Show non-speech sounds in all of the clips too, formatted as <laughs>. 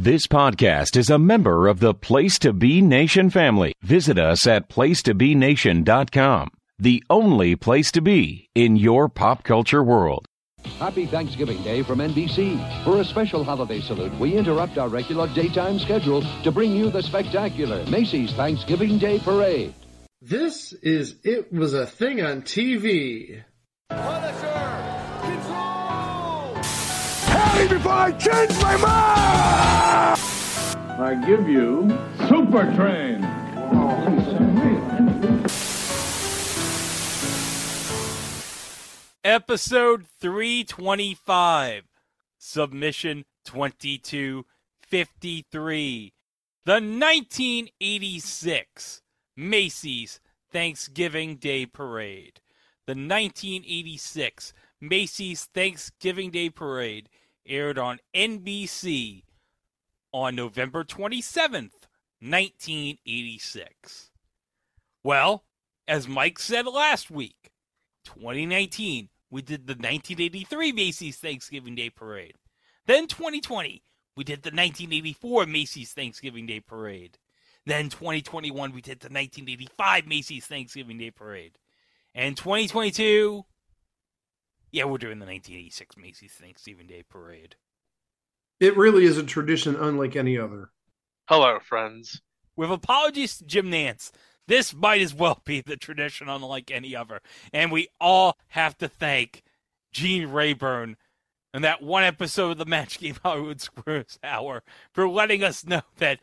This podcast is a member of the Place to Be Nation family. Visit us at placetobenation.com, the only place to be in your pop culture world. Happy Thanksgiving Day from NBC. For a special holiday salute, we interrupt our regular daytime schedule to bring you the spectacular Macy's Thanksgiving Day Parade. This is It Was a Thing on TV. Harry before I change my mind! I give you Super Train. Episode 325, Submission 2253, the 1986 Macy's Thanksgiving Day Parade. The 1986 Macy's Thanksgiving Day Parade aired on NBC on November 27th, 1986. Well, as Mike said last week, 2019, we did the 1983 Macy's Thanksgiving Day Parade. Then 2020, we did the 1984 Macy's Thanksgiving Day Parade. Then 2021, we did the 1985 Macy's Thanksgiving Day Parade. And 2022, yeah, we're doing the 1986 Macy's Thanksgiving Day Parade. It really is a tradition unlike any other. Hello, friends. With apologies to Jim Nantz, this might as well be the tradition unlike any other. And we all have to thank Gene Rayburn and that one episode of the Match Game Hollywood Squares Hour for letting us know that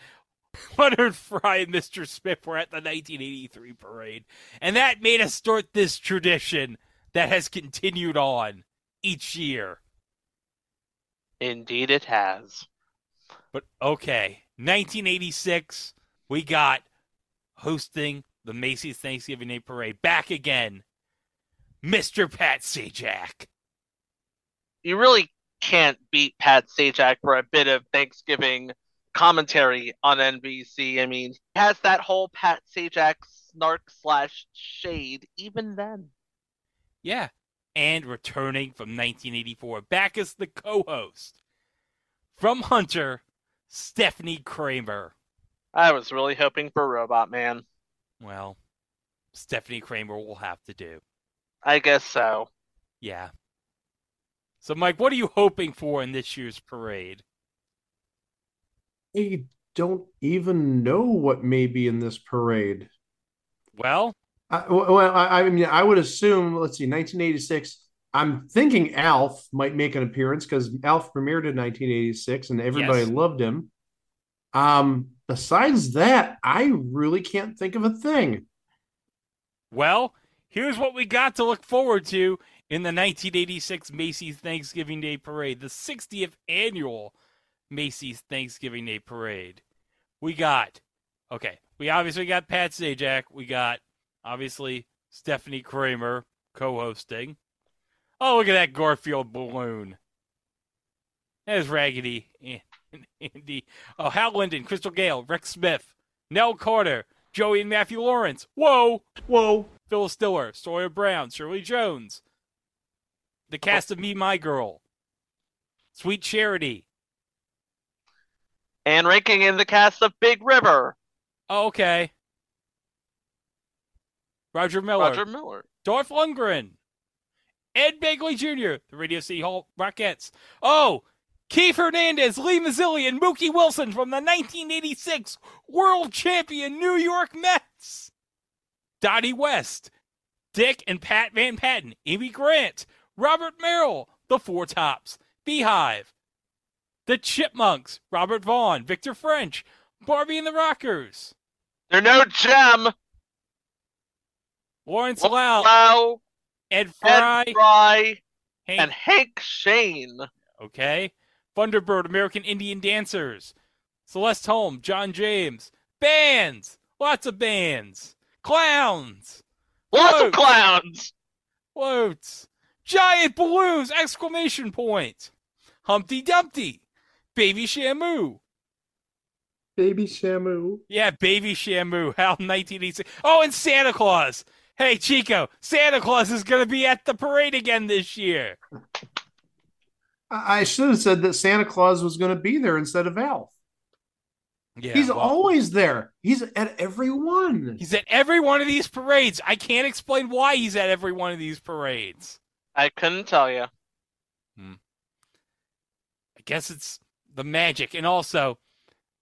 Leonard Frey and Mr. Smith were at the 1983 parade. And that made us start this tradition that has continued on each year. Indeed, it has. But okay, 1986, we got hosting the Macy's Thanksgiving Day Parade back again, Mr. Pat Sajak. You really can't beat Pat Sajak for a bit of Thanksgiving commentary on NBC. I mean, he has that whole Pat Sajak snark slash shade even then. Yeah, and returning from 1984, back as the co-host from Hunter, Stepfanie Kramer. I was really hoping for Robot Man. Well, Stepfanie Kramer will have to do. I guess so. Yeah. So, Mike, what are you hoping for in this year's parade? I don't even know what may be in this parade. Well, I, well, I, I mean, I would assume. Let's see, 1986. I'm thinking Alf might make an appearance because Alf premiered in 1986 and everybody Yes. loved him. Um, besides that, I really can't think of a thing. Well, here's what we got to look forward to in the 1986 Macy's Thanksgiving Day Parade, the 60th annual Macy's Thanksgiving Day Parade. We got, okay, we obviously got Pat Sajak. We got, obviously, Stepfanie Kramer co hosting. Oh, look at that Garfield balloon. There's Raggedy and Andy. Oh, Hal Linden, Crystal Gayle, Rex Smith, Nell Carter, Joey and Matthew Lawrence. Whoa, whoa. Phyllis Diller, Sawyer Brown, Shirley Jones. The cast of Me, My Girl. Sweet Charity. And ranking in the cast of Big River, Oh, okay. Roger Miller. Roger Miller. Dolph Lundgren. Ed Begley Jr., the Radio City Hall Rockettes. Oh, Keith Hernandez, Lee Mazzilli, and Mookie Wilson from the 1986 World Champion New York Mets. Dottie West, Dick and Pat Van Patten, Amy Grant, Robert Merrill, The Four Tops, Beehive, The Chipmunks, Robert Vaughn, Victor French, Barbie and the Rockers, They're no gem. Lawrence Lau, Lau, Ed Fry, Ed Fry, Hank and Hank Shane. Okay. Thunderbird, American Indian Dancers, Celeste Holm, John James, bands, lots of bands, clowns, Lots Whoa. of clowns. floats, giant balloons, exclamation point, Humpty Dumpty, Baby Shamu. Baby Shamu. Yeah, Baby Shamu, <laughs> Hal 1986. Oh, and Santa Claus. Hey, Chico, Santa Claus is going to be at the parade again this year. I I should have said that Santa Claus was going to be there instead of Alf. Yeah, He's well, always there. He's at every one. he's at every one of these parades. I can't explain why he's at every one of these parades. I couldn't tell you. Hmm. I guess it's the magic, and also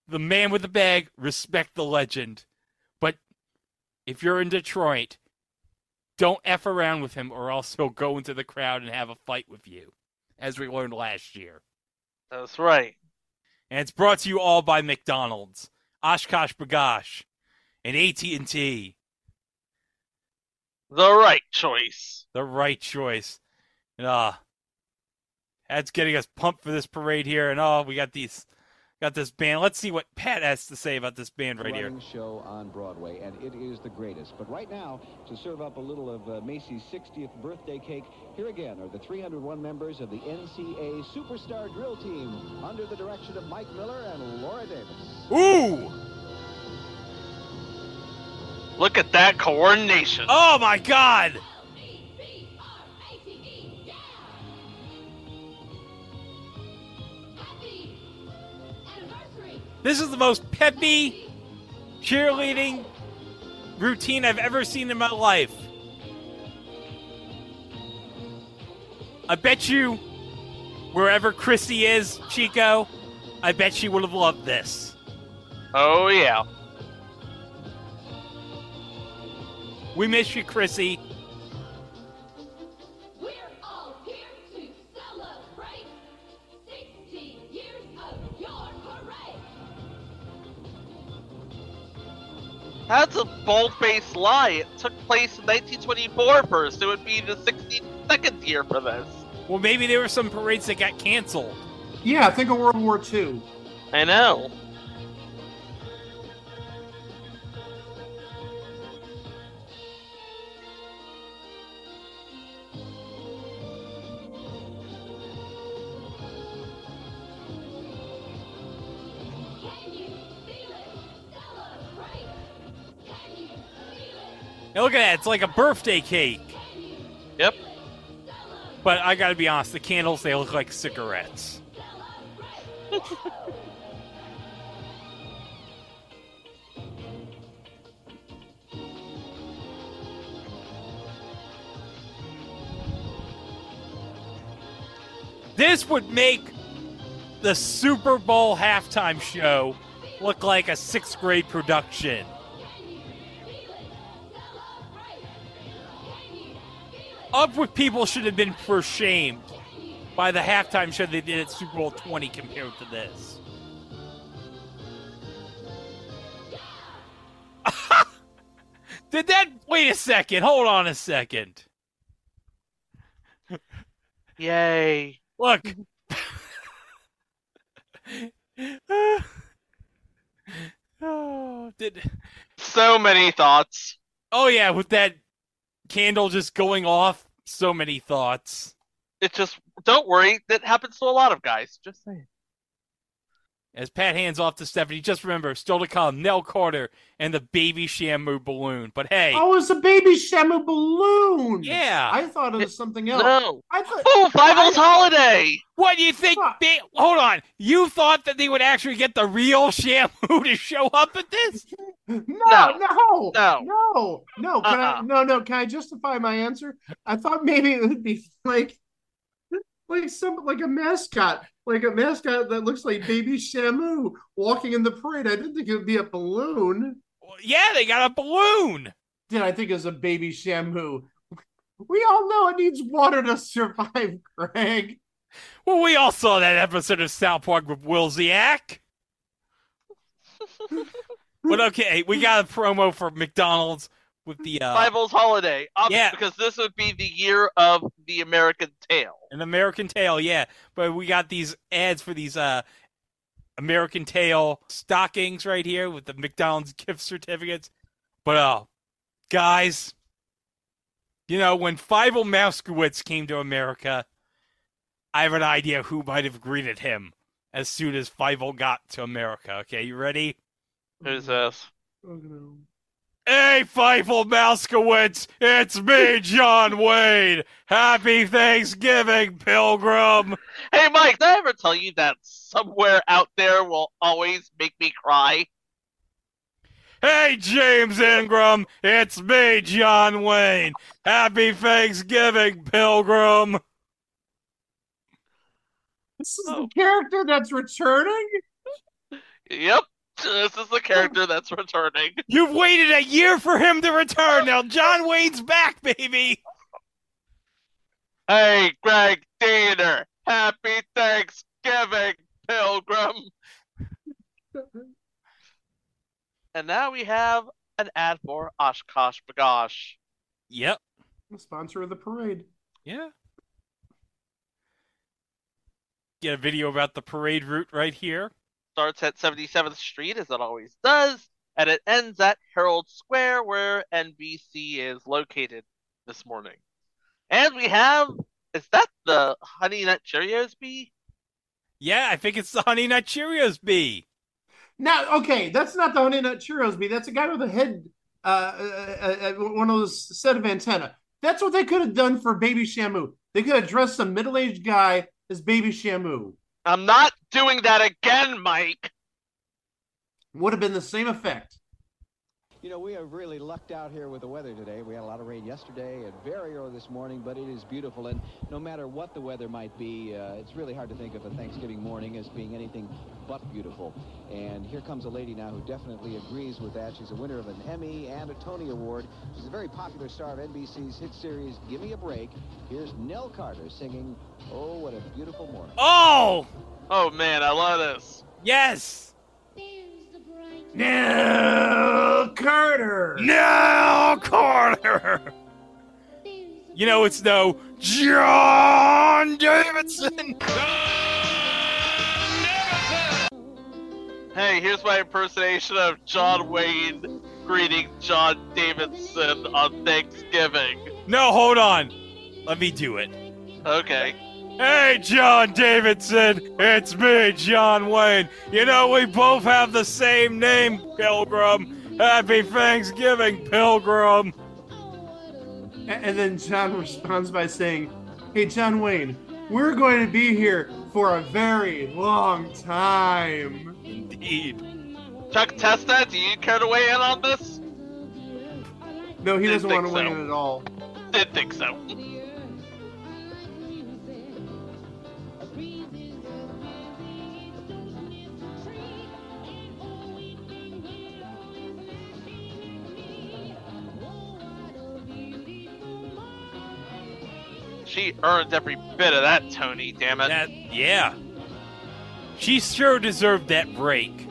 the man with the bag. Respect the legend, but if you're in Detroit, don't f around with him, or else he'll go into the crowd and have a fight with you, as we learned last year. That's right. And it's brought to you all by McDonald's, OshKosh B'gosh, and AT&T. The right choice. The right choice. And uh that's getting us pumped for this parade here. And oh, we got these got this band. Let's see what Pat has to say about this band right here. show on Broadway, and it is the greatest. But right now, to serve up a little of uh, Macy's 60th birthday cake, here again are the 301 members of the NCA Superstar Drill Team under the direction of Mike Miller and Laura Davis. Ooh! Look at that coordination. Oh my god! This is the most peppy cheerleading routine I've ever seen in my life. I bet you, wherever Chrissy is, Chico, I bet she would have loved this. Oh yeah. We miss you, Chrissy. That's a bold-faced lie. It took place in 1924 first. It would be the 62nd year for this. Well, maybe there were some parades that got canceled. Yeah, think of World War II. I know. Look at that. It's like a birthday cake. Yep. But I gotta be honest, the candles, they look like cigarettes. This would make the Super Bowl halftime show look like a sixth grade production. Up with people should have been for shamed by the halftime show they did at Super Bowl 20 compared to this. <laughs> did that? Wait a second. Hold on a second. Yay. Look. oh, <laughs> <sighs> did So many thoughts. oh yeah, with that candle just going off, so many thoughts. It just don't worry. That happens to a lot of guys. Just saying. As Pat hands off to Stepfanie, just remember, still to come, Nell Carter and the baby Shamu balloon. But hey, Oh, it's a baby Shamu balloon. yeah, I thought it was something else. No. I thought. Oh, Five O's holiday. what do you think? Fuck. They, hold on, you thought that they would actually get the real Shamu <laughs> to show up at this? No, No. no, No. no, no. Can I? Uh-uh. No, no. Can I justify my answer? I thought maybe it would be like, like some like a mascot, like a mascot that looks like baby Shamu walking in the parade. I didn't think it would be a balloon. Well, yeah, they got a balloon. Did I think it was a baby Shamu? We all know it needs water to survive, <laughs> Greg. Well, we all saw that episode of South Park with Willzyx. <laughs> but okay, we got a promo for McDonald's with the uh, Five O's holiday. Um, Yeah. Because this would be the year of the American Tail. an American Tail, yeah. But we got these ads for these uh American Tail stockings right here with the McDonald's <laughs> gift certificates. But uh guys, you know, when Fievel Mousekewitz came to America, I have an idea who might have greeted him as soon as Fievel got to America. Okay, you ready? Who's this? Oh, no. Hey, Fievel Mousekewitz, it's me, John Wayne. Happy Thanksgiving, Pilgrim. Hey, Mike, did I ever tell you that somewhere out there will always make me cry? Hey, James Ingram, it's me, John Wayne. Happy Thanksgiving, Pilgrim. This is the character that's returning. Yep, this is the character that's returning. You've waited a year for him to return. Now, John Wayne's back, baby. Hey, Greg Diener, happy Thanksgiving, Pilgrim. and now we have an ad for OshKosh B'gosh. Yep. The sponsor of the parade. Yeah. Get a video about the parade route right here. Starts at 77th Street, as it always does, and it ends at Herald Square, where NBC is located this morning. And we have, is that the Honey Nut Cheerios bee? Yeah, I think it's the Honey Nut Cheerios bee. Now, okay, that's not the Honey Nut Cheerios bee. That's a guy with a head, uh, uh, uh, uh, one of those set of antenna. That's what they could have done for Baby Shamu. They could have dressed some middle-aged guy as Baby Shamu. I'm not doing that again, Mike. Would have been the same effect. You know, we have really lucked out here with the weather today. We had a lot of rain yesterday and very early this morning, but it is beautiful. And no matter what the weather might be, uh, it's really hard to think of a Thanksgiving morning as being anything but beautiful. And here comes a lady now who definitely agrees with that. She's a winner of an Emmy and a Tony Award. She's a very popular star of NBC's hit series, Give Me a Break. Here's Nell Carter singing, Oh, What a Beautiful Morning. Oh, Oh man, I love this. yes. Nell Carter. No, Carter. You know it's no John Davidson. Hey, here's my impersonation of John Wayne greeting John Davidson on Thanksgiving. No, hold on. Let me do it. Okay. Hey, John Davidson, it's me, John Wayne. You know, we both have the same name, Pilgrim. Happy Thanksgiving, Pilgrim. And then John responds by saying, Hey, John Wayne, we're going to be here for a very long time. Indeed. Chuck Testa, do you care to weigh in on this? No, he Didn't doesn't want to think win so. it at all. Didn't think so. She earned every bit of that, Tony, damn it. That, yeah. She sure deserved that break.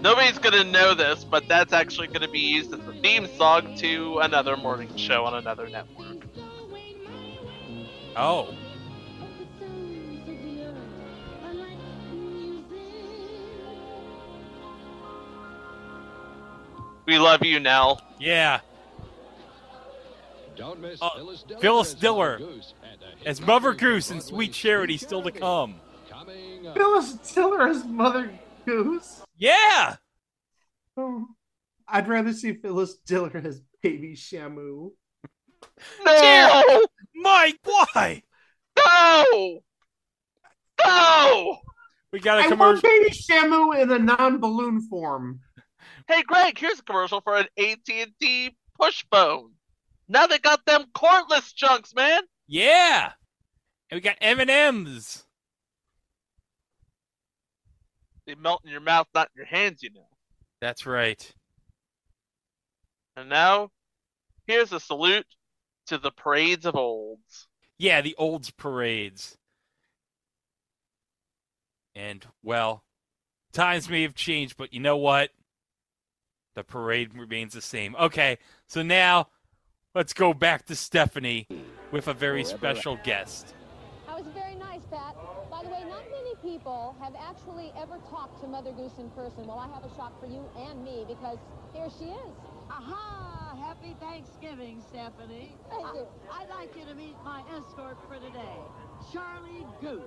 Nobody's gonna know this, but that's actually gonna be used as the theme song to another morning show on another network. Oh. We love you, Nell. Yeah. Don't miss Uh, Phyllis Diller. Phyllis as Diller Mother Goose and As Mother Goose and Sweet Charity still to come. Coming. Phyllis Diller as Mother Goose. Yeah. Oh, I'd rather see Phyllis Diller as Baby Shamu. No! Mike, why? No! No! We got a commercial. want Baby Shamu in a non-balloon form. Hey, Greg, here's a commercial for an AT&T push phone. Now they got them cordless chunks, man. Yeah. And we got M&M's. They melt in your mouth, not in your hands, you know. That's right. And now, here's a salute to the parades of olds. Yeah, the olds parades. And, well, times may have changed, but you know what? The parade remains the same. Okay, so now let's go back to Stepfanie with a very Forever. special guest. That was very nice, Pat. By the way, not many people have actually ever talked to Mother Goose in person. Well, I have a shock for you and me because here she is. Aha! Happy Thanksgiving, Stepfanie. Thank you. I'd like you to meet my escort for today, Charlie Goose.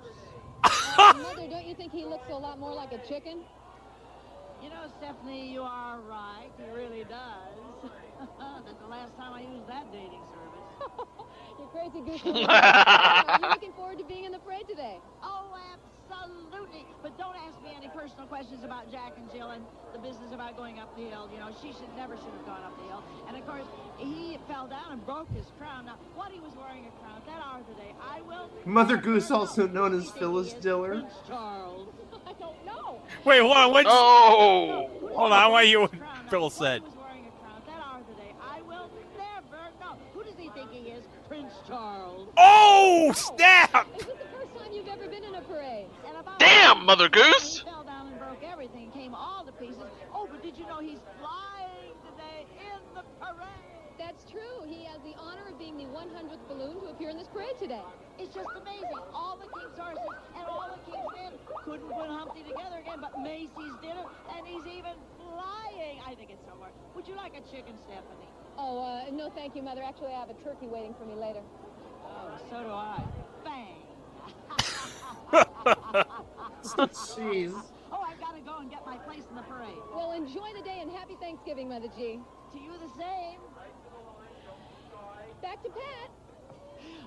Uh, <laughs> Mother, don't you think he looks a lot more like a chicken? You know, Stepfanie, you are right. He really does. <laughs> That's the last time I used that dating service. <laughs> You're crazy, Goose. <laughs> Are you looking forward to being in the parade today? Oh, absolutely. But don't ask me any personal questions about Jack and Jill and the business about going up the hill. You know, she should never should have gone up the hill. And of course, he fell down and broke his crown. Now, what he was wearing a crown that hour today, I will. Mother Goose, also known as Phyllis Diller. Charles. I don't know. Wait, hold on. What? Oh! Hold on. I want to hear what Phil said. He was wearing a crown that hour today. I will never know. Who does he think he is? Prince Charles. Oh, snap! Is this the first time you've ever been in a parade? And about Damn, Mother Goose! He fell down and broke everything, came all to pieces. Oh, but did you know he's flying today in the parade? That's true. He has the honor of being the 100th balloon to appear in this parade today. It's just amazing. All the king's horses and all the king's men couldn't put Humpty together again, but Macy's did it, and he's even flying. I think it's so much. Would you like a chicken, Stepfanie? Oh, uh, no, thank you, Mother. Actually, I have a turkey waiting for me later. Oh, so do I. Bang. <laughs> Jeez. Oh, I've got to go and get my place in the parade. Well, enjoy the day and happy Thanksgiving, Mother G. To you the same. Back to Pat.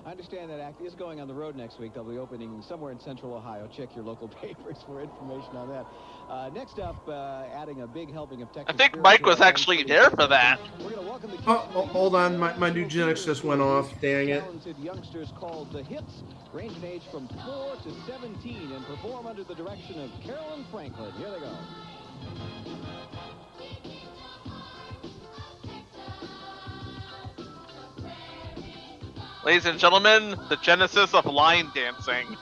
I understand that act is going on the road next week. They'll be opening somewhere in central Ohio. Check your local <laughs> papers for information on that. Uh, next up, uh, adding a big helping of Texas. I think Mike was actually there for that. We're going to welcome the Oh, oh, hold on. My, my eugenics just went off. Dang it. talented youngsters called the Hits, range in age from 4 to 17, and perform under the direction of Carolyn Franklin. Here they go. Ladies and gentlemen, the genesis of line dancing.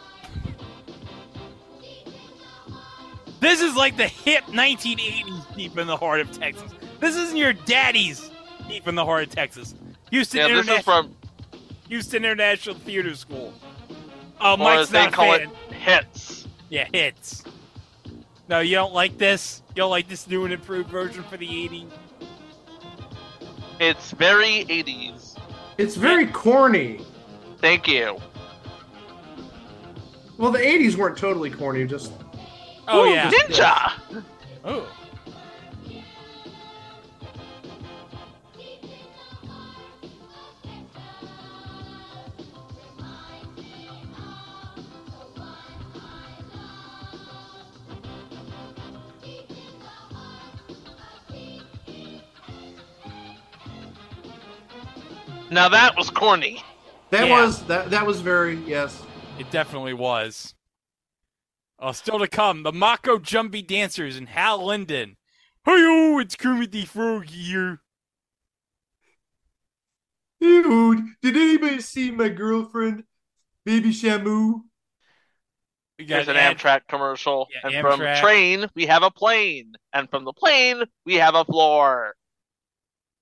This is like the hip 1980s deep in the heart of Texas. This isn't your daddy's deep in the heart of Texas. Houston Yeah, this is International from, Houston International Theater School. Oh, or Mike's they not call fan. it, hits. Yeah, hits. No, you don't like this. You don't like this new and improved version for the 80s. It's very 80s. It's very corny. Thank you. Well, the 80s weren't totally corny, just. Oh Ooh, yeah. Ninja! Oh. Now that was corny. That Yeah. was that that was very yes. It definitely was. Oh, still to come, the Moko Jumbie Dancers and Hal Linden. Hey, it's Kermit the Frog here. Dude, did anybody see my girlfriend, Baby Shamu? We got Here's an Ad- Amtrak commercial. Yeah, and from Amtrak. train, we have a plane. And from the plane, we have a floor.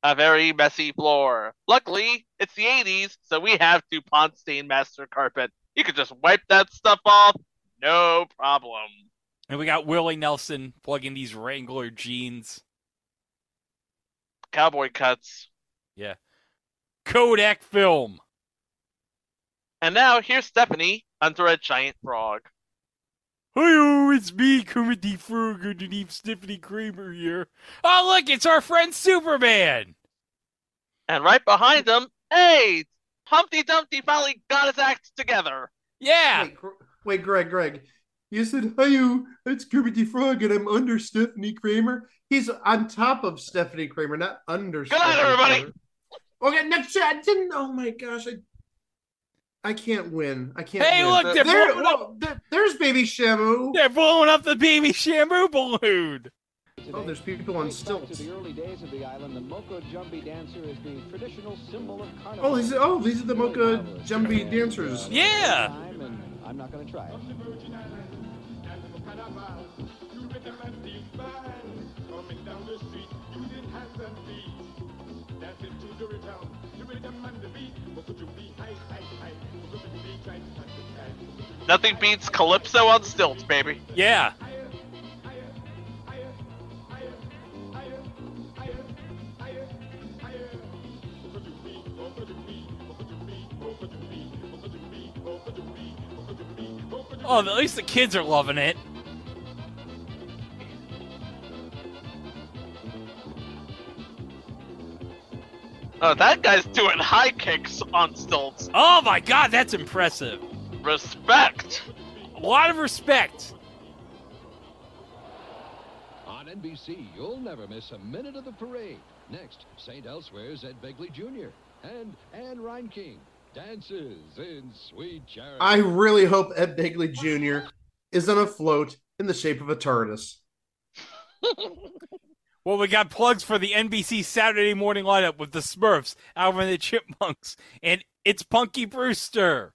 A very messy floor. Luckily, it's the 80s, so we have DuPont Stainmaster carpet. You could just wipe that stuff off, no problem. And we got Willie Nelson plugging these Wrangler jeans. Cowboy cuts. Yeah. Kodak film. And now here's Stepfanie under a giant frog. Hey, it's me, Kermit the Frog, underneath Stepfanie Kramer here. Oh, look, it's our friend Superman. And right behind him, hey, Humpty Dumpty finally got his act together. Yeah. Wait, Gr- wait, Greg, Greg. You said, "Hi, it's Kermit the Frog, and I'm under Stepfanie Kramer." He's on top of Stephanie Kramer, not under. Good night, everybody. Kramer. Okay, next chat. I didn't. Oh my gosh, I. I can't win. I can't. Hey, win. look, they're there, blowing well, there- there's Baby Shamu. They're blowing up the baby Shamu balloon. Oh, there's people on Dates back stilts. To the early days of the island, the Moko Jumbie dancer is the traditional symbol of carnival. Oh, these oh these are the Moko Jumbie dancers. Yeah. Time, and I'm not going to try it. Nothing beats Calypso on stilts, baby. Yeah. Oh, at least the kids are loving it. Oh, that guy's doing high kicks on stilts. Oh my god, that's impressive. Respect. A lot of respect. On NBC, you'll never miss a minute of the parade. Next, St. Elsewhere's Ed Begley Jr. and Anne Reinking dances in sweet charity. I really hope Ed Begley Jr. is on a float in the shape of a TARDIS. <laughs> Well, we got plugs for the NBC Saturday morning lineup with the Smurfs, Alvin and the Chipmunks, and it's Punky Brewster.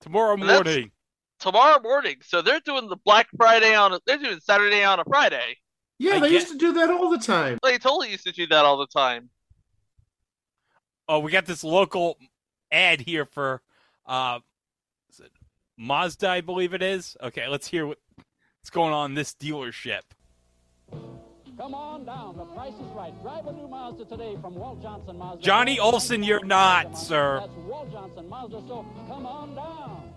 Tomorrow morning. Tomorrow morning. So they're doing the Black Friday on a, they're doing Saturday on a Friday. Yeah, I they get- used to do that all the time. They totally used to do that all the time. Oh, we got this local ad here for uh is it Mazda, I believe it is. Okay, let's hear what- what's going on in this dealership. Come on down. The price is right. Drive a new Mazda today from Walt Johnson Mazda. Johnny Olson, you're not, sir. That's Walt Johnson Mazda. So come on down.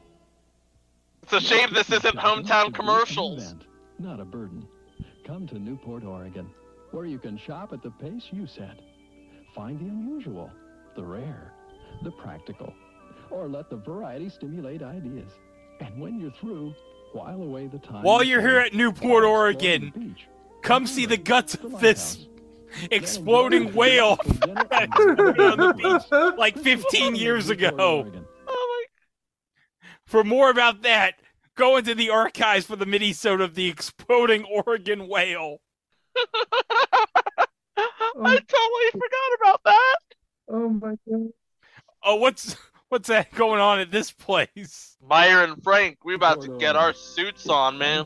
It's a shame this isn't hometown commercials. Not a burden. Come to Newport, Oregon, where you can shop at the pace you set. Find the unusual, the rare, the practical, or let the variety stimulate ideas. And when you're through, while away the time. While you're here at Newport, Oregon, the beach. Come see the guts of this exploding whale that exploded on the beach like 15 years ago. For more about that, go into the archives for the minisode of the exploding Oregon whale. <laughs> I totally forgot about that. Oh my god. Oh, what's what's that <laughs> going on at this place? Meier and Frank, we about to get our suits on, man.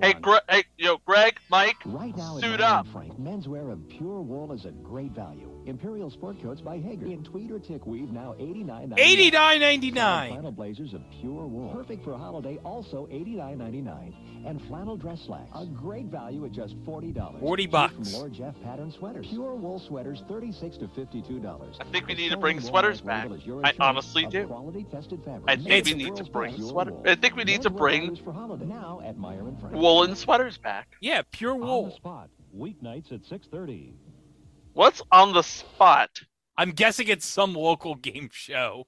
Hey, Gre- hey, yo, Greg, Mike, Right now at suit up. and Frank, menswear of pure wool is a great value. Imperial sport coats by Haggar in tweed or tick weave now $89.99. $89.99. Flannel blazers of pure wool, perfect for holiday, also $89.99. And flannel dress slacks, a great value at just $40. 40 bucks. From Lord Jeff pattern sweaters, pure wool sweaters, 36 to $52. I think we need to bring sweaters back. I honestly do. Quality tested fabric. I think we need to bring sweater. I think we need to bring for holiday now at Meier and Frank. woolen sweaters back. Yeah, pure wool. On the spot. Weeknights at 6:30. What's on the spot? I'm guessing it's some local game show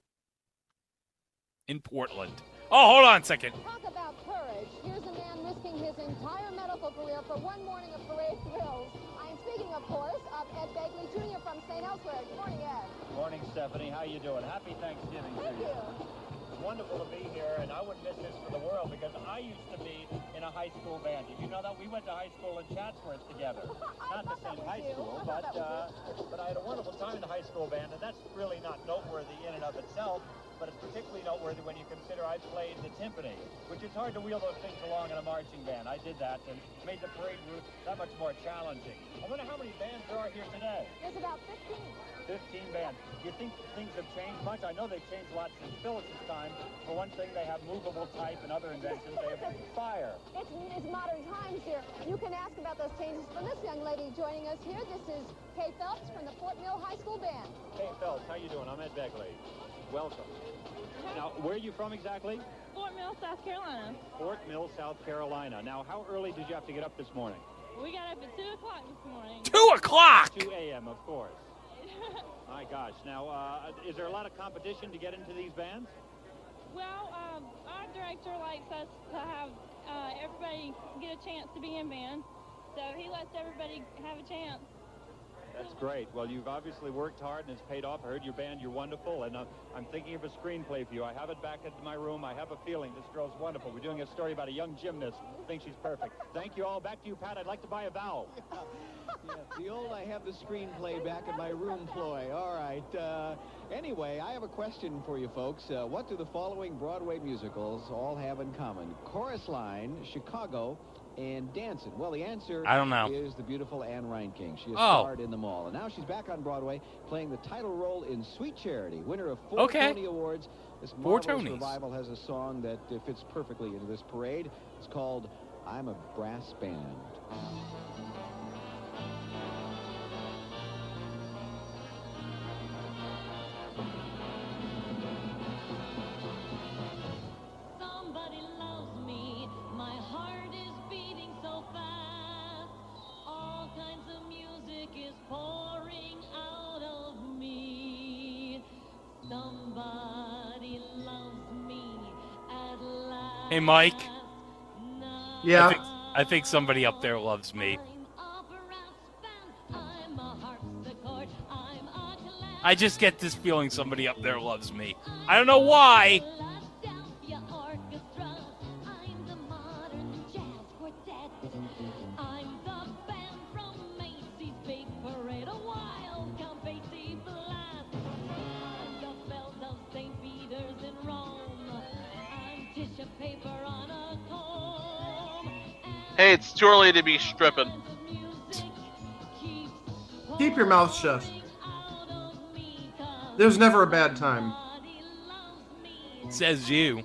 in Portland. Oh, hold on a second. Talk about courage. Here's a man risking his entire medical career for one morning of parade thrills. I am speaking, of course, of Ed Begley Jr. from St. Elsewhere. Good morning, Ed. Morning, Stepfanie. How you doing? Happy Thanksgiving Thank to you. you. It's wonderful to be here, and I wouldn't miss this for the world because I used to be in a high school band. Did you know that we went to high school in Chatsworth together? <laughs> Not the same high school, but uh, but I had a wonderful time in the high school band, and that's really not noteworthy in and of itself. But it's particularly noteworthy when you consider I played the timpani, which is hard to wheel those things along in a marching band. I did that and made the parade route that much more challenging. I wonder how many bands there are here today. There's about 15. 15 bands. Do you think things have changed much? I know they've changed a lot since Phyllis's time. For one thing, they have movable type and other inventions. They have fire. It's, it's modern times here. You can ask about those changes from this young lady joining us here. This is Kay Phelps from the Fort Mill High School Band. Kay Phelps, how you doing? I'm Ed Begley. Welcome. Now, where are you from exactly? Fort Mill, South Carolina. Fort Mill, South Carolina. Now, how early did you have to get up this morning? We got up at 2 o'clock this morning. 2 o'clock! 2 a.m., of course. <laughs> My gosh. Now, uh, is there a lot of competition to get into these bands? well, um, our director likes us to have uh, everybody get a chance to be in band. So he lets everybody have a chance. That's great. Well, you've obviously worked hard and it's paid off. I heard your band. You're wonderful. And uh, I'm thinking of a screenplay for you. I have it back at my room. I have a feeling this girl's wonderful. We're doing a story about a young gymnast who thinks she's perfect. Thank you all. Back to you, Pat. I'd like to buy a vowel. <laughs> Yeah, the old I have the screenplay back in my room ploy. All right. Uh, anyway, I have a question for you folks. Uh, what do the following Broadway musicals all have in common? Chorus Line, Chicago, and Dancing. Well, the answer I don't know. is the beautiful Anne Reinking. She has Oh. starred in them all. And now she's back on Broadway playing the title role in Sweet Charity, winner of four Okay. Tony Awards. This Four Tonys. revival has a song that fits perfectly into this parade. It's called I'm a Brass Band. is pouring out of me. Somebody loves me Hey, Mike. Yeah. I think, I think somebody up there loves me. I just get this feeling somebody up there loves me. I don't know why. Hey, it's too early to be stripping. Keep your mouth shut. There's never a bad time. Says you.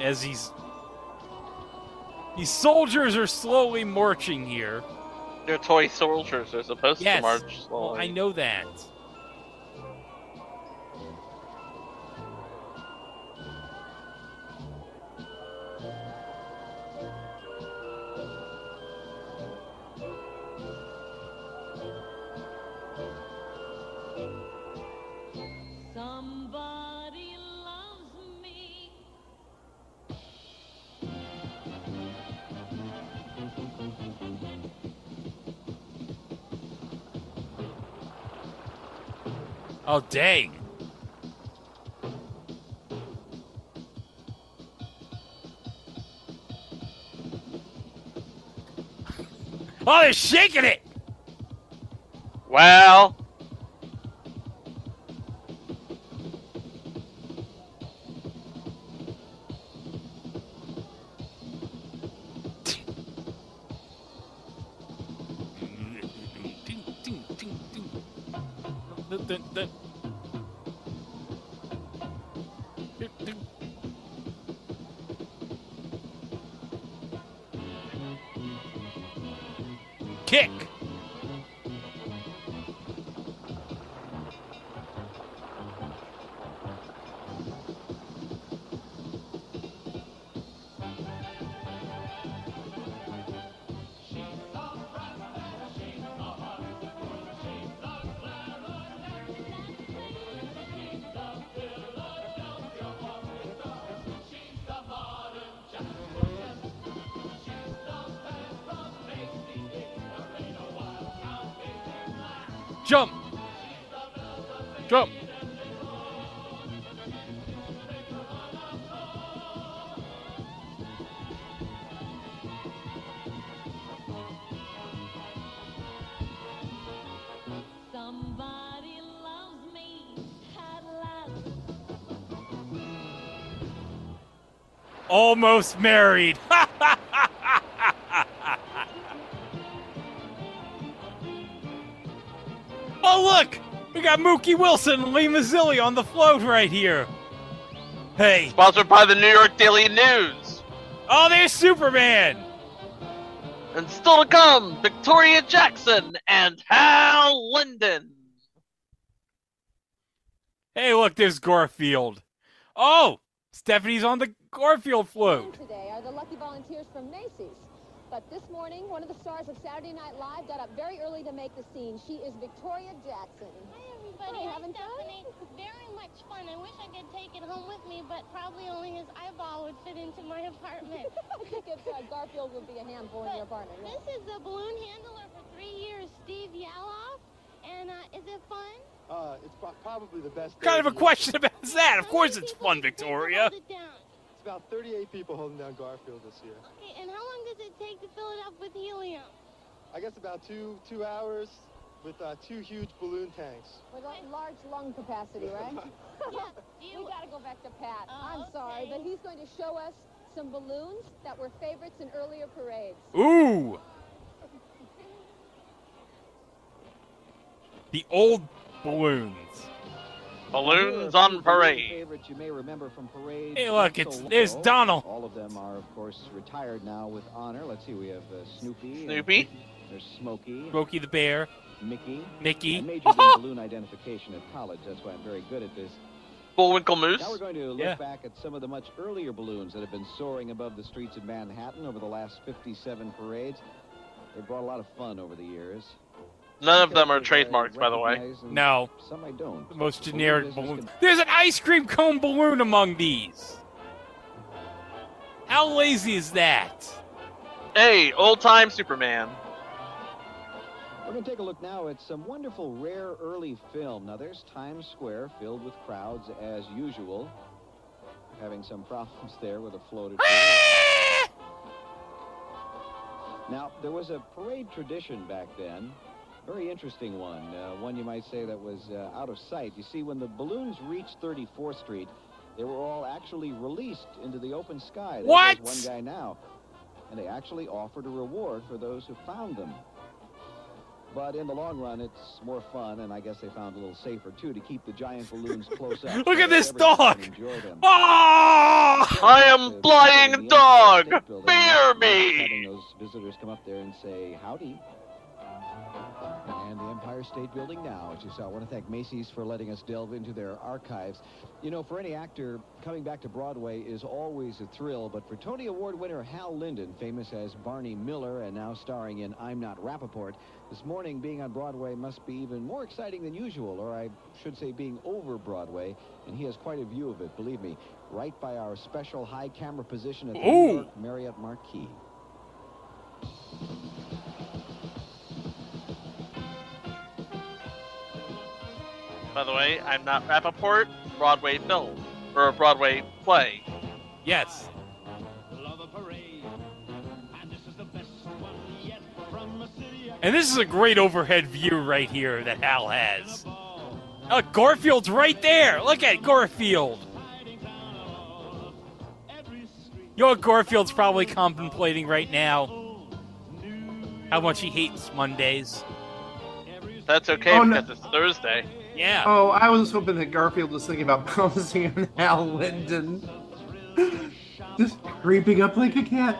As these these soldiers are slowly marching here. They're toy soldiers. They're supposed Yes. to march Well, slowly. I know that. Oh dang. Oh, they're shaking it. Well, Almost married. <laughs> oh, look! We got Mookie Wilson and Lee Mazzilli on the float right here. Hey. sponsored by the New York Daily News. Oh, there's Superman. And still to come, Victoria Jackson and Hal Linden. Hey, look, there's Garfield. Oh, Stepfanie's on the Garfield float. Today are the lucky volunteers from Macy's. But this morning, one of the stars of Saturday Night Live got up very early to make the scene. She is Victoria Jackson. Hi, everybody. Hi, Hi, having fun? Stepfanie. Very much fun. I wish I could take it home with me, but probably only his eyeball would fit into my apartment. <laughs> I think if, uh, Garfield would be a handful in your apartment. yeah. This is the balloon handler for three years, Steve Yaloff. And uh, is it fun? Uh, it's probably the best. What kind of a question about that? Of course it's fun, Victoria. It's about 38 people holding down Garfield this year. Okay, and how long does it take to fill it up with helium? I guess about two two hours with uh, two huge balloon tanks. With a large lung capacity, <laughs> right? <laughs> we got to go back to Pat. I'm sorry, but he's going to show us some balloons that were favorites in earlier parades. Ooh. The old balloons. Balloons on parade. Favorites you may remember from parades. Hey, look, not it's- there's. Donald. All of them are, of course, retired now with honor. Let's see, we have uh, Snoopy. Snoopy. There's Smokey. Smokey the Bear. Mickey. Mickey. I majored in balloon identification at college. That's why I'm very good at this. Bullwinkle Moose. Now we're going to look Yeah. back at some of the much earlier balloons that have been soaring above the streets of Manhattan over the last 57 parades. They brought a lot of fun over the years. None of them are Some trademarked, by the way. No. Some I don't. The most generic business balloon. can- There's an ice cream cone balloon among these. How lazy is that? Hey, old time Superman. We're going to take a look now at some wonderful rare early film. Now, there's Times Square filled with crowds as usual. Having some problems <laughs> there with a floated. Ah! now, there was a parade tradition back then. Very interesting one. Uh, one you might say that was uh, out of sight. You see, when the balloons reached 34th Street, they were all actually released into the open sky. There What? one guy now. And they actually offered a reward for those who found them. But in the long run, it's more fun, and I guess they found a little safer too to keep the giant balloons <laughs> close up. Look so at this dog. can. Oh! I am flying dog. Bear Having me. those visitors come up there and say howdy. And the Empire State Building now, as you saw. I want to thank Macy's for letting us delve into their archives. You know, for any actor, coming back to Broadway is always a thrill, but for Tony Award winner Hal Linden, famous as Barney Miller and now starring in I'm Not Rappaport, this morning being on Broadway must be even more exciting than usual, or I should say being over Broadway, and he has quite a view of it, believe me, right by our special high camera position at the Marriott Marquis. By the way, I'm not Rappaport. Broadway film or a Broadway play. Yes. And this is a great overhead view right here that Hal has. Oh, Garfield's right there. Look at Garfield. You know Garfield's probably contemplating right now? How much he hates Mondays. That's okay Oh, no. because it's Thursday. Yeah. Oh, I was hoping that Garfield was thinking about pouncing on Hal Linden. Just creeping up like a cat.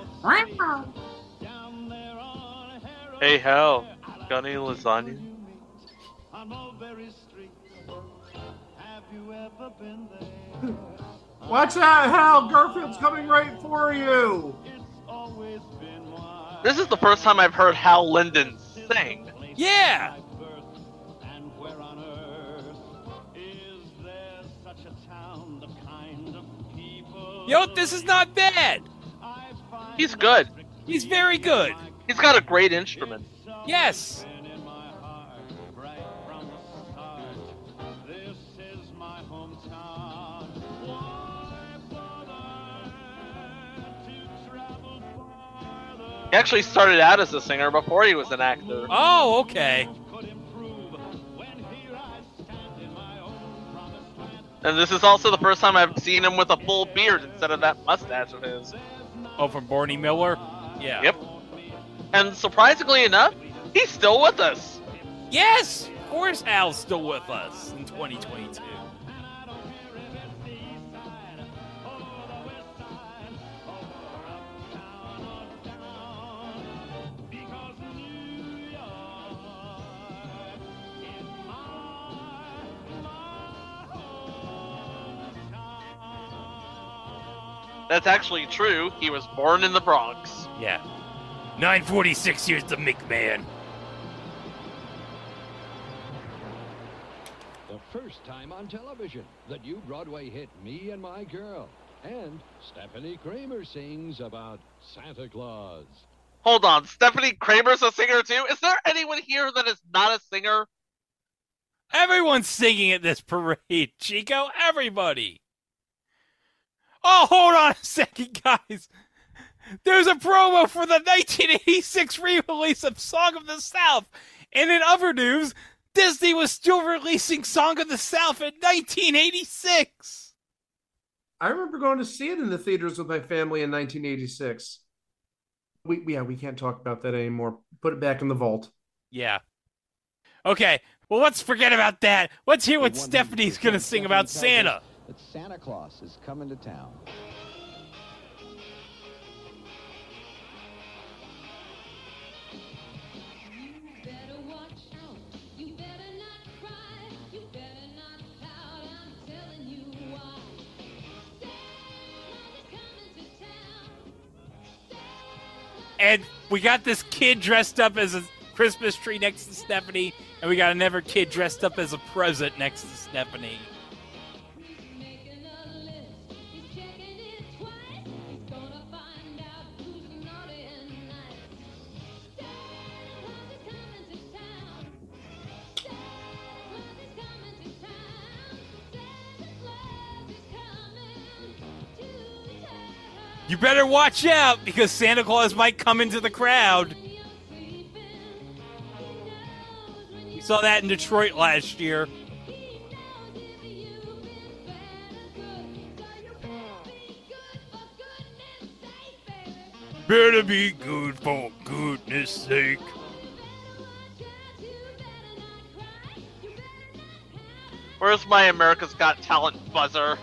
Hey, Hal, got any lasagna? <laughs> Watch out, Hal! Garfield's coming right for you! This is the first time I've heard Hal Linden sing. Yeah. Know? This is not bad. He's good. He's very good. He's got a great instrument. Yes. He actually started out as a singer before he was an actor. Oh, okay. And this is also the first time I've seen him with a full beard instead of that mustache of his. Oh, from Barney Miller? Yeah. Yep. And surprisingly enough, he's still with us. Yes! Of course Al's still with us in 2022. That's actually true. He was born in the Bronx. Yeah. 946 here's the McMahon. The first time on television, the new Broadway hit Me and My Girl. And Stepfanie Kramer sings about Santa Claus. Hold on, Stepfanie Kramer's a singer too? Is there anyone here that is not a singer? Everyone's singing at this parade, Chico. Everybody. Oh, hold on a second, guys. There's a promo for the 1986 re-release of Song of the South. And in other news, Disney was still releasing Song of the South in 1986. I remember going to see it in the theaters with my family in 1986. We yeah, we can't talk about that anymore. Put it back in the vault. Yeah. Okay, well, let's forget about that. Let's hear what Stepfanie's going to sing about Stepfanie Santa that Santa Claus is coming to town. and we got this kid dressed up as a Christmas tree next to Stepfanie, and we got another kid dressed up as a present next to Stepfanie. You better watch out because Santa Claus might come into the crowd. We saw that in Detroit last year. Better be good for goodness sake. Where's my America's Got Talent buzzer?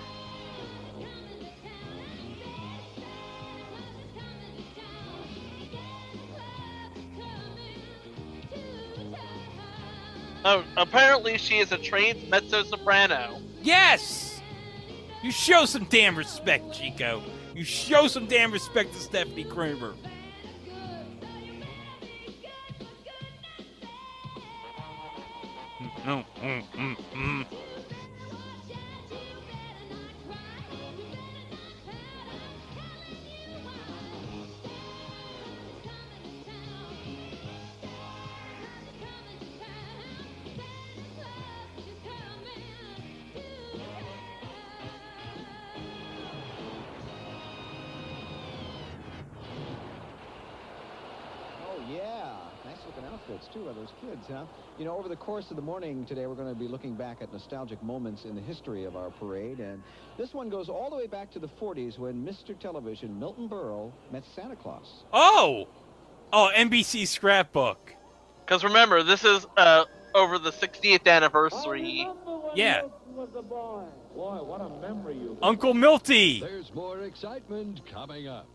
Oh, apparently she is a trained mezzo soprano. Yes! You show some damn respect, Chico. You show some damn respect to Stepfanie Kramer. Mm, mm, mm, of kids, huh? You know, over the course of the morning today, we're going to be looking back at nostalgic moments in the history of our parade. And this one goes all the way back to the 40s when Mr. Television, Milton Berle, met Santa Claus. Oh! Oh, NBC scrapbook. Because remember, this is uh, over the 60th anniversary. Yeah. Boy, what a memory you Uncle Milty. There's more excitement coming up.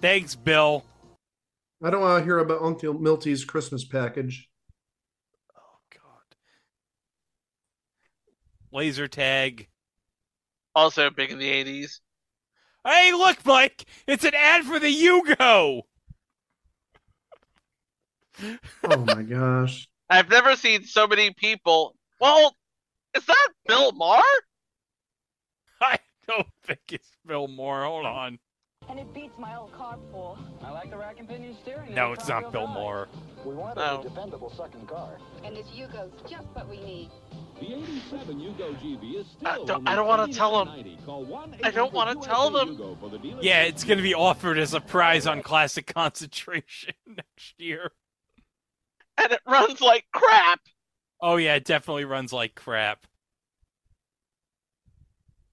Thanks, Bill. I don't want to hear about Uncle Milty's Christmas package. Laser tag. Also big in the 80s. Hey, look, Mike! It's an ad for the Yugo! Oh my gosh. I've never seen so many people. Well, is that Bill Maher? I don't think it's Bill Moore. Hold on. And it beats my old carpool. I like the rack and pinion steering. No, it's not Bill Moore. We want No. a dependable second car. And this Yugo's just what we need. The 87 Yugo GB is still I don't, I don't want to tell him. $29.90. Call 1 I don't want to tell them. Yugo for the dealer Yeah, it's going to be offered as a prize on Classic Concentration <laughs> next year. And it runs like crap. Oh, yeah, it definitely runs like crap.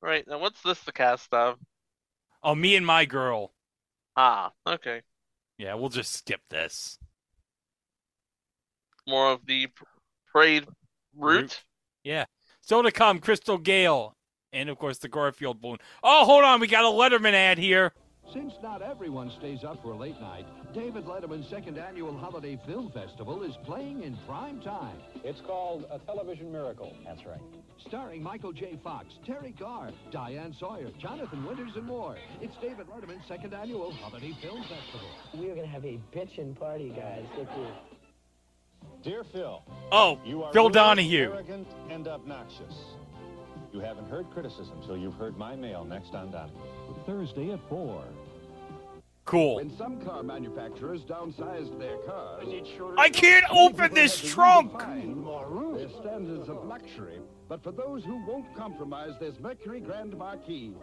Right, now what's this the cast of? Oh, me and my girl. Ah, okay. Yeah, we'll just skip this. More of the p- parade route. Yeah. Still to come, Crystal Gayle. And, of course, the Garfield balloon. Oh, hold on. We got a Letterman ad here. Since not everyone stays up for a late night, David Letterman's second annual Holiday Film Festival is playing in prime time. It's called A Television Miracle. That's right. Starring Michael J. Fox, Teri Garr, Diane Sawyer, Jonathan Winters, and more. It's David Letterman's second annual Holiday Film Festival. We're gonna have a bitchin' party, guys. Look here. Dear Phil. Oh, You are Phil Donahue. arrogant, and obnoxious. You haven't heard criticism till you've heard my mail next on Donahue. Thursday at 4. Cool. When some car manufacturers downsized their cars, I can't open this trunk. Their standards of luxury, but for those who won't compromise, there's Mercury Grand Marquis.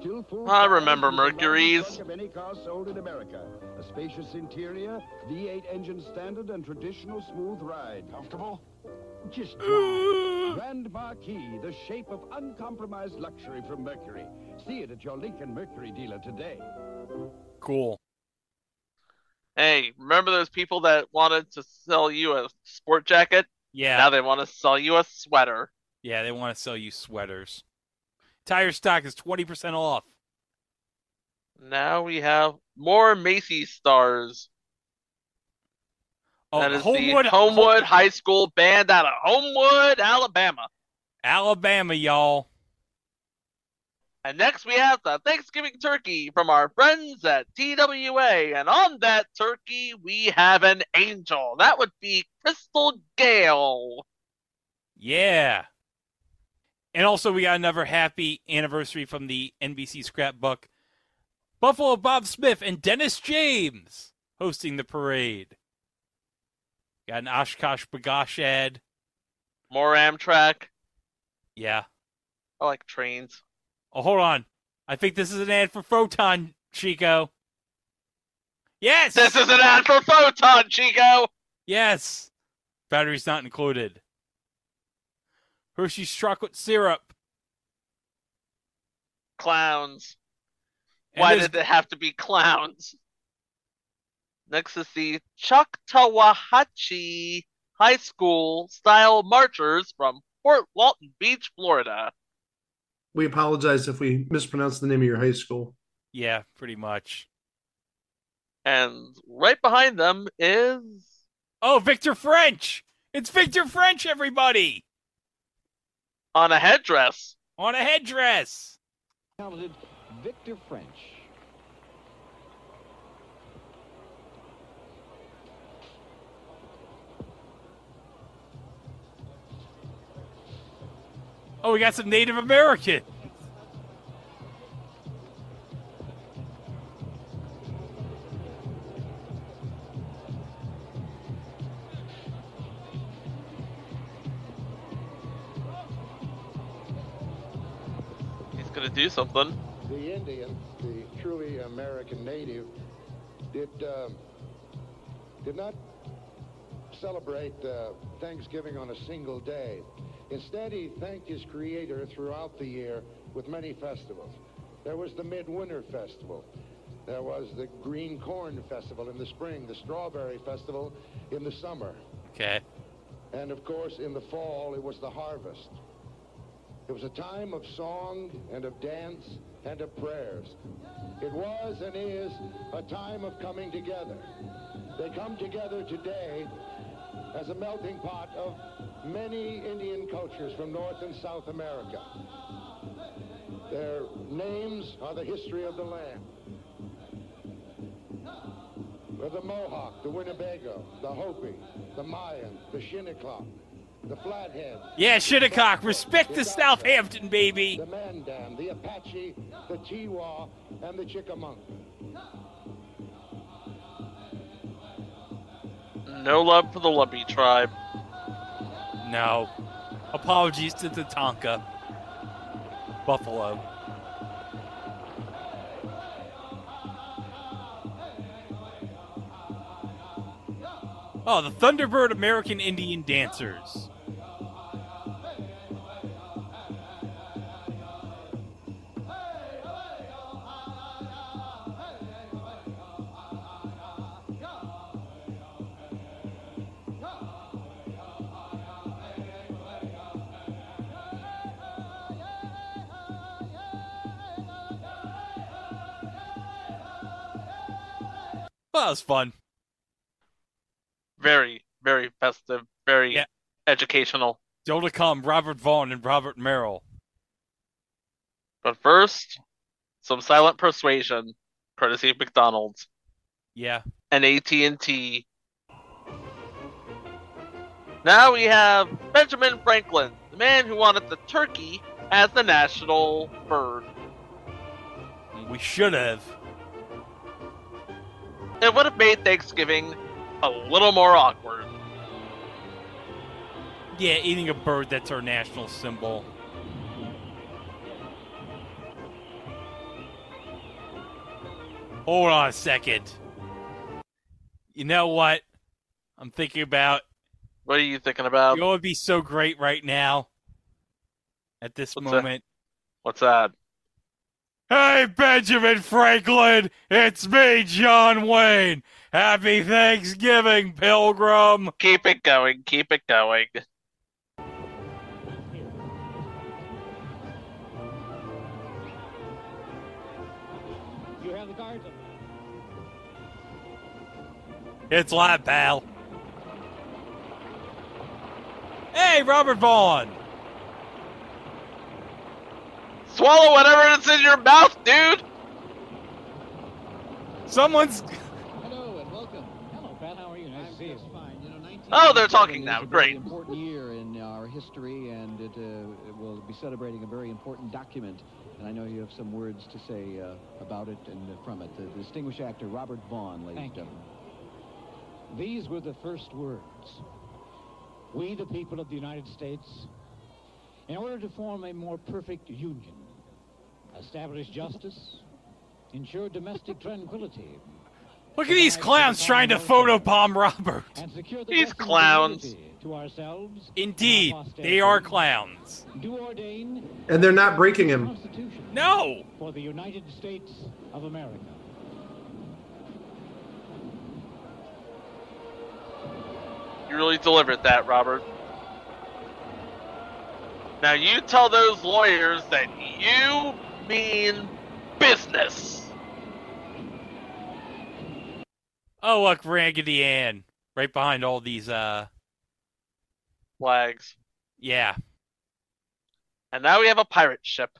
Still full. I remember with the largest Mercury's. Of any car sold in America. A spacious interior, V8 engine standard, and traditional smooth ride. Comfortable? Just <sighs> drive. Grand Marquis, the shape of uncompromised luxury from Mercury. See it at your Lincoln Mercury dealer today. Cool. Hey, remember those people that wanted to sell you a sport jacket? Yeah. Now they want to sell you a sweater. Yeah, they want to sell you sweaters. Tire stock is 20% off. Now we have more Macy's stars. Oh, that is Homewood- the Homewood High School band out of Homewood, Alabama. Alabama, y'all. And next we have the Thanksgiving turkey from our friends at TWA. And on that turkey, we have an angel. That would be Crystal Gayle. Yeah. And also, we got another happy anniversary from the NBC scrapbook. Buffalo Bob Smith and Dennis James hosting the parade. Got an OshKosh B'gosh ad. More Amtrak. Yeah. I like trains. Oh, hold on. I think this is an ad for Photon, Chico. Yes! This is an ad for Photon, Chico! Yes! Battery's not included. Hershey's chocolate syrup. Clowns. And Why did it have to be clowns? Next is the Choctawhatchee High School style marchers from Fort Walton Beach, Florida. We apologize if we mispronounced the name of your high school. Yeah, pretty much. And right behind them is Oh, Victor French! It's Victor French, everybody! On a headdress. On a headdress! Talented Victor French. Oh, we got some Native American. Do something. The Indian, the truly American native, did um, did not celebrate uh, Thanksgiving on a single day. Instead, he thanked his creator throughout the year with many festivals. There was the Midwinter Festival. There was the Green Corn Festival in the spring, the Strawberry Festival in the summer. Okay. And of course, in the fall, it was the harvest. It was a time of song and of dance and of prayers. It was and is a time of coming together. They come together today as a melting pot of many Indian cultures from North and South America. Their names are the history of the land. They're the Mohawk, the Winnebago, the Hopi, the Mayan, the Shinnecock, the Flathead, Yeah, Shinnecock, respect the Southampton, baby! the Mandan, the Apache, the Tiwa, and the Chickamauga. No love for the Lumpy tribe. No. Apologies to the Tonka. Buffalo. Oh, the Thunderbird American Indian Dancers. That was fun. Very, very festive, very Yeah. educational. Still to come, Robert Vaughn and Robert Merrill. But first, some silent persuasion, courtesy of McDonald's Yeah. and AT&T. Now we have Benjamin Franklin, the man who wanted the turkey as the national bird. We should have. It would have made Thanksgiving a little more awkward. Yeah, eating a bird, that's our national symbol. Hold on a second. You know what? I'm thinking about. What are you thinking about? You know would be so great right now? At this What's that? moment. What's that? Hey, Benjamin Franklin! It's me, John Wayne! Happy Thanksgiving, Pilgrim! Keep it going, keep it going. You have the cards. It's live, pal. Hey, Robert Vaughn! Swallow whatever is in your mouth, dude. Someone's. Hello and welcome. Hello, Pat. How are you? Nice to see you. Fine. You know, 19 Oh, they're talking now. It's a very Great. important year in our history, and it, uh, it will be celebrating a very important document. And I know you have some words to say uh, about it and uh, from it. The distinguished actor Robert Vaughn, ladies and gentlemen. These were the first words. We, the people of the United States, in order to form a more perfect union, establish justice, ensure domestic tranquility, Look at these clowns trying to photobomb Robert. and secure the These clowns. to ourselves, Indeed, they are clowns. do ordain And they're not breaking him. No. for the United States of America. You really delivered that, Robert. Now you tell those lawyers that you mean business. Oh, look, Raggedy Ann. Right behind all these, uh. Flags. Yeah. And now we have a pirate ship.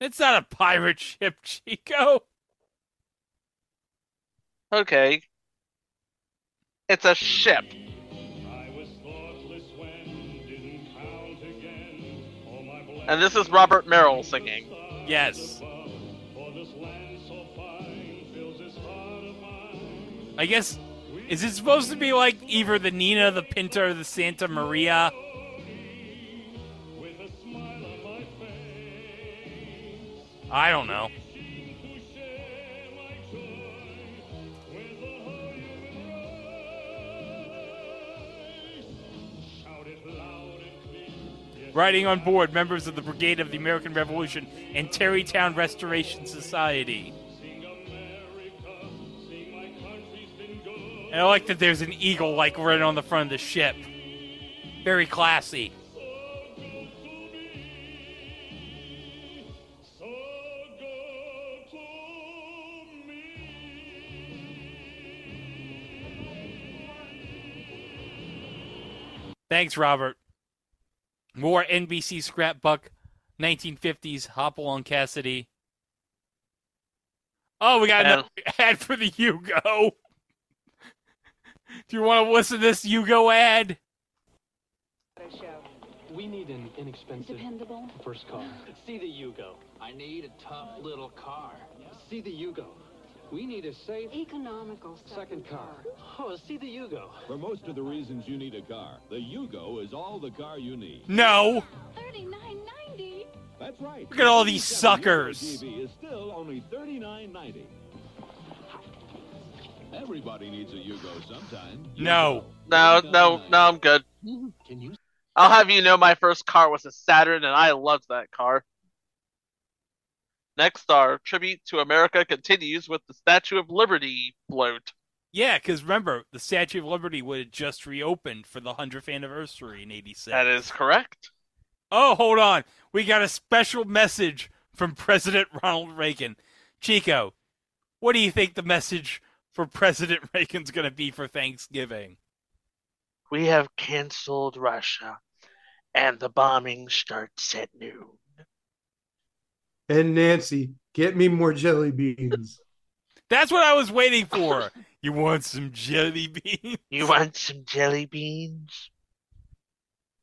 It's not a pirate ship, <laughs> Chico. Okay. It's a ship. And this is Robert Merrill singing. Yes. I guess. Is it supposed to be like either the Nina, the Pinta, or the Santa Maria? I don't know. Riding on board, members of the Brigade of the American Revolution and Tarrytown Restoration Society. And I like that there's an eagle like right on the front of the ship. Very classy. Thanks, Robert. More NBC scrapbook, 1950s Hopalong Cassidy. Oh, we got another <laughs> ad for the Yugo. Do you want to listen to this Yugo ad? We need an inexpensive, Dependable. first car. See the Yugo. I need a tough little car. See the Yugo. We need a safe, Economical second car. Oh, see the Yugo. For most of the reasons you need a car, the Yugo is all the car you need. No. Thirty-nine ninety. That's right. Look at all these 57 Euro suckers. TV is still only $39.90. Everybody needs a Yugo sometime. No. No, no, no, I'm good. Can you? I'll have you know my first car was a Saturn and I loved that car. Next, our tribute to America continues with the Statue of Liberty float. Yeah, because remember, the Statue of Liberty would have just reopened for the 100th anniversary in 86. That is correct. Oh, hold on. We got a special message from President Ronald Reagan. Chico, what do you think the message for President <laughs> Reagan's going to be for Thanksgiving? We have canceled Russia, and the bombing starts at noon. And Nancy, get me more jelly beans. That's what I was waiting for. you want some jelly beans? You want some jelly beans?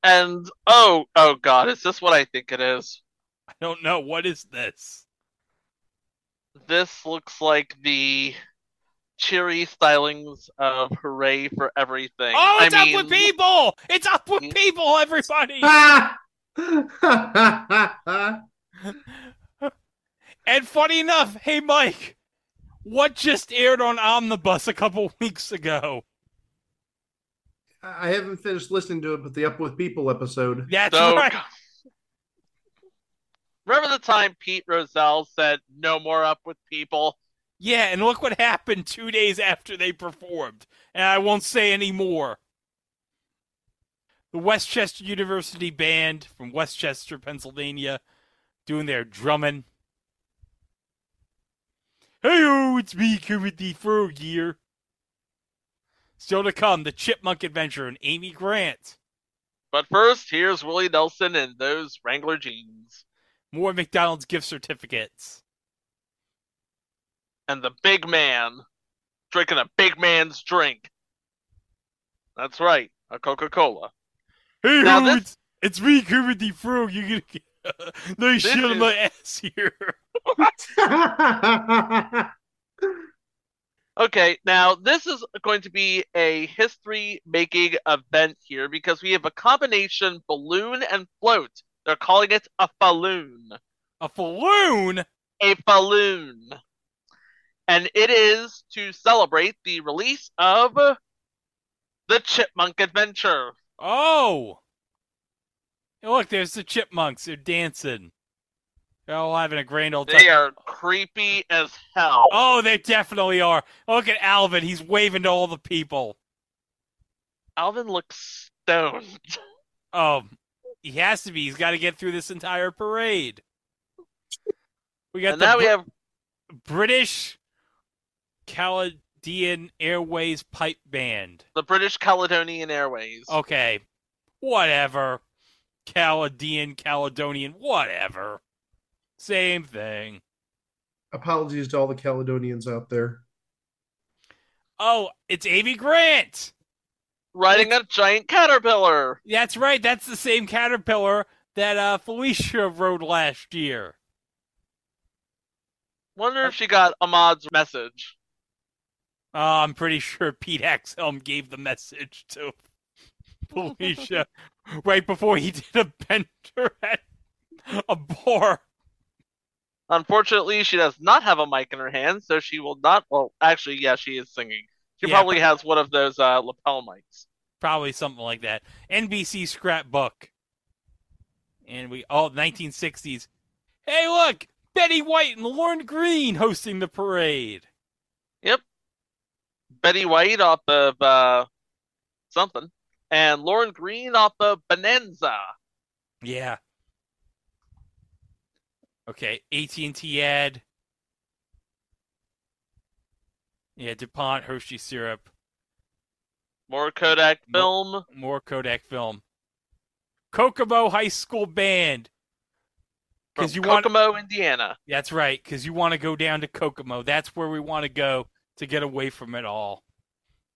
And oh, oh God, is this what I think it is? I don't know. What is this? This looks like the cheery stylings of "Hooray for Everything." Oh, it's I up mean, with people! It's up with <laughs> people, everybody! <laughs> <laughs> and funny enough, hey Mike, what just aired on Omnibus a couple <laughs> weeks ago? I haven't finished listening to it, but the Up with People episode. That's So- right. Remember the time Pete Rozelle said "No more up with people"? Yeah, and look what happened two days after they performed. And I won't say any more. The West Chester University Band from Westchester, Pennsylvania, doing their drumming. Hey, it's me, Kermit the Frog here. Still to come, the Chipmunk Adventure and Amy Grant. But first, here's Willie Nelson and those Wrangler jeans. More McDonald's gift certificates. And the big man drinking a big man's drink. That's right, a Coca Cola. Hey, Now ho, this- it's, it's me, Kermit the Frog. You're gonna get <laughs> nice This shit on my ass here. <laughs> Okay, now this is going to be a history making event here because we have a combination balloon and float. They're calling it a falloon. A falloon? A falloon. And it is to celebrate the release of the Chipmunk Adventure. Oh! Hey, look, there's the chipmunks. They're dancing. They're all having a grand old time. They are creepy as hell. Oh, they definitely are. Look at Alvin. He's waving to all the people. Alvin looks stoned. Oh, he has to be. He's got to get through this entire parade. We got And the now we Br- have British Caledonian Airways Pipe Band. the British Caledonian Airways. Okay, whatever. Caledonian, Caledonian, whatever. Same thing. Apologies to all the Caledonians out there. Oh, it's Amy Grant. Riding a giant caterpillar. That's right. That's the same caterpillar that uh, Felicia rode last year. Wonder if she got Ahmad's message. Uh, I'm pretty sure Pete Axelm gave the message to <laughs> Felicia right before he <laughs> did a bender at a bar. Unfortunately, she does not have a mic in her hand, so she will not. Well, actually, yeah, she is singing. She Yeah, probably has one of those uh, lapel mics. Probably something like that. NBC scrapbook. And we all 1960s. Hey, look, Betty White and Lorne Greene hosting the parade. Yep. Betty White off of uh, something, and Lorne Greene off of Bonanza. Yeah. Okay, AT&T ad. Yeah, DuPont Hershey syrup. More Kodak film. More Kodak film. Kokomo High School Band. Because you want Kokomo, Indiana. That's right, because you want to go down to Kokomo. That's where we want to go to get away from it all.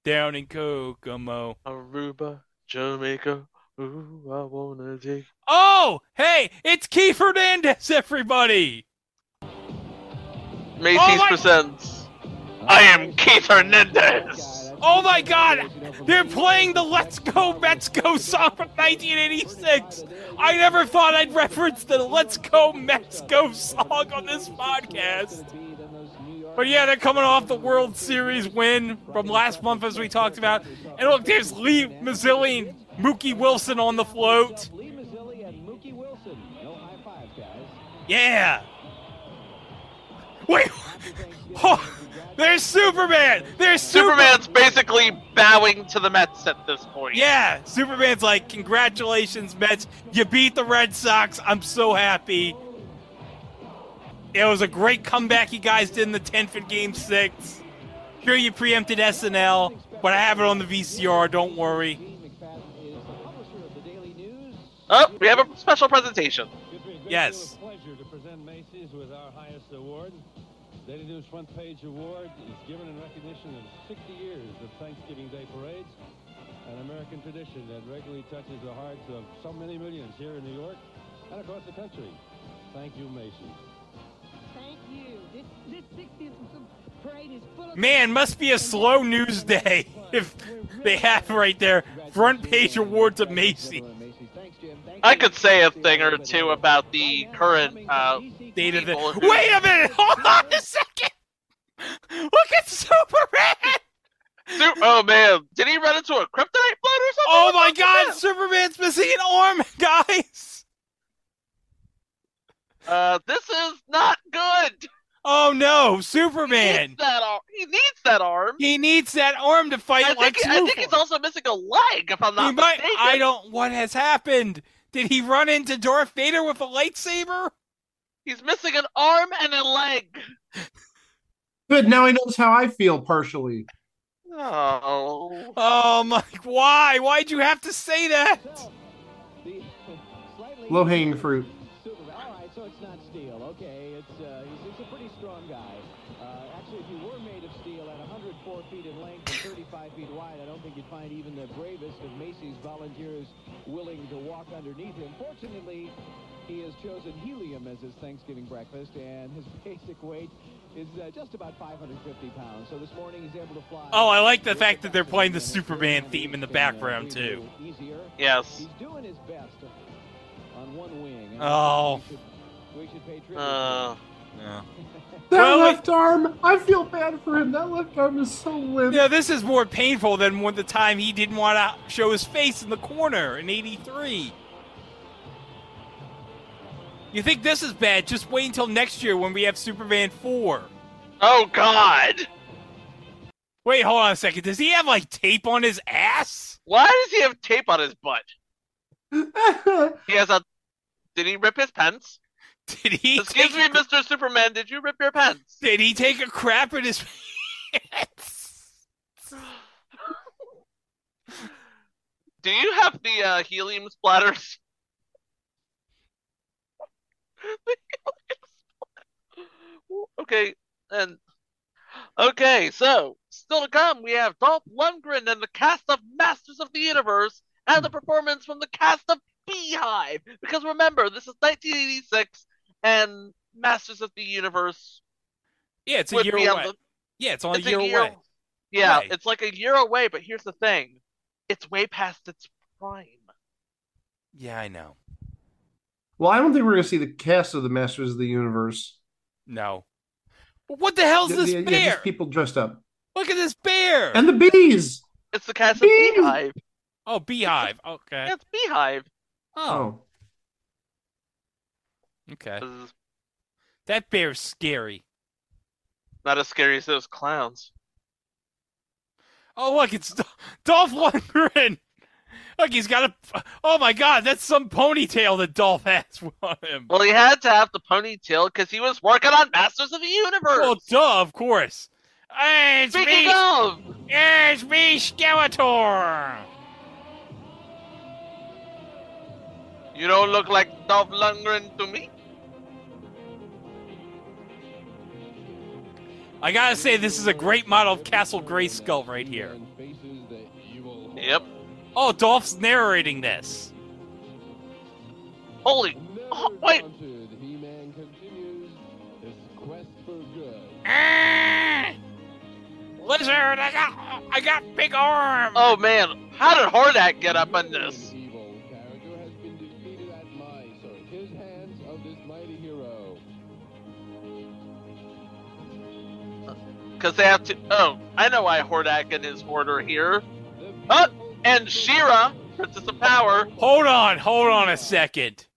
Down in Kokomo. Aruba, Jamaica. Ooh, I wanna take. Oh, hey, it's Keith Hernandez, everybody. Macy's Oh my- presents. I am Keith Hernandez. Oh my God, they're playing the "Let's Go Mets Go" song from 1986. I never thought I'd reference the "Let's Go Mets Go" song on this podcast. But yeah, they're coming off the World Series win from last month, as we talked about. And look, there's Lee Mazzilli and Mookie Wilson on the float. Yeah. Wait. <laughs> Oh, there's Superman. There's Super- Superman's basically bowing to the Mets at this point. Yeah, Superman's like, congratulations, Mets. You beat the Red Sox. I'm so happy. It was a great comeback you guys did in the 10th in Game 6. Sure, you preempted SNL, but I have it on the VCR, don't worry. Oh, we have a special presentation. Yes. It's a pleasure to present Macy's with our highest award. Daily News Front Page Award is given in recognition of 60 years of Thanksgiving Day parades, an American tradition that regularly touches the hearts of so many millions here in New York and across the country. Thank you, Macy's. Man, must be a slow news day <laughs> if they have right there front page awards of Macy. I could say a thing or two about the current uh, Date of the. who- Wait a minute! <laughs> Hold on a second! Look at Superman! Su- oh man, did he run into a kryptonite flood or something? Oh my god, Superman's missing an arm, <laughs> guys! Uh, this is not good. Oh no, He Superman! needs that arm. He needs that arm. He needs that arm to fight I think, Lex I think he's also missing a leg, if I'm not He might- mistaken. I don't. What has happened? Did he run into Darth Vader with a lightsaber? He's missing an arm and a leg. Good. Now he knows how I feel partially. Oh. Oh my! Why? Why'd you have to say that? Low hanging fruit. Find even the bravest of Macy's volunteers willing to walk underneath him. Fortunately, he has chosen helium as his Thanksgiving breakfast, and his <laughs> basic weight is uh, just about 550 pounds. So this morning he's able to fly. Oh, I like the fact that they're playing the Superman theme in the background too. Yes. He's doing his best on one wing. Oh. We should, we should pay tribute. Uh, Yeah. That Well, left arm, I feel bad for him. That left arm is so limp. Yeah, this is more painful than when the time he didn't want to show his face in the corner in '83. You think this is bad? Just wait until next year when we have Superman 4. oh God! Wait, hold on a second. Does he have like tape on his ass? Why does he have tape on his butt? <laughs> he has a. Did he rip his pants? Did he? Excuse me, Mr. Superman. Did you rip your pants? Did he take a crap in his pants? <laughs> Do you have the uh, helium splatters? <laughs> okay, and okay, so still to come, we have Dolph Lundgren and the cast of Masters of the Universe, and the performance from the cast of Beehive. Because remember, this is 1986, and Masters of the Universe Yeah, it's a year away. the- Yeah, it's only it's a year, away. Yeah, Right. it's like a year away, but here's the thing. It's way past its prime. Yeah, I know. Well, I don't think we're going to see the cast of the Masters of the Universe. No. But what the hell's Yeah, this yeah, yeah, bear? just people dressed up. Look at this bear. And the bees. It's the cast Bees. of Beehive. Oh, beehive. Okay. Yeah, it's Beehive. Oh, oh. Okay. That bear's scary. Not as scary as those clowns. Oh, look, it's Do- Dolph Lundgren. Look, he's got a. Oh my God, that's some ponytail that Dolph has <laughs> on him. Well, he had to have the ponytail because he was working on Masters of the Universe. Well, duh, of course. Hey, it's Speaking me. of, it's me, Skeletor. you don't look like Dolph Lundgren to me. I gotta say, this is a great model of Castle Grayskull right here. Yep. Oh, Dolph's narrating this. Holy. Oh, wait. He-Man continues his quest for good. Ah! Lizard, I got, I got big arms. Oh man, how did Hordak get up on this? Because they have to. Oh, I know why Hordak and his horde are here. Oh, and She-Ra, Princess of Power. Hold on, hold on a second.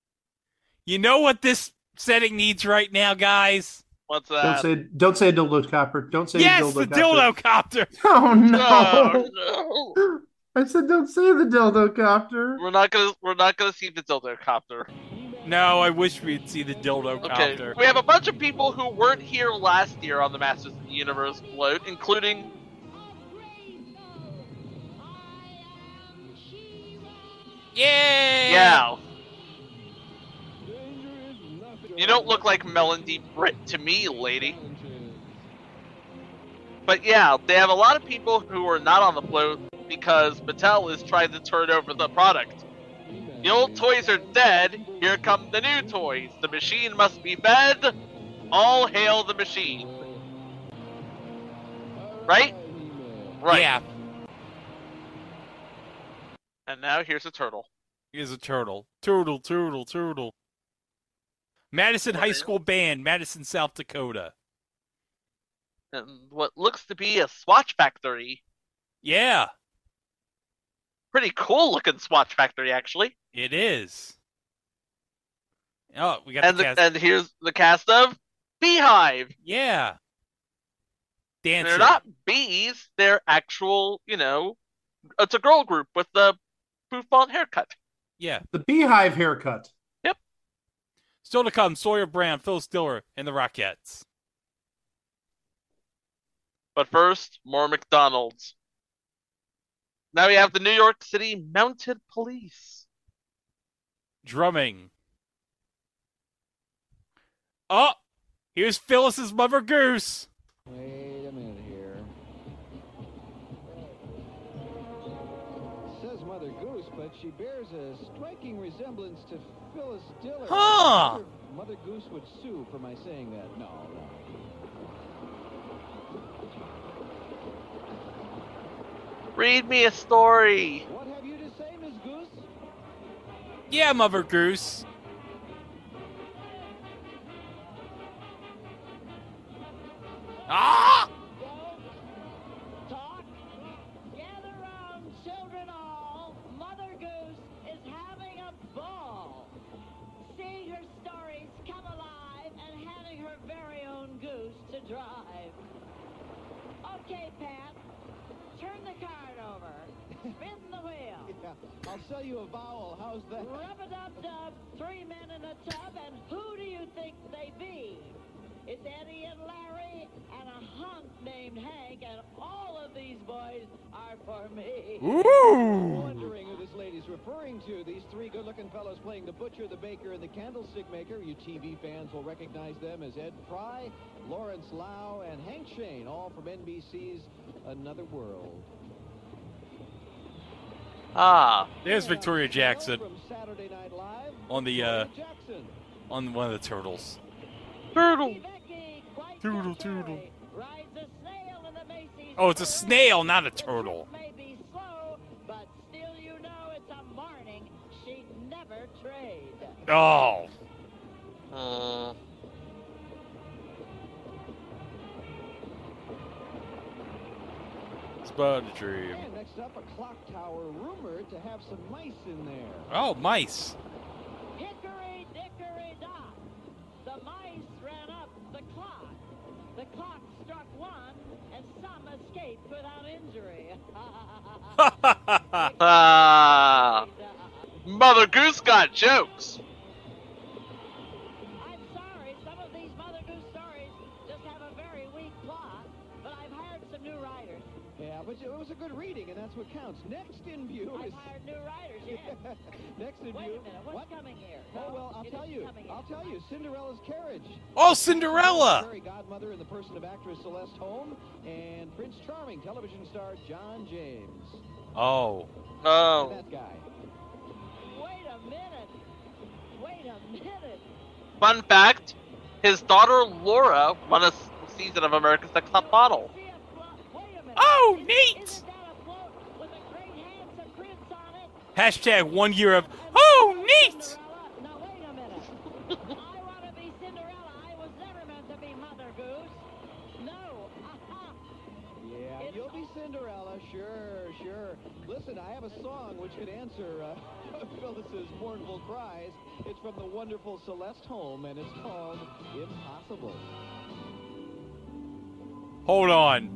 You know what this setting needs right now, guys? What's that? Don't say don't say dildo copper. Don't say yes, dildo the copper. dildo copter. <laughs> Oh no. Oh, no. I said don't say the dildo copter. We're not gonna. We're not gonna see the dildo copter. No, I wish we'd see the dildo Okay. copter. We have a bunch of people who weren't here last year on the Masters of the Universe float, including. Yeah. Yeah. You don't look like Melendy Britt to me, lady. But yeah, they have a lot of people who are not on the float because Mattel is trying to turn over the product. The old toys are dead, here come the new toys. The machine must be fed. All hail the machine. Right? Right. Yeah. And now here's a turtle. Here's a turtle. Turtle, turtle, turtle. Madison High School Band, Madison, South Dakota. And what looks to be a Swatch Factory. Yeah, Pretty cool looking Swatch Factory, actually. It is. Oh, we got And the the, cast. and here's the cast of Beehive. yeah. Dancing. They're not bees. They're actual, you know, it's a girl group with the bouffant haircut. Yeah. The beehive haircut. Yep. Still to come, Sawyer Brown, Phyllis Diller, and the Rockettes. But first, more McDonald's. Now we have the New York City Mounted Police drumming. Oh, here's Phyllis's mother goose. Wait a minute here. Says mother goose, but she bears a striking resemblance to Phyllis Diller. Huh. Mother goose would sue for my saying that. No, no. Read me a story. What? Yeah, Mother Goose. Ah! Wheel. Yeah, I'll sell you a vowel. How's that? Rub-a-dub-dub, three men in a tub, and who do you think they be? It's Eddie and Larry and a hunk named Hank, and all of these boys are for me. Ooh. Wondering who this lady's referring to. These three good-looking fellows playing the butcher, the baker, and the candlestick maker. You TV fans will recognize them as Ed Fry, Lawrence Lau, and Hank Cheyne, all from NBC's Another World. Ah. There's Victoria Jackson From Saturday Night Live, on the uh, on one of the turtles. Turtle. Turtle, turtle. Rides a snail in the Macy's Oh, it's a snail, not a turtle. may be It's but a dream. And next up, a clock tower rumored to have some mice in there. Oh, mice. Hickory dickory dock. The mice ran up the clock. The clock struck one, and some escaped without injury. Ah. <laughs> <laughs> <laughs> Mother Goose got jokes. And that's what counts. Next in view I've is hired new writers, yes. <laughs> next in Wait view. a minute, what's What? coming here? Oh No, well, I'll it tell you. I'll tell you. Cinderella's carriage. Oh, Cinderella. Fairy godmother in the person of actress Celeste Holm and Prince Charming, television star John James. Oh. Oh. That guy. Wait a minute. Wait a minute. Fun fact: His daughter Laura won a season of America's Next Top Model. Oh, neat. Hashtag one year of oh neat. Now wait a minute. I want to be Cinderella. I was never meant to be Mother Goose. No. Aha. Yeah, you'll be Cinderella. Sure, sure. Listen, I have a song which could answer uh, <laughs> Phyllis's mournful cries. It's from the wonderful Celeste Holm, and it's called Impossible. Hold on.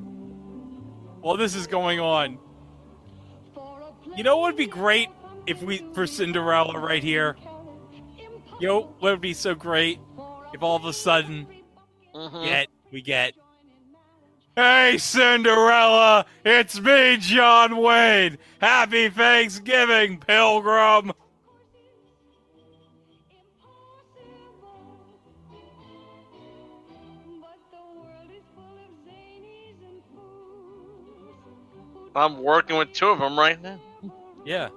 While this is going on, you know what would be great if we for Cinderella right here. You know what would be so great if all of a sudden Mhm. get we get. Hey Cinderella, it's me, John Wayne. Happy Thanksgiving, Pilgrim. I'm working with two of them right now. Yeah.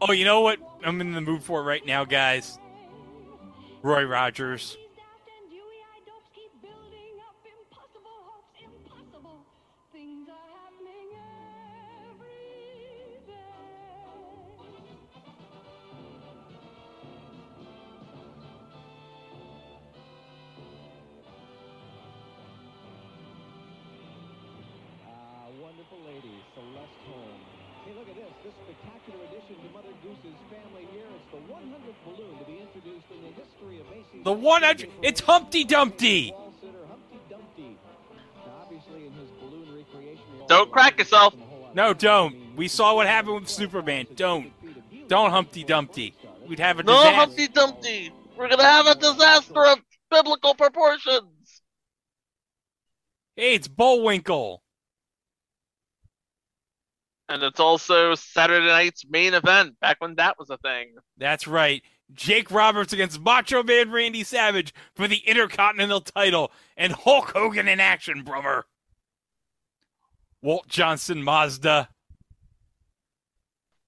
Oh, you know what? I'm in the mood for right now, guys. Roy Rogers. The 100. It's Humpty Dumpty. Wall sitter Humpty Dumpty. Now, obviously, in his balloon recreation, he Don't crack yourself. No, don't. We saw what happened with Superman. Don't. Don't Humpty Dumpty. We'd have a disaster. No. Humpty Dumpty. We're gonna have a disaster of biblical proportions. Hey, it's Bullwinkle. And it's also Saturday night's main event, back when that was a thing. That's right. Jake Roberts against Macho Man Randy Savage for the Intercontinental title and Hulk Hogan in action, brother. Walt Johnson Mazda.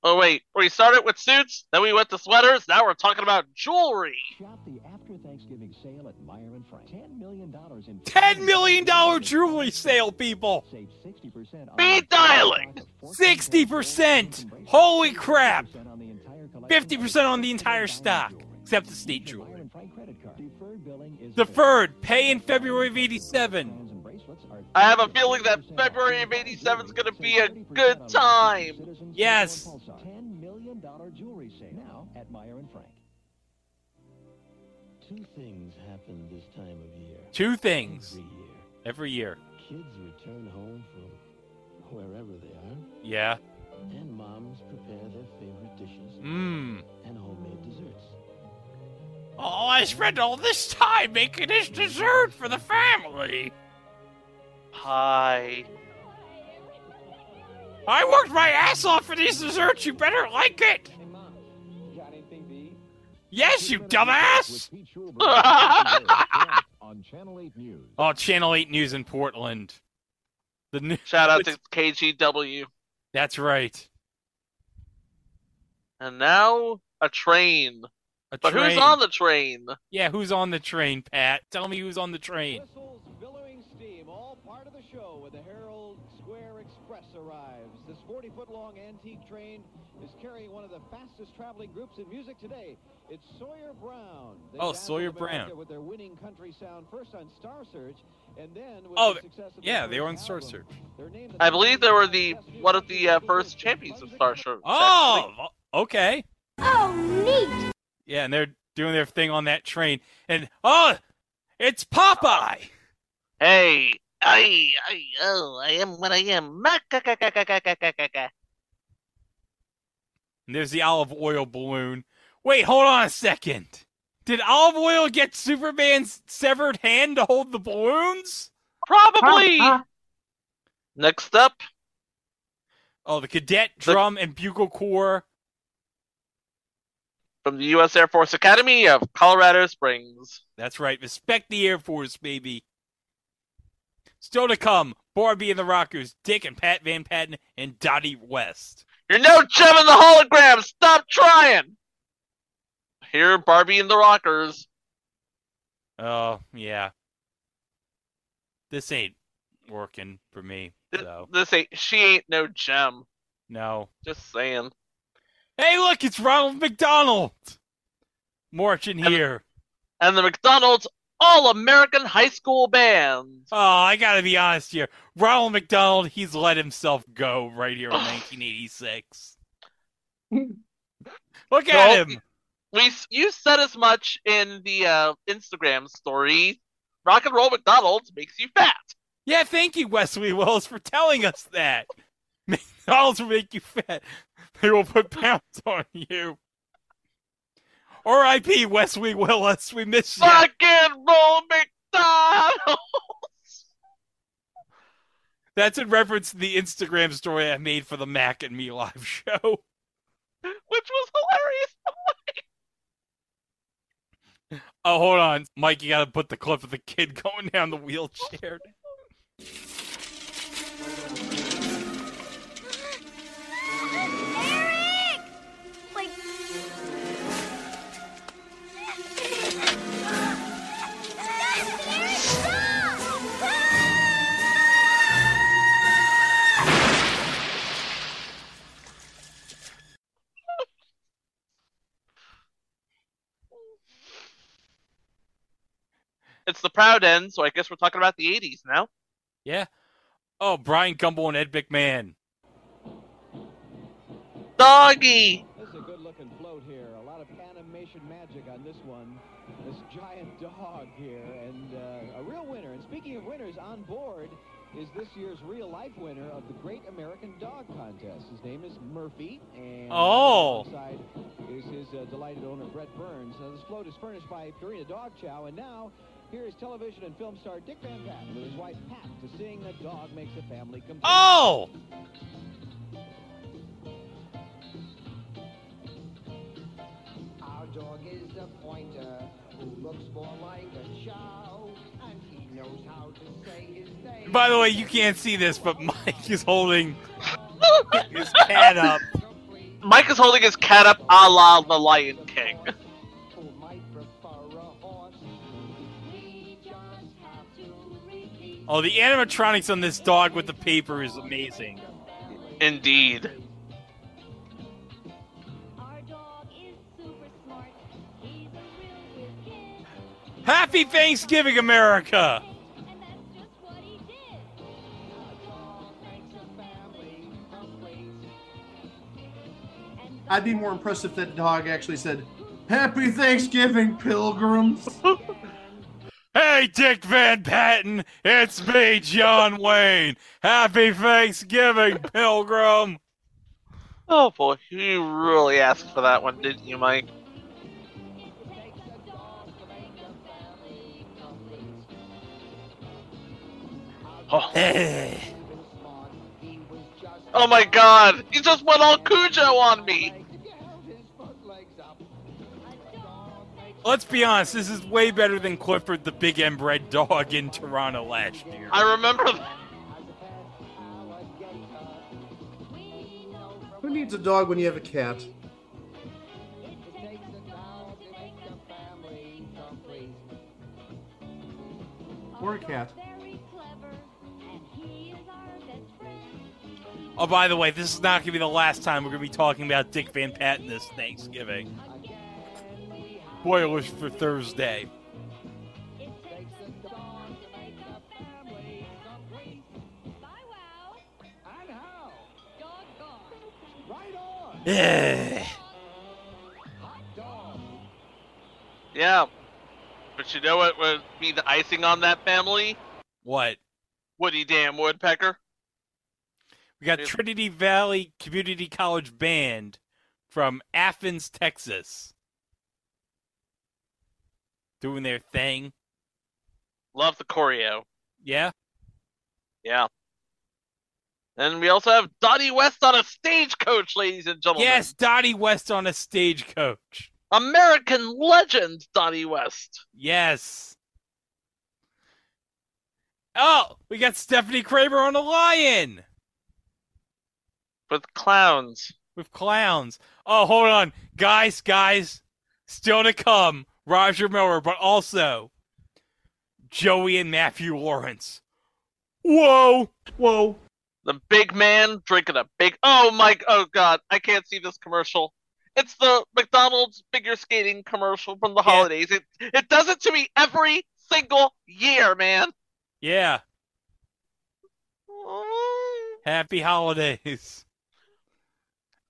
Oh wait, we started with suits, then we went to sweaters. Now we're talking about jewelry. Shop the after Thanksgiving sale at Meier and Frank. $10 million in $10 million jewelry sale, people! Save 60% Be dialing. 60%! Holy crap! 50% on the entire stock, except the state jewelry. Meier and Frank credit card. Deferred billing is Deferred, pay in February of 87. and bracelets are I have a feeling that February of '87 is going to be a good time. Yes. $10 million jewelry sale now at Meier and Frank. Two things happen this time of year. Two things Every year. every year. Kids return home from wherever they are, Yeah. Mmm. and homemade desserts. Oh, I spent all this time making this dessert for the family. Hi. I worked my ass off for these desserts. You better like it. Hey, Mom, you got anything to eat? Yes, you dumbass. With Pete Schulberg on Channel 8 News. Oh, Channel 8 News in Portland. The new- Shout out to <laughs> KGW. That's right. And now a train. A But who's on the train? Yeah, who's on the train, Pat? Tell me who's on the train. Whistles, billowing steam, all part of the show when the Herald Square Express arrives. This 40-foot-long antique train is carrying one of the fastest traveling groups in music today. It's Sawyer Brown. They Oh, Sawyer Brown. With their winning country sound, first on Star Search, and then with Oh, the success of yeah, they were on Star album. Search. They're I believe they were the one of the uh, first champions of Star Search. Oh, okay. Oh, neat. Yeah, and they're doing their thing on that train, and oh, it's Popeye. Hey, I, I, oh, I am what I am. And there's the Olive Oyl balloon. Wait, hold on a second. Did Olive Oyl get Superman's severed hand to hold the balloons? Probably. Next up. Oh, the cadet drum the... and bugle corps from the U.S. Air Force Academy of Colorado Springs. That's right. Respect the Air Force, baby. Still to come, Barbie and the Rockers, Dick and Pat Van Patten, and Dottie West. You're no gem in the hologram. Stop trying. Here, Barbie and the Rockers. Oh, yeah. This ain't working for me, so This ain't. She ain't no gem. no. Just saying. Hey, look, it's Ronald McDonald marching here. And the McDonald's All American High School Band. Oh, I gotta be honest here. Ronald McDonald, he's let himself go right here in <sighs> 1986. <laughs> Look at him. We you said as much in the uh, Instagram story. Rock and Roll McDonald's makes you fat. Yeah, thank you, Wesley Willis, for telling us that. <laughs> McDonald's will make you fat. They will put pounds on you. R.I.P. Wesley Willis. We miss you. And Roll McDonald's. That's in reference to the Instagram story I made for the Mac and Me live show. Which was hilarious. <laughs> Oh, hold on. Mike, you gotta put the clip of the kid <laughs> going down the wheelchair. <laughs> It's the proud end, so I guess we're talking about the 80s now. Yeah. Oh, Bryant Gumbel and Ed McMahon. Doggy. This is a good-looking float here. A lot of animation magic on this one. This giant dog here, and uh, a real winner. And speaking of winners, on board is this year's real-life winner of the Great American Dog Contest. His name is Murphy, and Oh. alongside is his uh, delighted owner Brett Burns. Now, this float is furnished by Purina Dog Chow, and now. Here's television and film star Dick Van Patten with his wife Pat to sing "A Dog Makes a Family Complete." Oh! Our dog is a pointer who looks more like a chow, and he knows how to say his name. By the way, you can't see this, but Mike is holding his cat up. <laughs> Mike is holding his cat up a la the Lion King. Oh, the animatronics on this dog with the paper is amazing. Indeed. Happy Thanksgiving, America! I'd be more impressed if that dog actually said, Happy Thanksgiving, pilgrims. <laughs> Hey, Dick Van Patten, it's me, John Wayne. Happy Thanksgiving, <laughs> Pilgrim. Oh boy, you really asked for that one, didn't you, Mike? Oh. Eh. oh my god, he just went all Cujo on me! Let's be honest, this is way better than Clifford the big inbred dog in Toronto last year. I remember that. Who needs a dog when you have a cat? Or a cat. Oh, by the way, this is not going to be the last time we're going to be talking about Dick Van Patten this Thanksgiving. Spoilers for Thursday. Eh. <sighs> Yeah. But you know what would be the icing on that family? What? Woody Damn Woodpecker. We got Trinity Valley Community College Band from Athens, Texas. Doing their thing. Love the choreo. Yeah? Yeah. And we also have Dottie West on a stagecoach, ladies and gentlemen. Yes, Dottie West on a stagecoach. American legend, Dottie West. Yes. Oh, we got Stepfanie Kramer on a lion. With clowns. With clowns. Oh, hold on. Guys, guys. Still to come. Roger Miller, but also Joey and Matthew Lawrence. Whoa. Whoa. The big man drinking a big. Oh my. Oh god, I can't see this commercial. It's the McDonald's figure skating commercial from the holidays. It it does it to me every single year, man. Yeah. Mm. Happy holidays.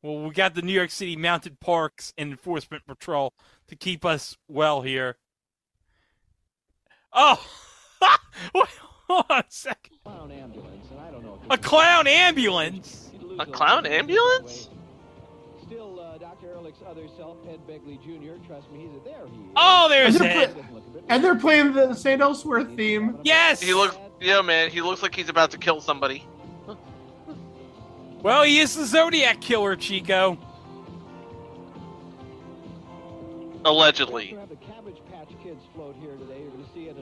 Well, we got the New York City Mounted Parks Enforcement Patrol to keep us well here. Oh! <laughs> Wait, Hold on a second. Clown ambulance, and I don't know. A clown ambulance? A clown ambulance? Still, uh, Dr. Ehrlich's other self, Ed Begley Jr. Trust me, he's there. He is. Oh, there's and they're, Ed. pla- and they're playing the St. Elsewhere theme. Yes. He looks. Yeah, man. He looks like he's about to kill somebody. Well, he is the Zodiac Killer, Chico.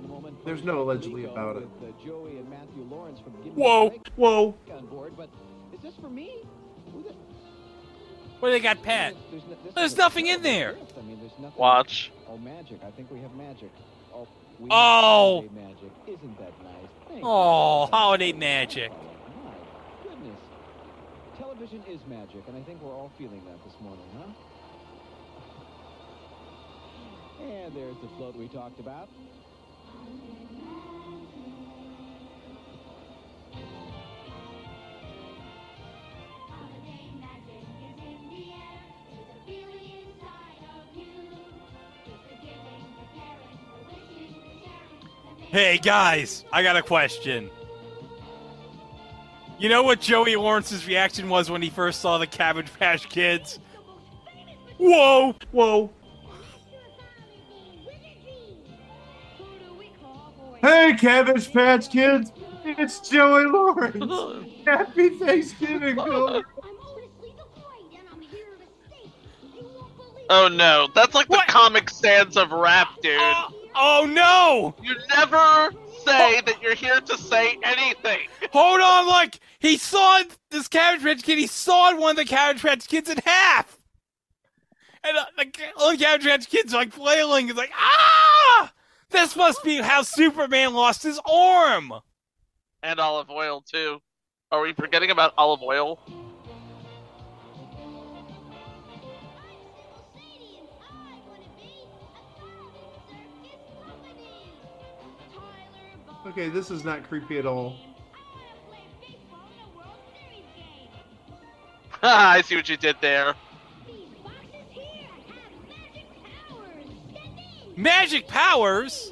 Moment. There's no allegedly about it. With, Joey and Matthew Lawrence from Give Me Whoa, whoa. on board, but is this for me? Who the- What do they got, Pat? There's, no- this There's is a nothing in there. gift. I mean, there's nothing. Watch. Oh, magic. I think we have magic. Oh, Oh. holiday magic. Isn't that nice? Thank you. Oh, holiday magic. Oh, Television is magic, and I think we're all feeling that this morning, huh? And there's the float we talked about. Hey, guys, I got a question. You know what Joey Lawrence's reaction was when he first saw the Cabbage Patch Kids? Whoa! Whoa! Hey, Cabbage Patch Kids! It's Joey Lawrence! <laughs> Happy Thanksgiving, Bill! Oh no, that's like the Comic Sans of rap, dude. Oh no! You never say that you're here to say anything. Hold on, look! He sawed this Cabbage Patch Kid. He sawed one of the Cabbage Patch Kids in half, and uh, the all the Cabbage Patch Kids are like flailing. It's like ah! This must be how Superman lost his arm. And Olive Oyl too. Are we forgetting about Olive Oyl? Okay, this is not creepy at all. <laughs> I see what you did there. Magic powers.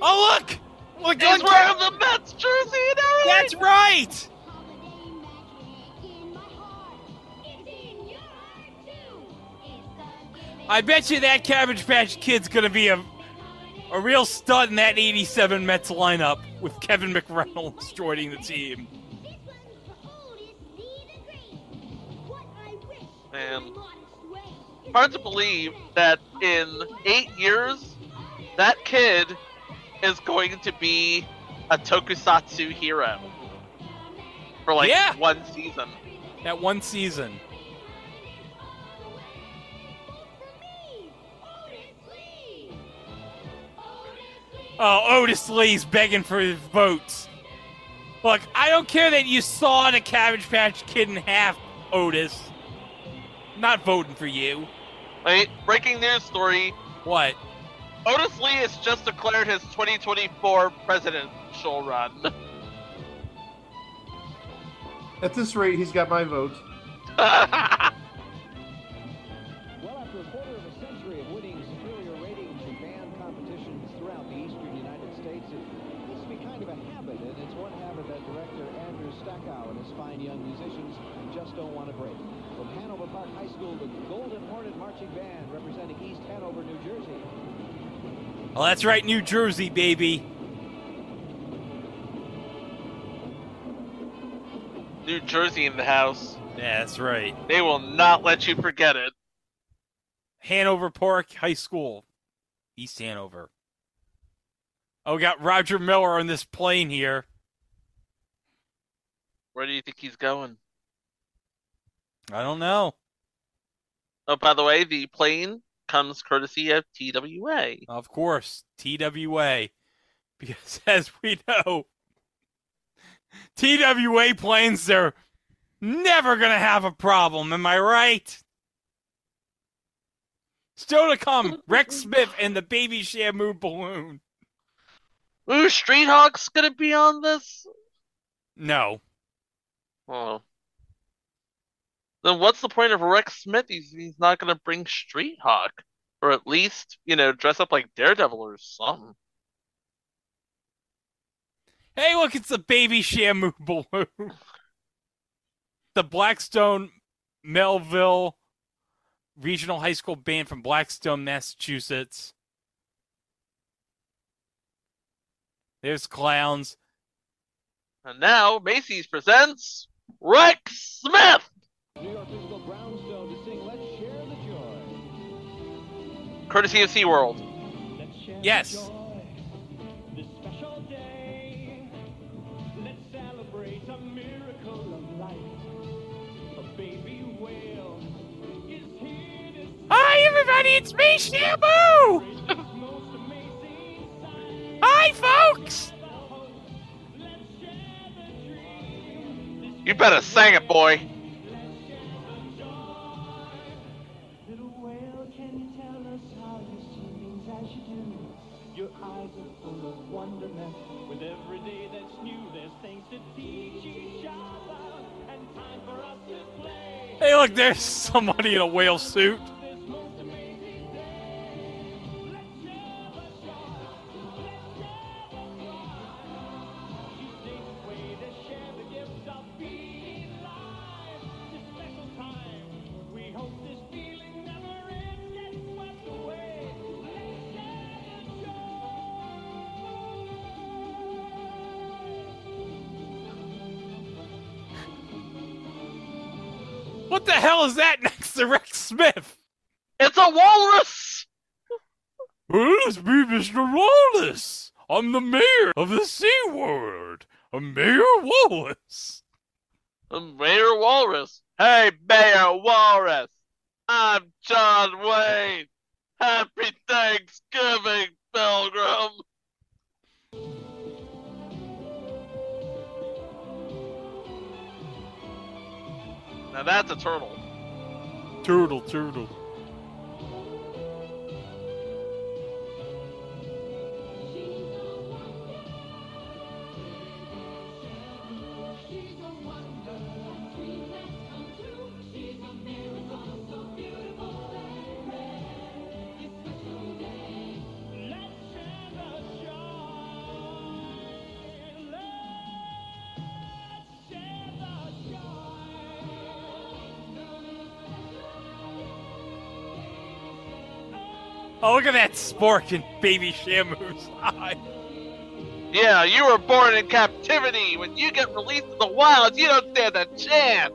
Oh look! Look, He's wearing the Mets jersey and everything. That's right. I bet you that Cabbage Patch Kid's gonna be a a real stud in that '87 Mets lineup with Kevin McReynolds joining the team. Man, hard to believe that in eight years, that kid is going to be a tokusatsu hero for like Yeah. one season. That one season. Oh, Otis Lee's begging for his votes. Look, I don't care that you saw the Cabbage Patch Kid in half, Otis. Not voting for you. Wait, breaking news story. What? Otis Lee has just declared his 2024 presidential run. At this rate, he's got my vote. <laughs> Hornet Marching Band representing East Hanover, New Jersey. Oh, that's right, New Jersey, baby. New Jersey in the house. Yeah, that's right. They will not let you forget it. Hanover Park High School, East Hanover. Oh, we got Roger Miller on this plane here. Where do you think he's going? I don't know. Oh, by the way, the plane comes courtesy of TWA. Of course, TWA. Because <laughs> as we know, TWA planes, they're never going to have a problem. Am I right? Still to come, Rex Smith and the Baby Shamu balloon. Ooh, Street Hawk's gonna be on this? No. Oh. Then what's the point of Rex Smith? He's, he's not gonna bring Street Hawk. Or at least, you know, dress up like Daredevil or something. Hey, look, it's the Baby Shamu <laughs> balloon. the Blackstone Millville Regional High School band from Blackstone, Massachusetts. There's clowns. And now Macy's presents Rex Smith! New York musical Brownstone to sing Let's Share the Joy. Courtesy of SeaWorld. Yes. This special day, let's celebrate a miracle of life. A baby whale is here to Hi, everybody, it's me, Shamu! Hi, folks! You better sing it, boy. Hey, look, there's somebody in a whale suit. Hell is that next to Rex Smith? It's a walrus! Well, it's me, Mr. Wallace. I'm the mayor of the Sea World. I'm Mayor Wallace. Mayor Walrus. Hey, Mayor Walrus. I'm John Wayne. Happy Thanksgiving, Pilgrim. Now that's a turtle. Turtle, turtle. Oh, look at that spork in Baby Shamu's eye. <laughs> Yeah, you were born in captivity. When you get released in the wild, you don't stand a chance.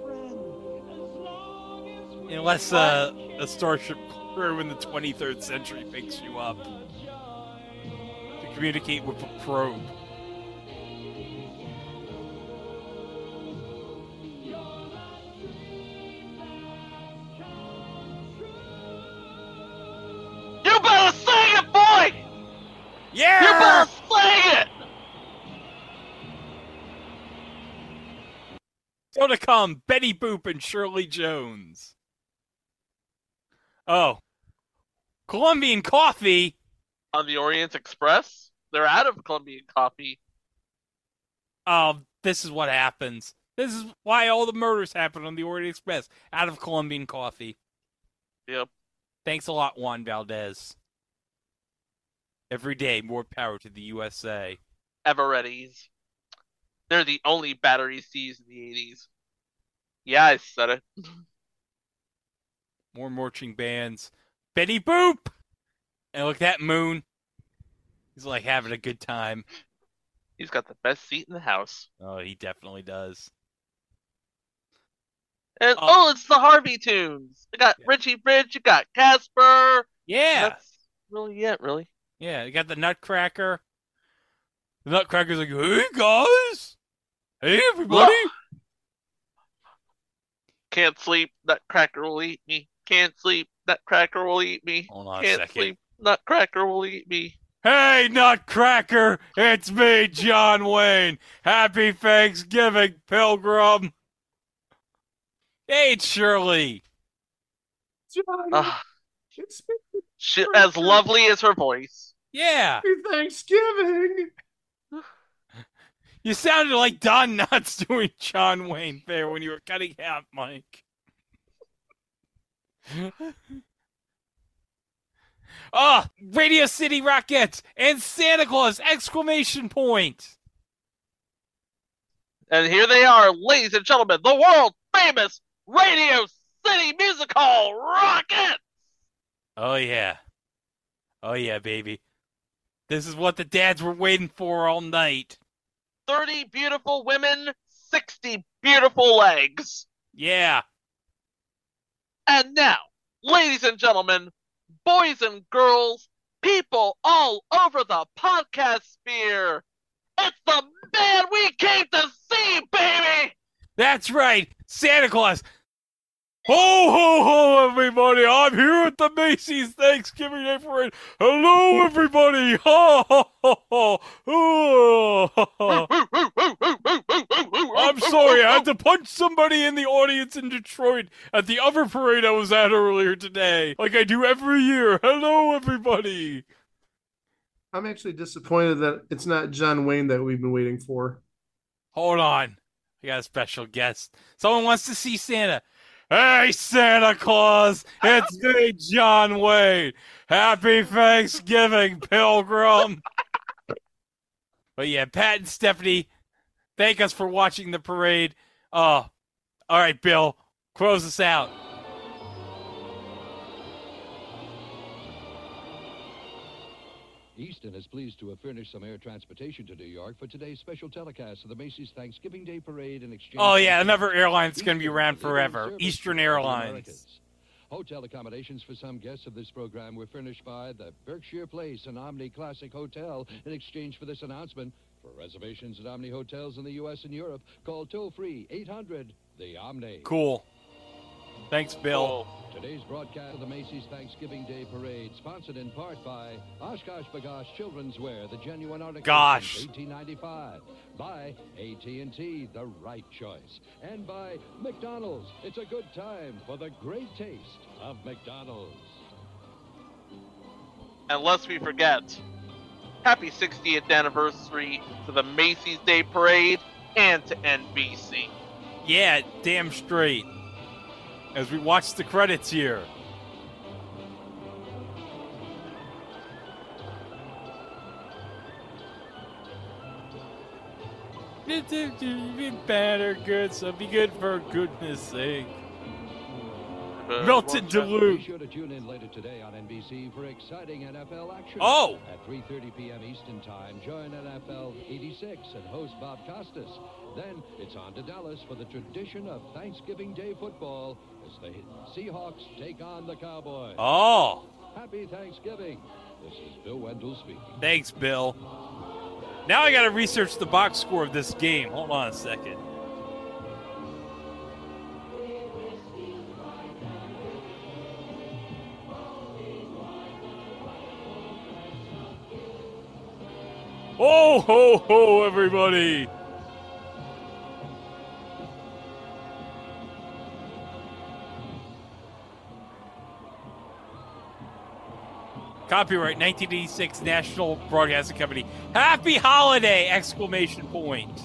Unless uh, a starship crew in the 23rd century picks you up to communicate with a probe. Yeah! You better sing it! Still to come, Betty Boop and Shirley Jones. Oh. Colombian coffee? On the Orient Express, they're out of Colombian coffee. Oh, this is what happens. This is why all the murders happen on the Orient Express. Out of Colombian coffee. Yep. Thanks a lot, Juan Valdez. Every day, more power to the USA. Everetti's. They're the only battery C's in the 80s. Yeah, I said it. More marching bands. Betty Boop! And look, at that moon. He's like having a good time. He's got the best seat in the house. Oh, he definitely does. And oh, oh it's the Harvey tunes. You got Richie Rich, you got Casper. Yeah. That's really it, really. Yeah, you got the Nutcracker. The Nutcracker's like, hey guys! Hey everybody! Can't sleep, Nutcracker will eat me. Can't sleep, Nutcracker will eat me. Hold on Can't second. sleep, Nutcracker will eat me. Hey, Nutcracker! It's me, John Wayne. Happy Thanksgiving, Pilgrim. Hey, it's Shirley. Ah. She, as lovely as her voice. Yeah. Happy Thanksgiving. You sounded like Don Knotts doing John Wayne there when you were cutting out, Mike. Ah, Radio City Rockettes and Santa Claus! Exclamation point! And here they are, ladies and gentlemen, the world famous Radio City Music Hall Rockette! Oh yeah, oh yeah, baby. This is what the dads were waiting for all night. 30 beautiful women, 60 beautiful legs. Yeah. And now, ladies and gentlemen, boys and girls, people all over the podcast sphere, it's the man we came to see, baby! That's right, Santa Claus. Ho ho ho, everybody! I'm here at the Macy's Thanksgiving Day Parade. Hello, everybody! Ha ha ha ha! Oh. I'm sorry, I had to punch somebody in the audience in Detroit at the other parade I was at earlier today, like I do every year. Hello, everybody! I'm actually disappointed that it's not John Wayne that we've been waiting for. Hold on, I got a special guest. Someone wants to see Santa. Hey, Santa Claus! It's <laughs> me, John Wayne. Happy Thanksgiving, Pilgrim. but yeah, Pat and Stepfanie, thank us for watching the parade. Oh, all right, Bill, close us out. Eastern is pleased to have furnished some air transportation to New York for today's special telecast of the Macy's Thanksgiving Day Parade in exchange. Oh yeah, another airline that's going to be around forever. Eastern Airlines. Hotel accommodations for some guests of this program were furnished by the Berkshire Place and Omni Classic Hotel in exchange for this announcement. For reservations at Omni Hotels in the U.S. and Europe, call toll free 800 the Omni. Cool. Thanks, Bill. Today's broadcast of the Macy's Thanksgiving Day Parade, sponsored in part by OshKosh B'gosh Children's Wear, the genuine article Gosh. 1895, by AT&T, the right choice, and by McDonald's. It's a good time for the great taste of McDonald's. And lest we forget, happy 60th anniversary to the Macy's Day Parade and to NBC. Yeah, damn straight. As we watch the credits here. Or good, so be good for goodness sake. Uh, Melted Duluth. Be sure to tune in later today on NBC for exciting NFL action. Oh! At 3.30 p.m. Eastern Time, join NFL 86 and host Bob Costas. Then it's on to Dallas for the tradition of Thanksgiving Day football as the Seahawks take on the Cowboys. Oh. Happy Thanksgiving. This is Bill Wendell speaking. Thanks, Bill. Now I gotta research the box score of this game. Hold on a second. Oh ho ho, everybody! Copyright 1986 National Broadcasting Company. Happy holiday! Exclamation point.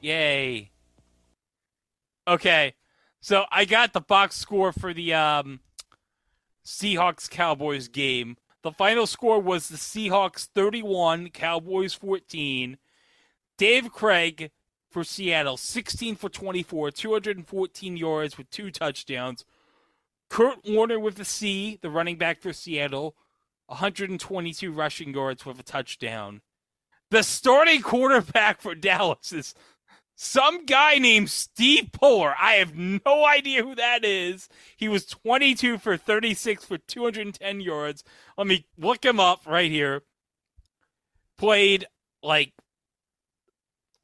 Yay. Okay. So I got the box score for the um, Seahawks Cowboys game. The final score was the Seahawks 31, Cowboys 14. Dave Krieg for Seattle, 16 for 24, 214 yards with two touchdowns. Curt Warner with the C, the running back for Seattle, 122 rushing yards with a touchdown. The starting quarterback for Dallas is some guy named Steve Pelluer. I have no idea who that is. He was 22 for 36 for 210 yards. Let me look him up right here. Played like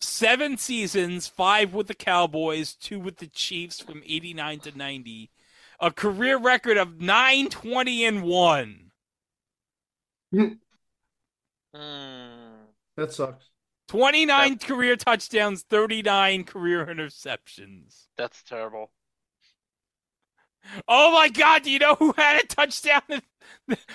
seven seasons, five with the Cowboys, two with the Chiefs from 89 to 90. A career record of 920 and 1. <laughs> Hmm. That sucks. 29 career touchdowns, 39 career interceptions. That's terrible. Oh my God! Do you know who had a touchdown?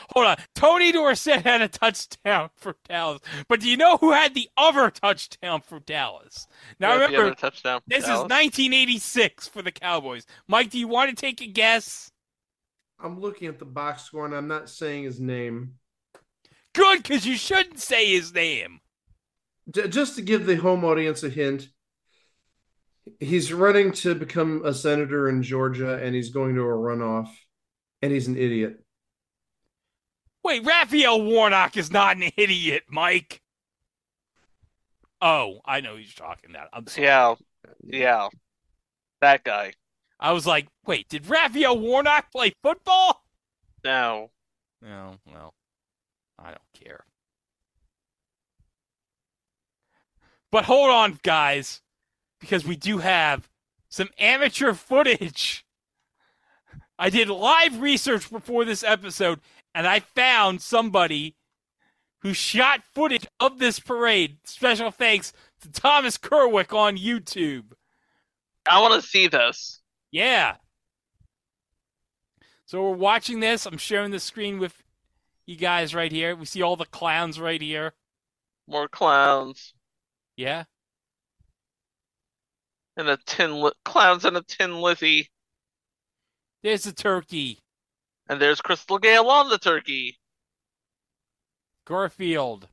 Hold on. Tony Dorsett had a touchdown for Dallas, but do you know who had the other touchdown for Dallas? Now Yeah, remember, other touchdown for this is 1986 for the Cowboys. Mike, do you want to take a guess? I'm looking at the box score and I'm not saying his name. Good, because you shouldn't say his name. J- just to give the home audience a hint, he's running to become a senator in Georgia and he's going to a runoff and he's an idiot. Wait, Raphael Warnock is not an idiot, Mike. Oh, I know he's talking that. I'm sorry. Yeah, yeah, that guy. I was like, wait, did Raphael Warnock play football? No, No, well, I don't care. But hold on, guys, because we do have some amateur footage. I did live research before this episode, and I found somebody who shot footage of this parade. Special thanks to Thomas Kerwick on YouTube. I want to see this. Yeah. So we're watching this. I'm sharing the screen with you guys right here. We see all the clowns right here. More clowns Yeah. and a tin li- clowns and a tin Lizzie, There's the turkey. and there's Crystal Gayle on the turkey. Garfield.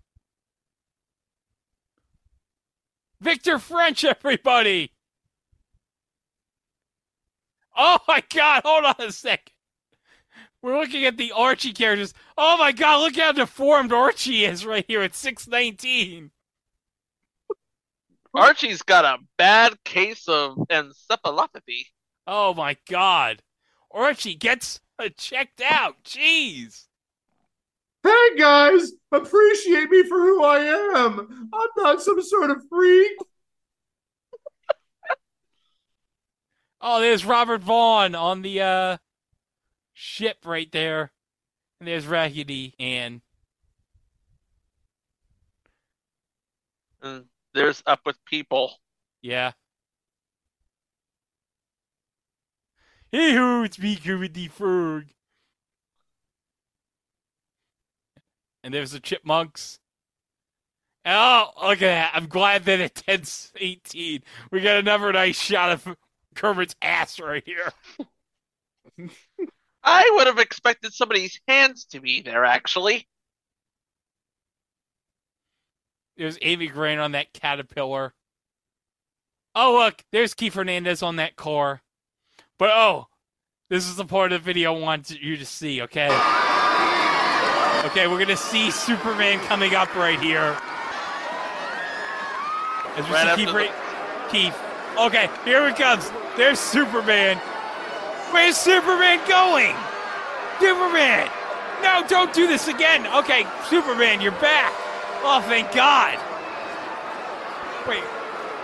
Victor French, everybody. Oh my god, hold on a second. We're looking at the Archie characters. Oh my god, look how deformed Archie is right here at 619. Archie's got a bad case of encephalopathy. Oh my god. Archie gets checked out. Jeez. Hey guys, appreciate me for who I am. I'm not some sort of freak. Oh, there's Robert Vaughn on the uh ship right there. And there's Raggedy Ann. And there's up with people. Yeah. Hey ho, it's me, Kermit the Frog. And there's the chipmunks. Oh, look at that. I'm glad that at 10 18, we got another nice shot of Kermit's ass right here. <laughs> I would have expected somebody's hands to be there, actually. There's Amy Grant on that caterpillar. Oh, look, there's Keith Hernandez on that car. But oh, this is the part of the video I want you to see, okay? Okay, we're gonna see Superman coming up right here. As we Right see Keith, the- Keith. Okay, here it comes. There's Superman. Where's Superman going? Superman! No, don't do this again. Okay, Superman, you're back. Oh, thank God. Wait,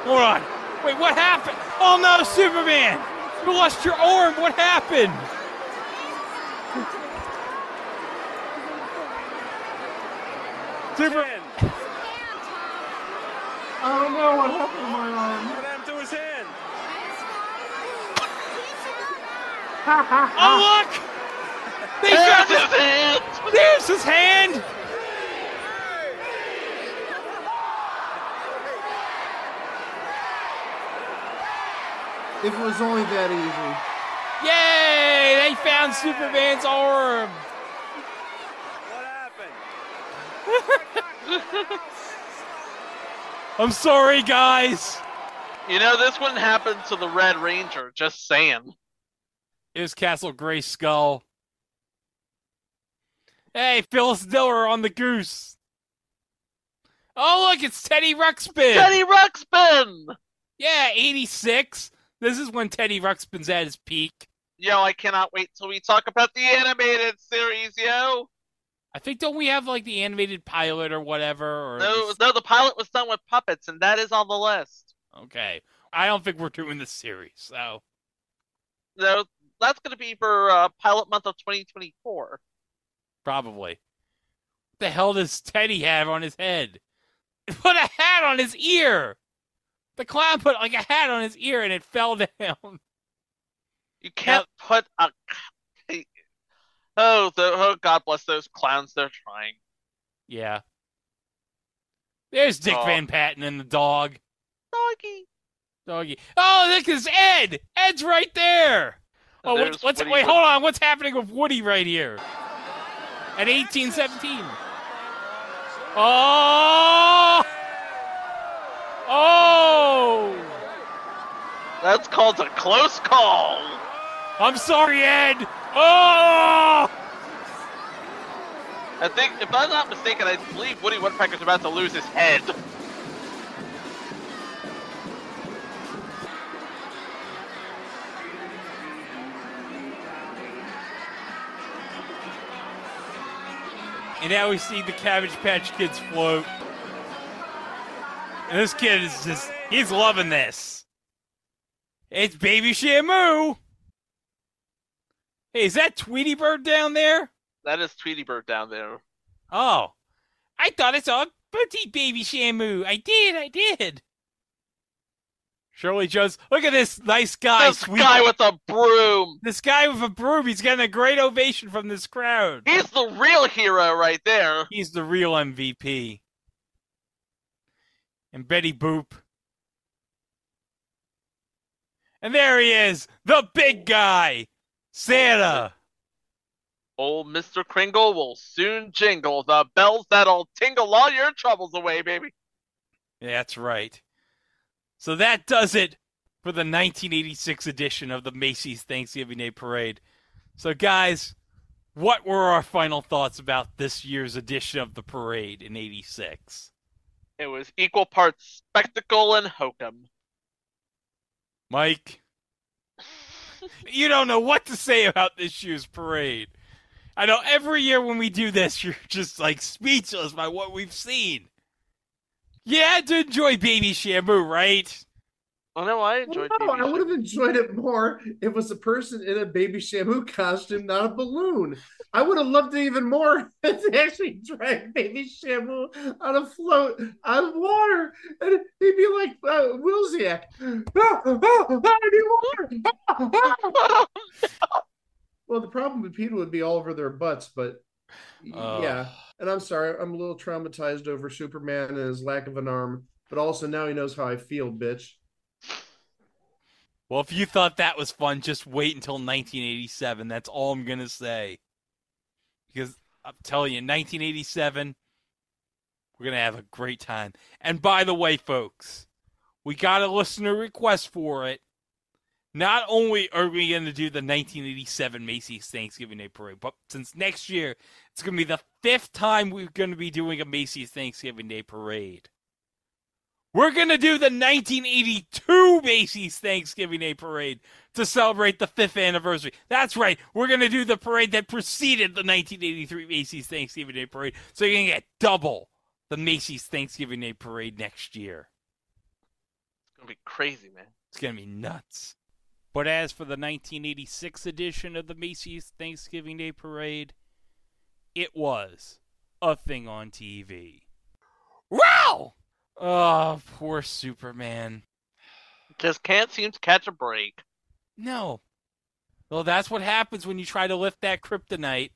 hold on. Wait, what happened? Oh no, Superman! You lost your arm. What happened? Superman. I don't know what happened to my arm. What happened to his hand? <laughs> Oh look! They There's found his hand! There's his hand. If it was only that easy. Yay! They found Superman's arm. What <laughs> happened? I'm sorry, guys. You know, this wouldn't happen to the Red Ranger, just saying. It was Castle Grayskull. Hey, Phyllis Diller on the goose. Oh, look, it's Teddy Ruxpin. Teddy Ruxpin! Yeah, 86. This is when Teddy Ruxpin's at his peak. Yo, I cannot wait till we talk about the animated series, yo! I think don't we have like the animated pilot or whatever? Or No, no, the pilot was done with puppets, and that is on the list. okay, I don't think we're doing this series. So No, that's going to be for uh, pilot month of 2024. probably. What the hell does Teddy have on his head? <laughs> Put a hat on his ear. The clown put like a hat on his ear and it fell down. You can't put a. Oh, the, oh, God bless those clowns. They're trying. Yeah. There's Dick Oh. Van Patten and the dog. Doggy. Doggy. Oh, look, it's Ed. Ed's right there. Oh, There's what's, wait? Hold on. What's happening with Woody right here? At 1817. Oh. Oh. That's called a close call. I'm sorry, Ed. Oh. I think, if I'm not mistaken, I believe Woody Woodpecker's about to lose his head. And now we see the Cabbage Patch Kids float. And this kid is just, he's loving this. It's Baby Shamu. Hey, is that Tweety Bird down there? That is Tweety Bird down there. Oh, I thought I saw a petite Baby Shamu. I did, I did. Shirley Jones, look at this nice guy. This guy with a broom. This guy with a broom. He's getting a great ovation from this crowd. He's the real hero right there. He's the real MVP. And Betty Boop. And there he is, the big guy, Santa. Old Mr. Kringle will soon jingle the bells that'll tingle all your troubles away, baby. That's right. So that does it for for the 1986 edition of the Macy's Thanksgiving Day Parade. So, guys, what were our final thoughts about this year's edition of the parade in 86? It was equal parts spectacle and hokum. Mike, you don't know what to say about this year's parade. I know every year when we do this, you're just like speechless by what we've seen. Had to enjoy Baby Shamu, right? Oh no, I enjoyed. No, I would have enjoyed it more if it was a person in a baby Shamu costume, not a balloon. I would have loved it even more <laughs> if they actually drag baby Shamu on a float out of water, and he'd be like uh, Willzyx. "Ah, <laughs> ah, I need water." well, the problem with people would be all over their butts, but Oh. yeah. And I'm sorry, I'm a little traumatized over Superman and his lack of an arm, but also now he knows how I feel, bitch. Well, if you thought that was fun, just wait until 1987. That's all I'm going to say. Because I'm telling you, 1987, we're going to have a great time. And by the way, folks, we got a listener request for it. Not only are we going to do the 1987 Macy's Thanksgiving Day Parade, but since next year, it's going to be the fifth time we're going to be doing a Macy's Thanksgiving Day Parade. We're going to do the 1982 Macy's Thanksgiving Day Parade to celebrate the fifth anniversary. That's right. We're going to do the parade that preceded the 1983 Macy's Thanksgiving Day Parade. So you're going to get double the Macy's Thanksgiving Day Parade next year. It's gonna be crazy, man. It's going to be nuts. But as for the 1986 edition of the Macy's Thanksgiving Day Parade, it was a thing on TV. Wow! Oh, poor Superman. Just can't seem to catch a break. No. Well, that's what happens when you try to lift that kryptonite.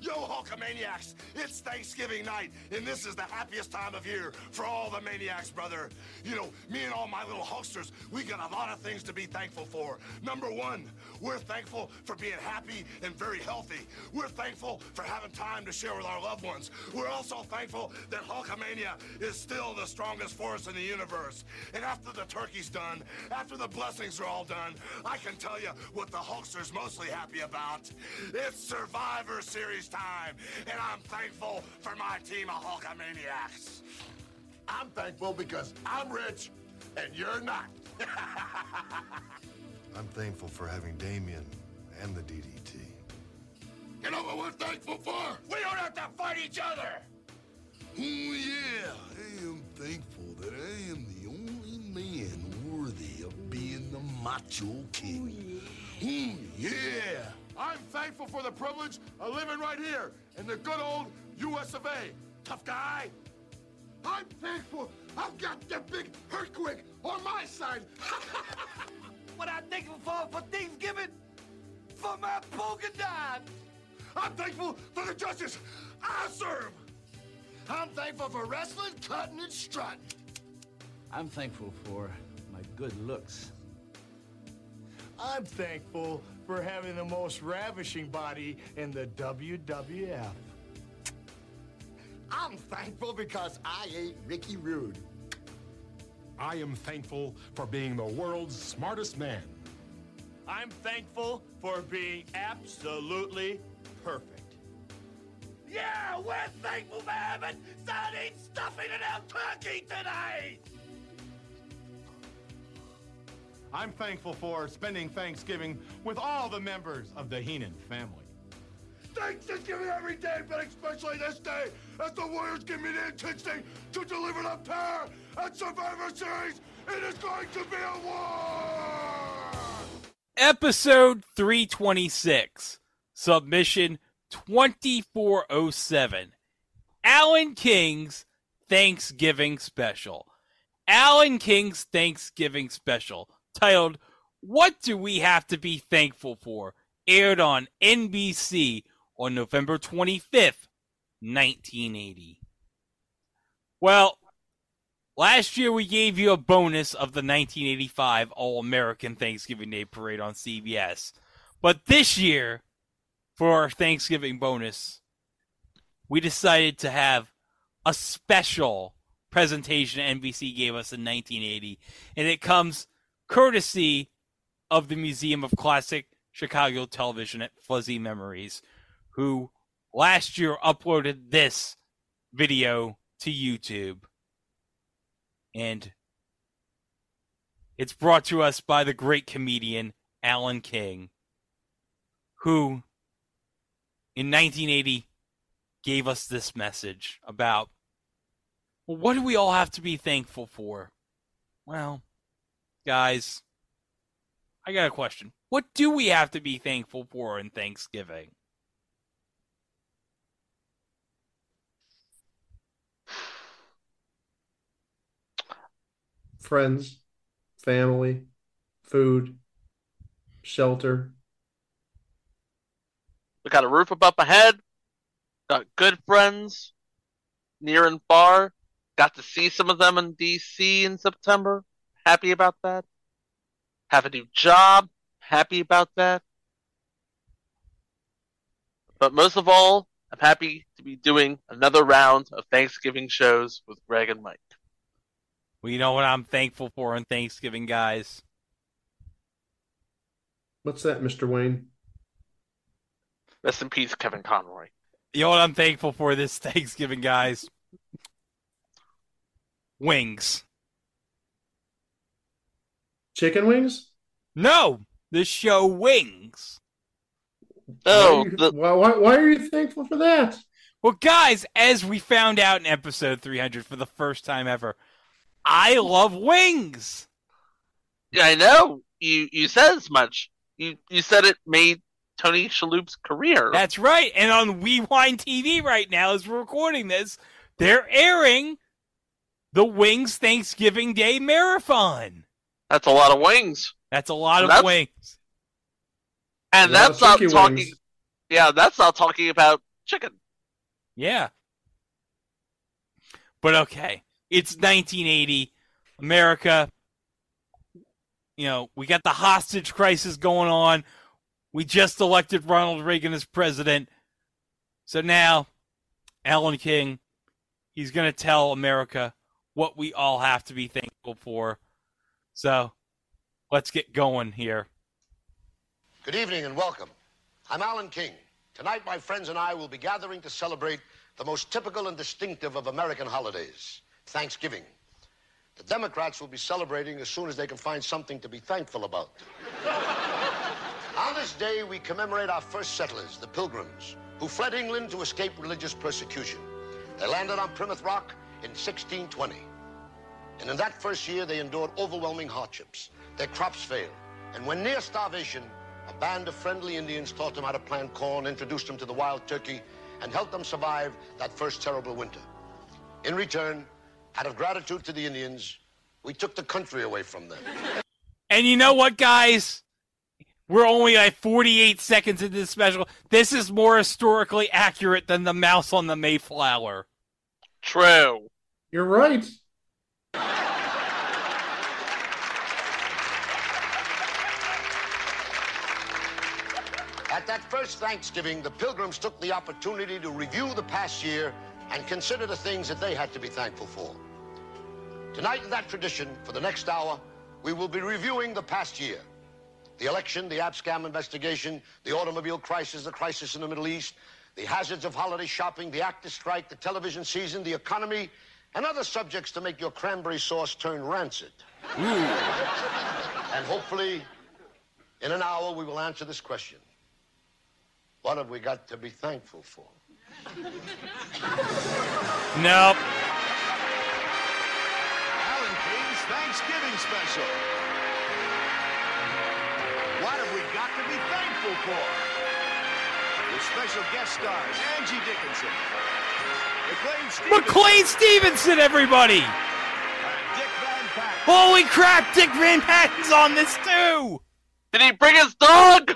Yo, Hulkamaniacs! It's Thanksgiving night, and this is the happiest time of year for all the maniacs, brother. You know, me and all my little Hulksters, we got a lot of things to be thankful for. Number one, we're thankful for being happy and very healthy. We're thankful for having time to share with our loved ones. We're also thankful that Hulkamania is still the strongest force in the universe. And after the turkey's done, after the blessings are all done, I can tell you what the Hulkster's mostly happy about. It's Survivor Series time, and I'm thankful for my team of Hulkamaniacs. I'm thankful because I'm rich and you're not. <laughs> I'm thankful for having Damien and the DDT. You know what we're thankful for? We don't have to fight each other. Oh, yeah. I am thankful that I am the only man worthy of being the Macho King. Mm, yeah. I'm thankful for the privilege of living right here in the good old US of A. Tough guy. I'm thankful I've got the big earthquake on my side. <laughs> What I'm thankful for for Thanksgiving? For my polka dot. I'm thankful for the justice I serve. I'm thankful for wrestling, cutting, and strutting. I'm thankful for my good looks. I'm thankful for having the most ravishing body in the WWF. I'm thankful because I ate Ricky Rude. I am thankful for being the world's smartest man. I'm thankful for being absolutely perfect. Yeah, we're thankful for having sardine stuffing in our turkey tonight. I'm thankful for spending Thanksgiving with all the members of the Heenan family. Thanksgiving every day, but especially this day, as the Warriors give me the intensity to deliver the pair at Survivor Series. It is going to be a war. Episode 326, submission 2407. Alan King's Thanksgiving Special. Alan King's Thanksgiving Special, titled What Do We Have to Be Thankful For? aired on NBC on November 25th, 1980. Well, last year we gave you a bonus of the 1985 All American Thanksgiving Day Parade on CBS. But this year, for our Thanksgiving bonus, we decided to have a special presentation NBC gave us in 1980, and it comes courtesy of the Museum of Classic Chicago Television at Fuzzy Memories, who last year uploaded this video to YouTube. And it's brought to us by the great comedian Alan King, who in 1980 gave us this message about well, what do we all have to be thankful for? Well, guys, I got a question. What do we have to be thankful for in Thanksgiving? Friends, family, food, shelter. We got a roof above my head. Got good friends, near and far. Got to see some of them in DC in September. Happy about that. Have a new job. Happy about that. But most of all, I'm happy to be doing another round of Thanksgiving shows with Greg and Mike. Well, you know what I'm thankful for on Thanksgiving, guys? What's that, Mr. Wayne? Rest in peace, Kevin Conroy. You know what I'm thankful for this <laughs> Thanksgiving, guys? Wings. Chicken wings? No, the show Wings. Oh, why are, you, why, why, why are you thankful for that? Well, guys, as we found out in episode 300 for the first time ever, I love wings. Yeah, I know. You you said as much. You you said it made Tony Shalhoub's career. That's right. And on Rewind TV right now, as we're recording this, they're airing the Wings Thanksgiving Day Marathon. That's a lot of wings. That's a lot of That's- wings. And that's not talking. wings. Yeah, that's not talking about chicken. Yeah. But okay. It's 1980. America. You know, we got the hostage crisis going on. We just elected Ronald Reagan as president. So now, Alan King, he's going to tell America what we all have to be thankful for. So let's get going here. Good evening and welcome. I'm Alan King. Tonight, my friends and I will be gathering to celebrate the most typical and distinctive of American holidays, Thanksgiving. The Democrats will be celebrating as soon as they can find something to be thankful about. <laughs> On this day, we commemorate our first settlers, the Pilgrims, who fled England to escape religious persecution. They landed on Plymouth Rock in 1620. And in that first year, they endured overwhelming hardships. Their crops failed. And when near starvation, a band of friendly Indians taught them how to plant corn, introduced them to the wild turkey, and helped them survive that first terrible winter. In return, out of gratitude to the Indians, we took the country away from them. And you know what, guys? We're only like 48 seconds into this special. This is more historically accurate than the mouse on the Mayflower. True. You're right. At that first Thanksgiving, the Pilgrims took the opportunity to review the past year and consider the things that they had to be thankful for. Tonight, in that tradition, for the next hour, we will be reviewing the past year. The election, the Abscam investigation, the automobile crisis, the crisis in the Middle East, the hazards of holiday shopping, the actor strike, the television season, the economy, and other subjects to make your cranberry sauce turn rancid. And hopefully, in an hour, we will answer this question. What have we got to be thankful for? Nope. Alan King's Thanksgiving special. What have we got to be thankful for? With special guest stars Angie Dickinson, McLean Stevenson, everybody! Dick Van Patten. Holy crap, Dick Van Patten's on this too! Did he bring his dog?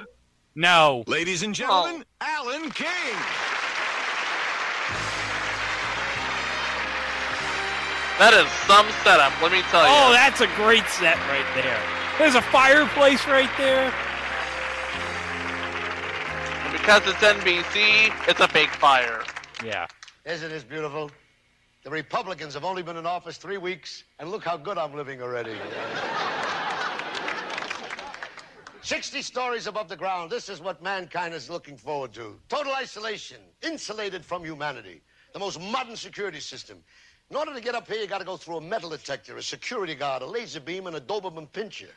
No. Ladies and oh. gentlemen, Alan King. That is some setup, let me tell you. Oh, that's a great set right there. There's a fireplace right there. And because it's NBC, it's a big fire. Yeah. Isn't this beautiful? The Republicans have only been in office three weeks, and look how good I'm living already. 60 stories above the ground. This is what mankind is looking forward to. Total isolation, insulated from humanity. The most modern security system. In order to get up here, you got to go through a metal detector, a security guard, a laser beam, and a Doberman pinscher.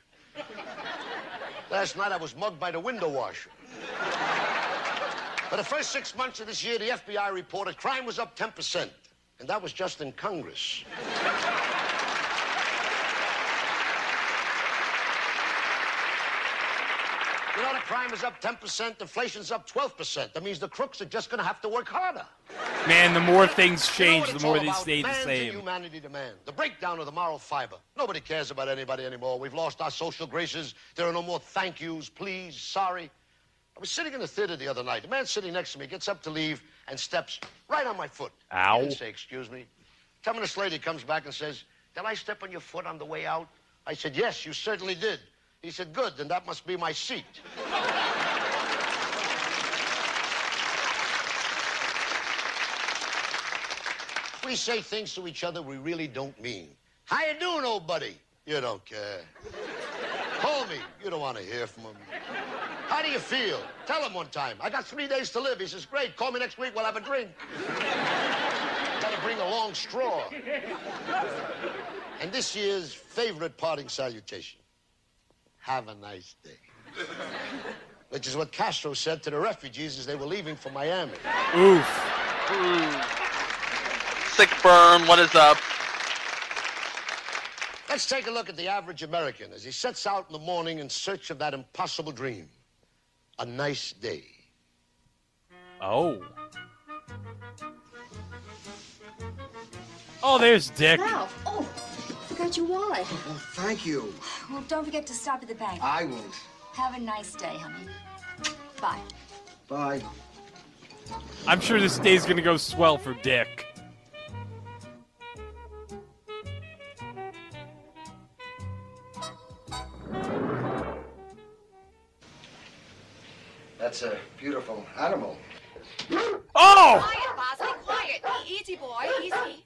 Last night I was mugged by the window washer. For the first six months of this year, the FBI reported crime was up 10%. And that was just in Congress. You know, the crime is up 10%, inflation's up 12%. That means the crooks are just going to have to work harder. Man, the more things change, You know the more they about? stay the same. humanity to man. The breakdown of the moral fiber. Nobody cares about anybody anymore. We've lost our social graces. There are no more thank yous, please, sorry. I was sitting in the theater the other night. The man sitting next to me gets up to leave and steps right on my foot. Ow. Didn't say, excuse me. Ten minutes later, he comes back and says, did I step on your foot on the way out? I said, yes, you certainly did. He said, good, then that must be my seat. We say things to each other we really don't mean. How you doing, old buddy? You don't care. Call me. You don't want to hear from him. How do you feel? Tell him one time. I got three days to live. He says, great. Call me next week. We'll have a drink. Gotta bring a long straw. And this year's favorite parting salutation. Have a nice day. Which is what Castro said to the refugees as they were leaving for Miami. Oof. Sick burn, what is up? Let's take a look at the average American as he sets out in the morning in search of that impossible dream. A nice day. Oh. Oh, there's Dick. Ralph, oh, forgot your wallet. Oh, thank you. Well, don't forget to stop at the bank. I won't. Have a nice day, honey. Bye. Bye. I'm sure this day's gonna go swell for Dick. That's a beautiful animal. Oh! Quiet, Bosley, quiet. Easy, boy, easy.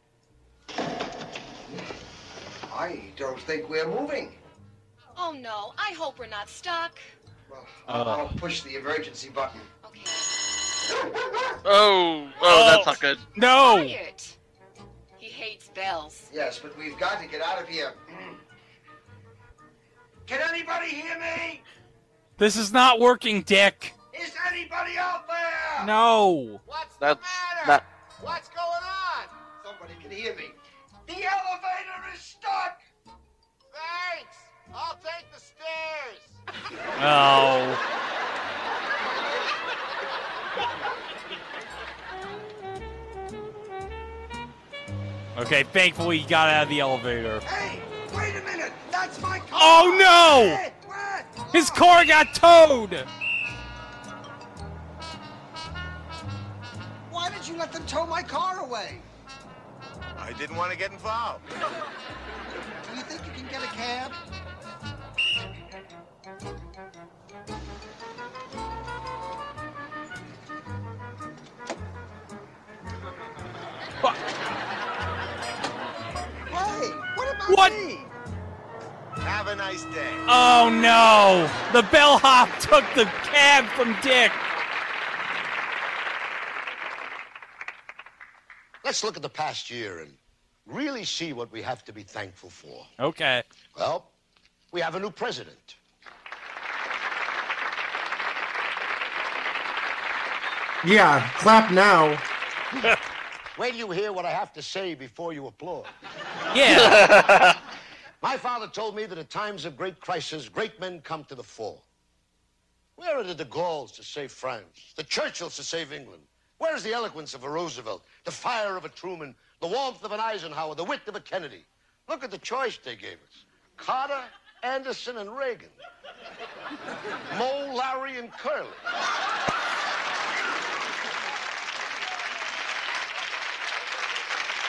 I don't think we're moving. Oh, no. I hope we're not stuck. I'll, Uh. I'll push the emergency button. Okay. Oh, oh, that's not good. No! Quiet. He hates bells. Yes, but we've got to get out of here. Can anybody hear me? This is not working, Dick. Is anybody out there? No. What's That's not. What's going on? Somebody can hear me. The elevator is stuck. Thanks. I'll take the stairs. <laughs> Oh. Okay, thankfully he got out of the elevator. Hey, wait a minute. That's my car. Oh no! Hey, what? His car got towed! You let them tow my car away? I didn't want to get involved. <laughs> Do you think you can get a cab? Hey, what about What? me? Have a nice day. Oh no! The bellhop took the cab from Dick! Let's look at the past year and really see what we have to be thankful for. Okay. Well, we have a new president. Yeah, clap now. <laughs> Wait till you hear what I have to say before you applaud. Yeah. <laughs> My father told me that at times of great crisis, great men come to the fore. Where are the de Gaulles to save France? The Churchills to save England? Where is the eloquence of a Roosevelt, the fire of a Truman, the warmth of an Eisenhower, the wit of a Kennedy? Look at the choice they gave us. Carter, Anderson, and Reagan. Moe, Larry, and Curly.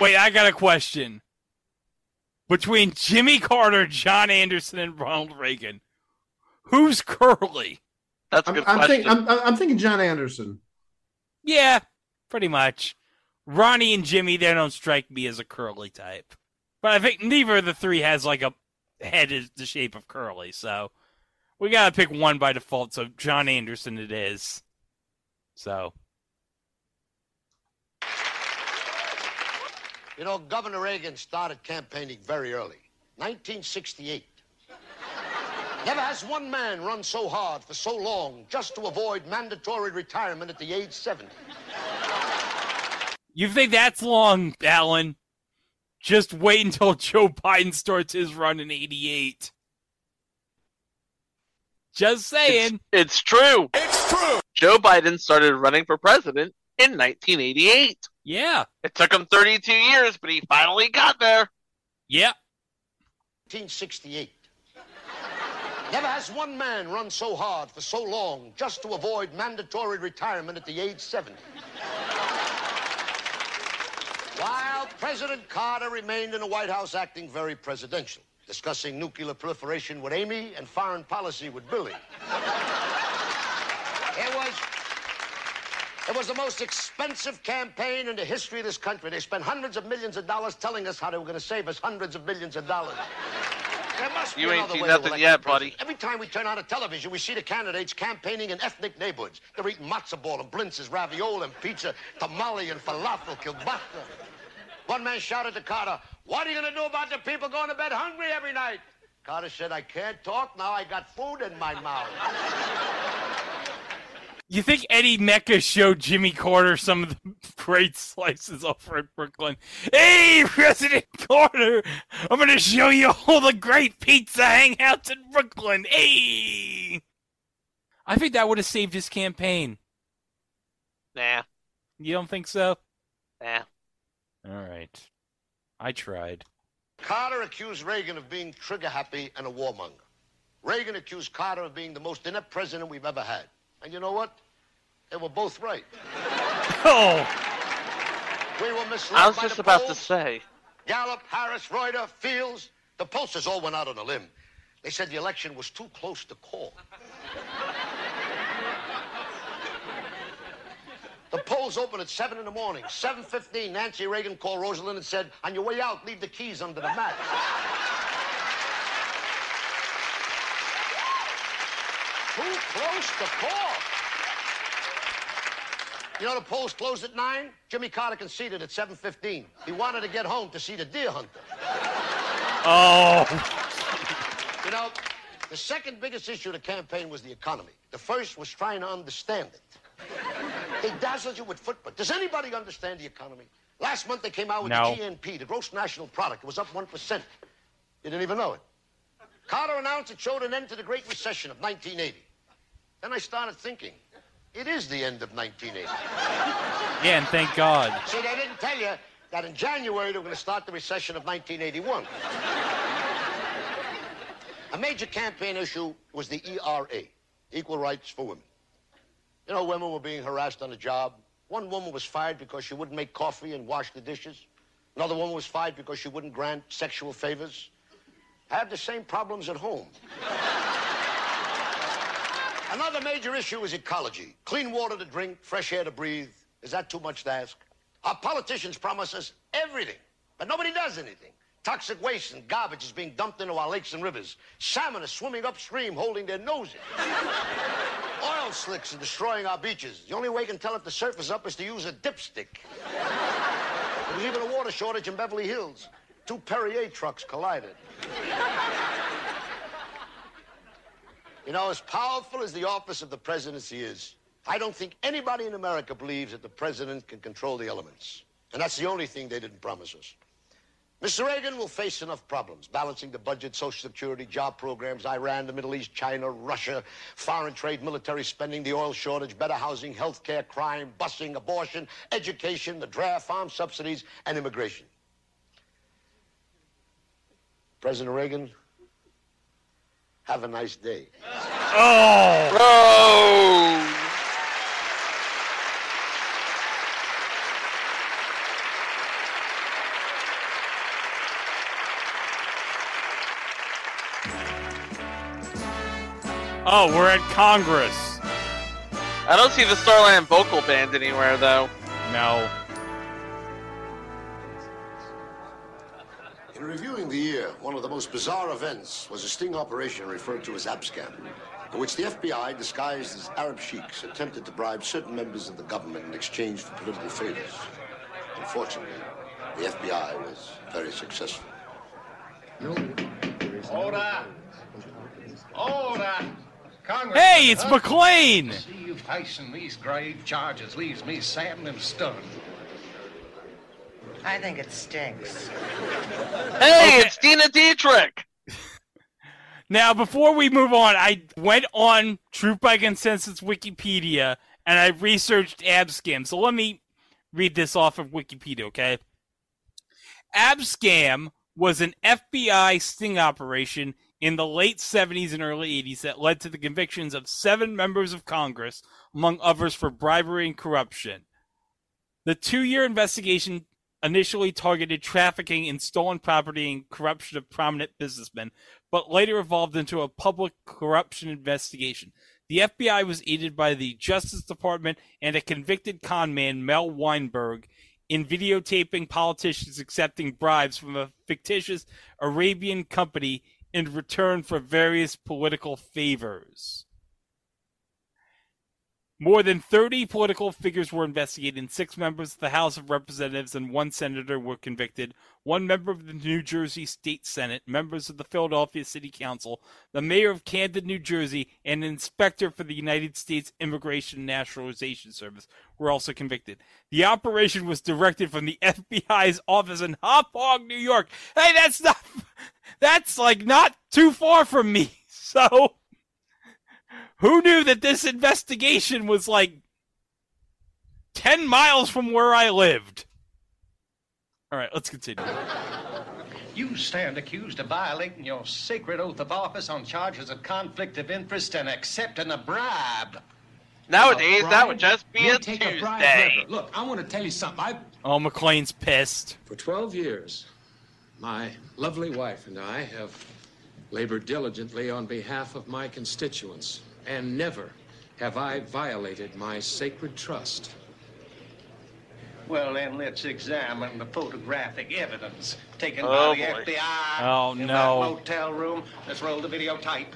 Wait, I got a question. Between Jimmy Carter, John Anderson, and Ronald Reagan, who's Curly? That's I'm, I'm, think, I'm, I'm I'm thinking John Anderson. Yeah, pretty much. Ronnie and Jimmy, they don't strike me as a curly type. But I think neither of the three has like a head is the shape of curly, so we gotta pick one by default. So John Anderson it is. So You know, Governor Reagan started campaigning very early. 1968. Never has one man run so hard for so long just to avoid mandatory retirement at the age 70. you think that's long, Alan? Just wait until <laughs> Joe Biden starts his run in '88. Just saying. It's, it's true. It's true. Joe Biden started running for president in 1988. Yeah. It took him 32 years, but he finally got there. Yeah. 1968. Never has one man run so hard for so long just to avoid mandatory retirement at the age 70. While President Carter remained in the White House acting very presidential, discussing nuclear proliferation with Amy and foreign policy with Billy. It was it was the most expensive campaign in the history of this country. They spent hundreds of millions of dollars telling us how they were going to save us hundreds of millions of dollars. There must be You ain't seen nothing yet, buddy. Every time we turn on a television, we see the candidates campaigning in ethnic neighborhoods. They're eating matzo ball and blintzes, ravioli and pizza, tamale and falafel, kielbasa. One man shouted to Carter, what are you going to do about the people going to bed hungry every night? Carter said, I can't talk now. I got food in my mouth. You think Eddie Mekka showed Jimmy Carter some of the great slices over at Brooklyn? Hey, President Carter, I'm going to show you all the great pizza hangouts in Brooklyn. Hey! I think that would have saved his campaign. Nah, You don't think so? nah. All right. I tried. Carter accused Reagan of being trigger happy and a warmonger. Reagan accused Carter of being the most inept president we've ever had. And you know what? They were both right. <laughs> Oh! We were misled I was by just the about to say. Gallup, Harris, Reuter, Fields, the pollsters all went out on a limb. They said the election was too close to call. The polls opened at 7 in the morning. 7.15, Nancy Reagan called Rosalynn and said, on your way out, leave the keys under the mat. Too close to call. You know the polls closed at 9? Jimmy Carter conceded at 7.15. He wanted to get home to see the deer hunter. Oh! You know, the second biggest issue of the campaign was the economy. The first was trying to understand it. They dazzled you with footprint. Does anybody understand the economy? Last month they came out with No. the GNP, the gross national product. It was up 1%. You didn't even know it. Carter announced it showed an end to the Great Recession of 1980. Then I started thinking, it is the end of 1980. <laughs> Yeah, and thank God. See, they didn't tell you that in January they were going to start the recession of 1981. A major campaign issue was the ERA, Equal Rights for Women. You know, women were being harassed on the job. One woman was fired because she wouldn't make coffee and wash the dishes. Another woman was fired because she wouldn't grant sexual favors. I have the same problems at home. Another major issue is ecology. Clean water to drink, fresh air to breathe. Is that too much to ask? Our politicians promise us everything, but nobody does anything. Toxic waste and garbage is being dumped into our lakes and rivers. Salmon are swimming upstream holding their noses. Oil slicks are destroying our beaches. The only way you can tell if the surf is up is to use a dipstick. There's even a water shortage in Beverly Hills. Two Perrier trucks collided. You know, as powerful as the office of the presidency is, I don't think anybody in America believes that the president can control the elements. And that's the only thing they didn't promise us. Mr. Reagan will face enough problems balancing the budget, Social Security, job programs, Iran, the Middle East, China, Russia, foreign trade, military spending, the oil shortage, better housing, health care, crime, busing, abortion, education, the draft, farm subsidies, and immigration. President Reagan, have a nice day. Oh! Oh! Oh, we're at Congress. I don't see the Starland vocal band anywhere, though. No. Reviewing the year, one of the most bizarre events was a sting operation referred to as Abscam, in which the FBI, disguised as Arab sheiks, attempted to bribe certain members of the government in exchange for political favors. Unfortunately, the FBI was very successful. Order! Order! Congress. Hey, it's McLean! See you facing these grave charges leaves me saddened and stunned. I think it stinks. Hey, it's Dena Dietrich. <laughs> Now, before we move on, I went on Truth by Consensus Wikipedia and I researched Abscam. So let me read this off of Wikipedia, okay? Abscam was an FBI sting operation in the late 70s and early 80s that led to the convictions of seven members of Congress, among others, for bribery and corruption. The two year investigation initially targeted trafficking in stolen property and corruption of prominent businessmen, but later evolved into a public corruption investigation. The FBI was aided by the Justice Department and a convicted con man, Mel Weinberg, in videotaping politicians accepting bribes from a fictitious Arabian company in return for various political favors. More than 30 political figures were investigated, and six members of the House of Representatives and one senator were convicted. One member of the New Jersey State Senate, members of the Philadelphia City Council, the mayor of Camden, New Jersey, and an inspector for the United States Immigration and Naturalization Service were also convicted. The operation was directed from the <laughs> FBI's office in Hauppauge, New York. Hey, that's not, that's like not too far from me. <laughs> So. Who knew that this investigation was like 10 miles from where I lived? All right, let's continue. You stand accused of violating your sacred oath of office on charges of conflict of interest and accepting a bribe. Nowadays, A that would just be We'll a take a bribe Tuesday. Look, I want to tell you something. I, Oh, McLean's pissed. for 12 years, my lovely wife and I have labored diligently on behalf of my constituents, and never have I violated my sacred trust. Well, then let's examine the photographic evidence taken Oh, by the boy. FBI Oh, in no. that motel room. Let's roll the videotape.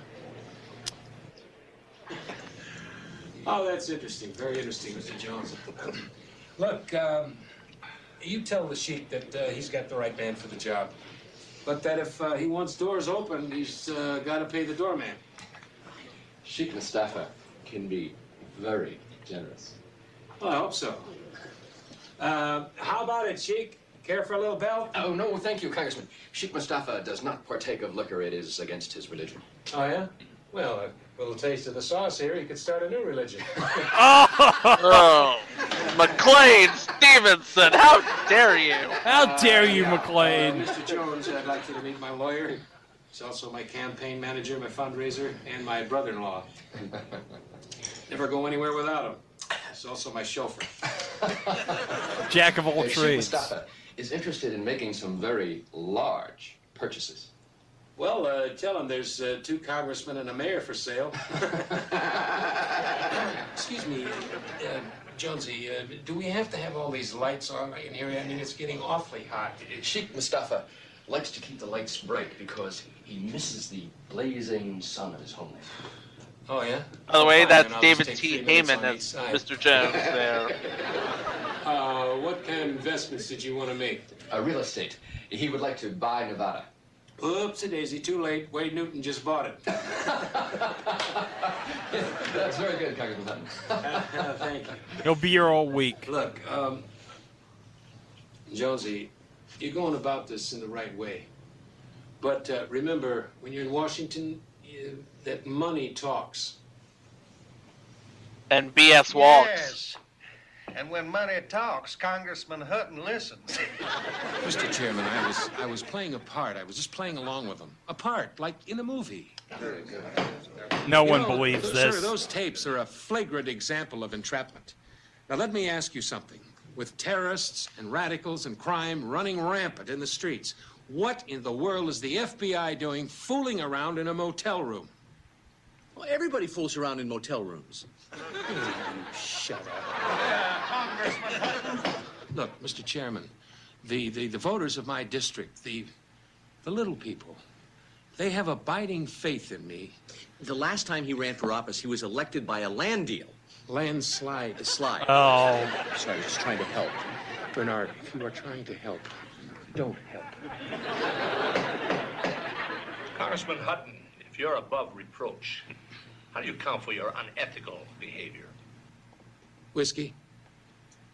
Oh, that's interesting. Very interesting, Mr. Jones. Look, um, you tell the sheik that uh, he's got the right man for the job. But that if uh, he wants doors open, he's uh, got to pay the doorman. Sheikh Mustafa can be very generous. Well, I hope so. Uh, how about it, Sheik? Care for a little belt? Oh, no, thank you, Congressman. Sheikh Mustafa does not partake of liquor. It is against his religion. Oh, yeah? Well, a little taste of the sauce here, He could start a new religion. <laughs> Oh, McLean Stevenson, how dare you? How dare you, McLean? Uh, Mr. Jones, I'd like you to meet my lawyer. He's also my campaign manager, my fundraiser, and my brother-in-law. <laughs> Never go anywhere without him. He's also my chauffeur. <laughs> Jack of all Uh, Sheikh trades. Mustafa is interested in making some very large purchases. Well, uh, tell him there's uh, two congressmen and a mayor for sale. <laughs> Excuse me, uh, Jonesy, uh, do we have to have all these lights on in here? I mean, it's getting awfully hot. Sheikh Mustafa likes to keep the lights bright because he misses the blazing sun of his homeland. Oh, yeah? By the way, Fine, that's David T. take three Heyman on as. Mr. Jones <laughs> there. Uh, what kind of investments did you want to make? Uh, real estate. He would like to buy Nevada. Oopsie daisy, too late. Wayne Newton just bought it. <laughs> That's very good, Congressman Hutton. <laughs> Thank you. He'll be here all week. Look, um, Jonesy, you're going about this in the right way. But uh, remember, when you're in Washington, you, that money talks. And B.S. Walks. Yes. And when money talks, Congressman Hutton listens. <laughs> Mr. Chairman, I was I was playing a part. I was just playing along with them. A part, like in a movie. Very good. No You one know, believes sir, this. Sir, those tapes are a flagrant example of entrapment. Now, let me ask you something. With terrorists and radicals and crime running rampant in the streets, what in the world is the FBI doing fooling around in a motel room? Well, everybody fools around in motel rooms. Shut up. Look, Mr. Chairman, the, the, the voters of my district, the The little people. They have abiding faith in me. The last time he ran for office, he was elected by a land deal. Landslide. A Slide. Oh. Sorry, I was just trying to help. Bernard, if you are trying to help, don't help. Congressman Hutton, if you're above reproach, how do you account for your unethical behavior? Whiskey.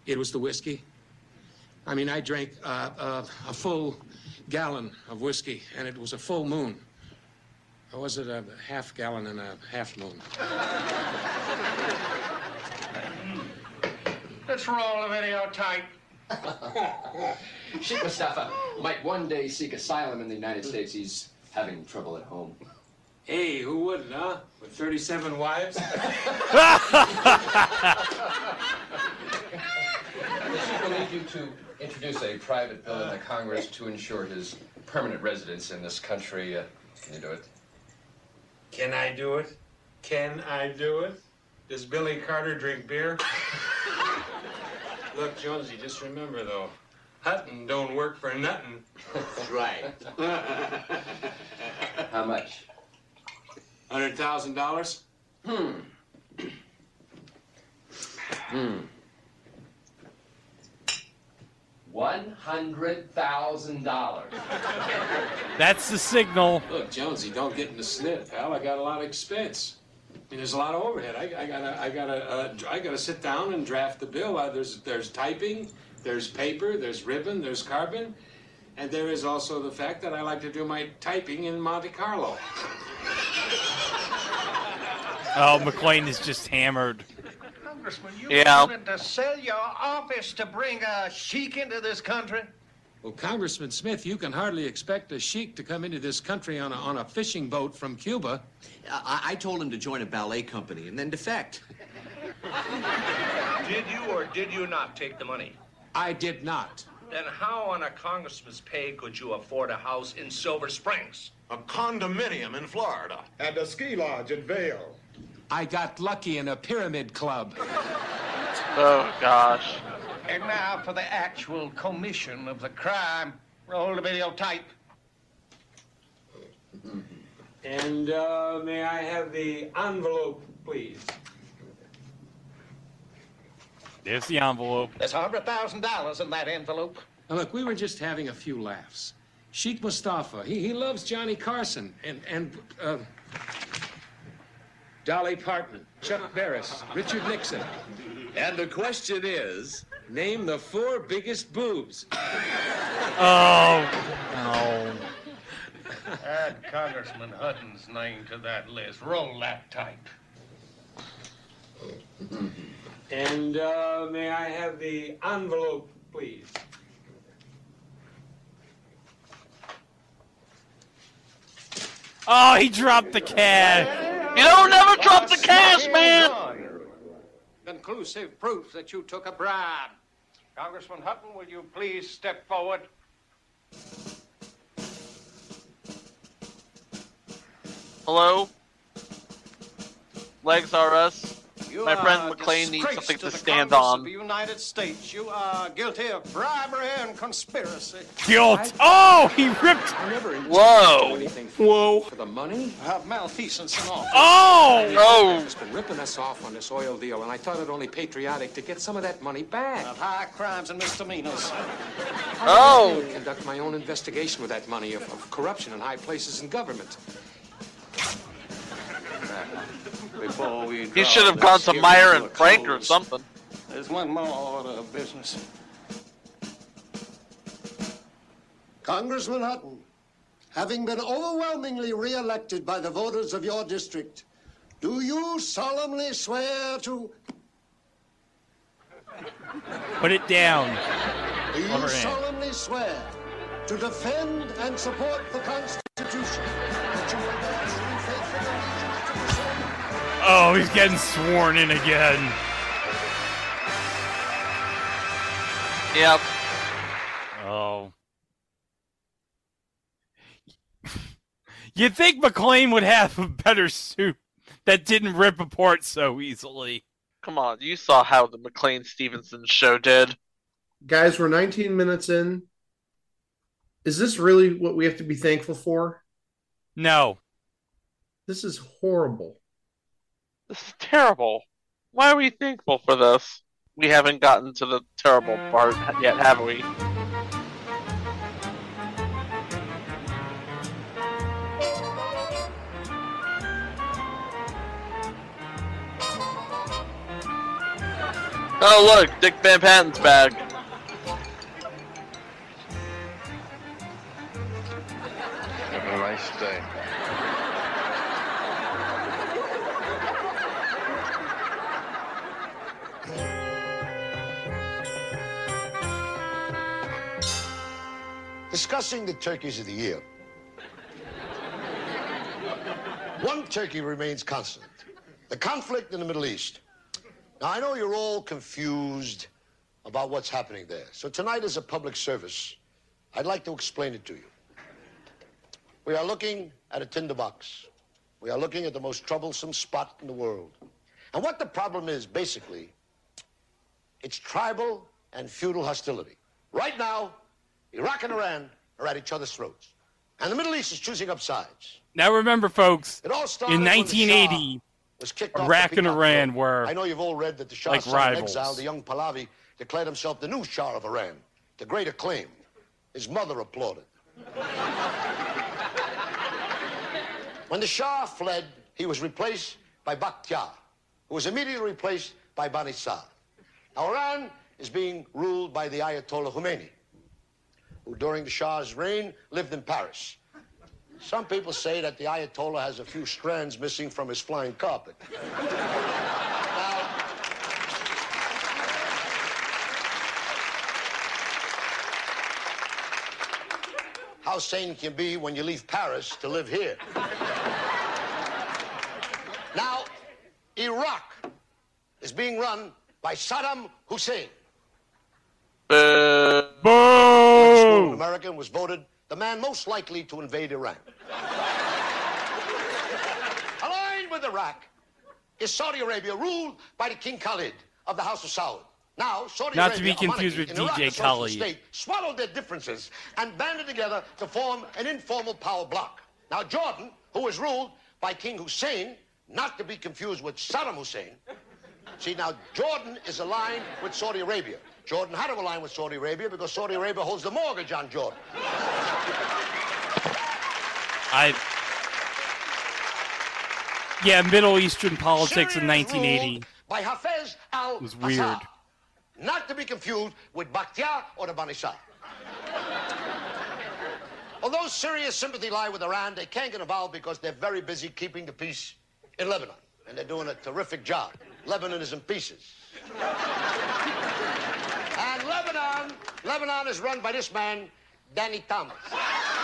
It was the whiskey. I mean, I drank uh, uh, a full gallon of whiskey, and it was a full moon. Or was it a half gallon and a half moon? Let's roll the videotape. <laughs> Sheikh Mustafa might one day seek asylum in the United States. He's having trouble at home. Hey, who wouldn't, huh? With 37 wives? The Sheikh will need you to introduce a private bill in the Congress to ensure his permanent residence in this country. Uh, can you do it? Can I do it? Can I do it? Does Billy Carter drink beer? <laughs> Look, Jonesy, just remember though, Hutton don't work for nothing. That's right. <laughs> How much? Hundred thousand dollars? Hmm. Hmm. One hundred thousand dollars. That's the signal. Look, Jonesy, don't get in the snit, pal. I got a lot of expense. I mean, there's a lot of overhead. I, I gotta, I gotta, uh, I gotta sit down and draft the bill. Uh, there's, there's typing, there's paper, there's ribbon, there's carbon, and there is also the fact that I like to do my typing in Monte Carlo. <laughs> Oh, McLean is just hammered. Congressman, you Yeah. wanted to sell your office to bring a sheik into this country? Well, Congressman Smith, you can hardly expect a sheik to come into this country on a, on a fishing boat from Cuba. I, I told him to join a ballet company and then defect. Did you or did you not take the money? I did not. Then how on a congressman's pay could you afford a house in Silver Springs? A condominium in Florida. And a ski lodge in Vail. I got lucky in a pyramid club. Oh gosh. And now for the actual commission of the crime. Roll the videotape. And uh, may I have the envelope, please? There's the envelope. There's hundred thousand dollars in that envelope. Now, look, we were just having a few laughs. Sheikh Mustafa, he, he loves Johnny Carson and, and uh, Dolly Parton, Chuck Barris, Richard Nixon. And the question is name the four biggest boobs. <laughs> Oh, no. Add Congressman Hutton's name to that list. Roll that tape. And uh, may I have the envelope, please? Oh, he dropped the cash. You don't never drop the cash, man. Conclusive proof that you took a bribe. Congressman Hutton, will you please step forward? Hello? Legs are us. You My friend are McLean needs something to, the stand Congress on. Of the United States. You are guilty of bribery and conspiracy. Guilt. Oh, he ripped. Whoa. Whoa. For the money? I have malfeasance oh! and all. Oh. Oh. It's been ripping us off on this oil deal, and I thought it only patriotic to get some of that money back. Of high crimes and misdemeanors. Oh. I conduct my own investigation with that money of, of corruption in high places in government. Before we He should have gone to Meier and Frank or something. There's one more order of business. Congressman Hutton, having been overwhelmingly re-elected by the voters of your district, do you solemnly swear to... Put it down. Do you Overhand. solemnly swear to defend and support the Constitution, that you will Oh, he's getting sworn in again. Yep. Oh. You'd think McLean would have a better suit that didn't rip apart so easily. Come on, you saw how the McLean Stevenson show did. Guys, we're 19 minutes in. Is this really what we have to be thankful for? No. This is horrible. This is terrible. Why are we thankful for this? We haven't gotten to the terrible part yet, have we? Oh look, Dick Van Patten's back. Have a nice day. Discussing the turkeys of the year. One turkey remains constant the conflict in the Middle East. Now, I know you're all confused about what's happening there. So, tonight, as a public service, I'd like to explain it to you. We are looking at a tinderbox. We are looking at the most troublesome spot in the world. And what the problem is, basically, it's tribal and feudal hostility. Right now, Iraq and Iran are at each other's throats. And the Middle East is choosing up sides. Now remember, folks, It all started in 1980, was kicked Iraq the and Iran were I know you've all read that the Shah like rivals. exile, the young Pahlavi, declared himself the new Shah of Iran, to great acclaim. His mother applauded. <laughs> when the Shah fled, he was replaced by Bakhtiar, who was immediately replaced by Bani Sadr. Now, Iran is being ruled by the Ayatollah Khomeini, who during the Shah's reign lived in Paris. Some people say that the Ayatollah has a few strands missing from his flying carpet. How sane can be when you leave Paris to live here? now, Iraq is being run by Saddam Hussein. Uh, Boo! An American was voted the man most likely to invade Iran. Aligned with Iraq is Saudi Arabia, ruled by the King Khalid of the House of Saud. Now, Saudi Not to be confused with DJ Khalid. State, swallowed their differences and banded together to form an informal power bloc. Now, Jordan, who was ruled by King Hussein, not to be confused with Saddam Hussein. See, now, Jordan is aligned with Saudi Arabia. Jordan had to align with Saudi Arabia because Saudi Arabia holds the mortgage on Jordan. I. Yeah, Middle Eastern politics in Syria is 1980 ruled By Hafez al was weird. Not to be confused with Bakhtiar or the Bani Sadr. Although Syria's sympathy lie with Iran, they can't get involved because they're very busy keeping the peace in Lebanon. And they're doing a terrific job. Lebanon is in pieces. And Lebanon, Lebanon is run by this man, Danny Thomas.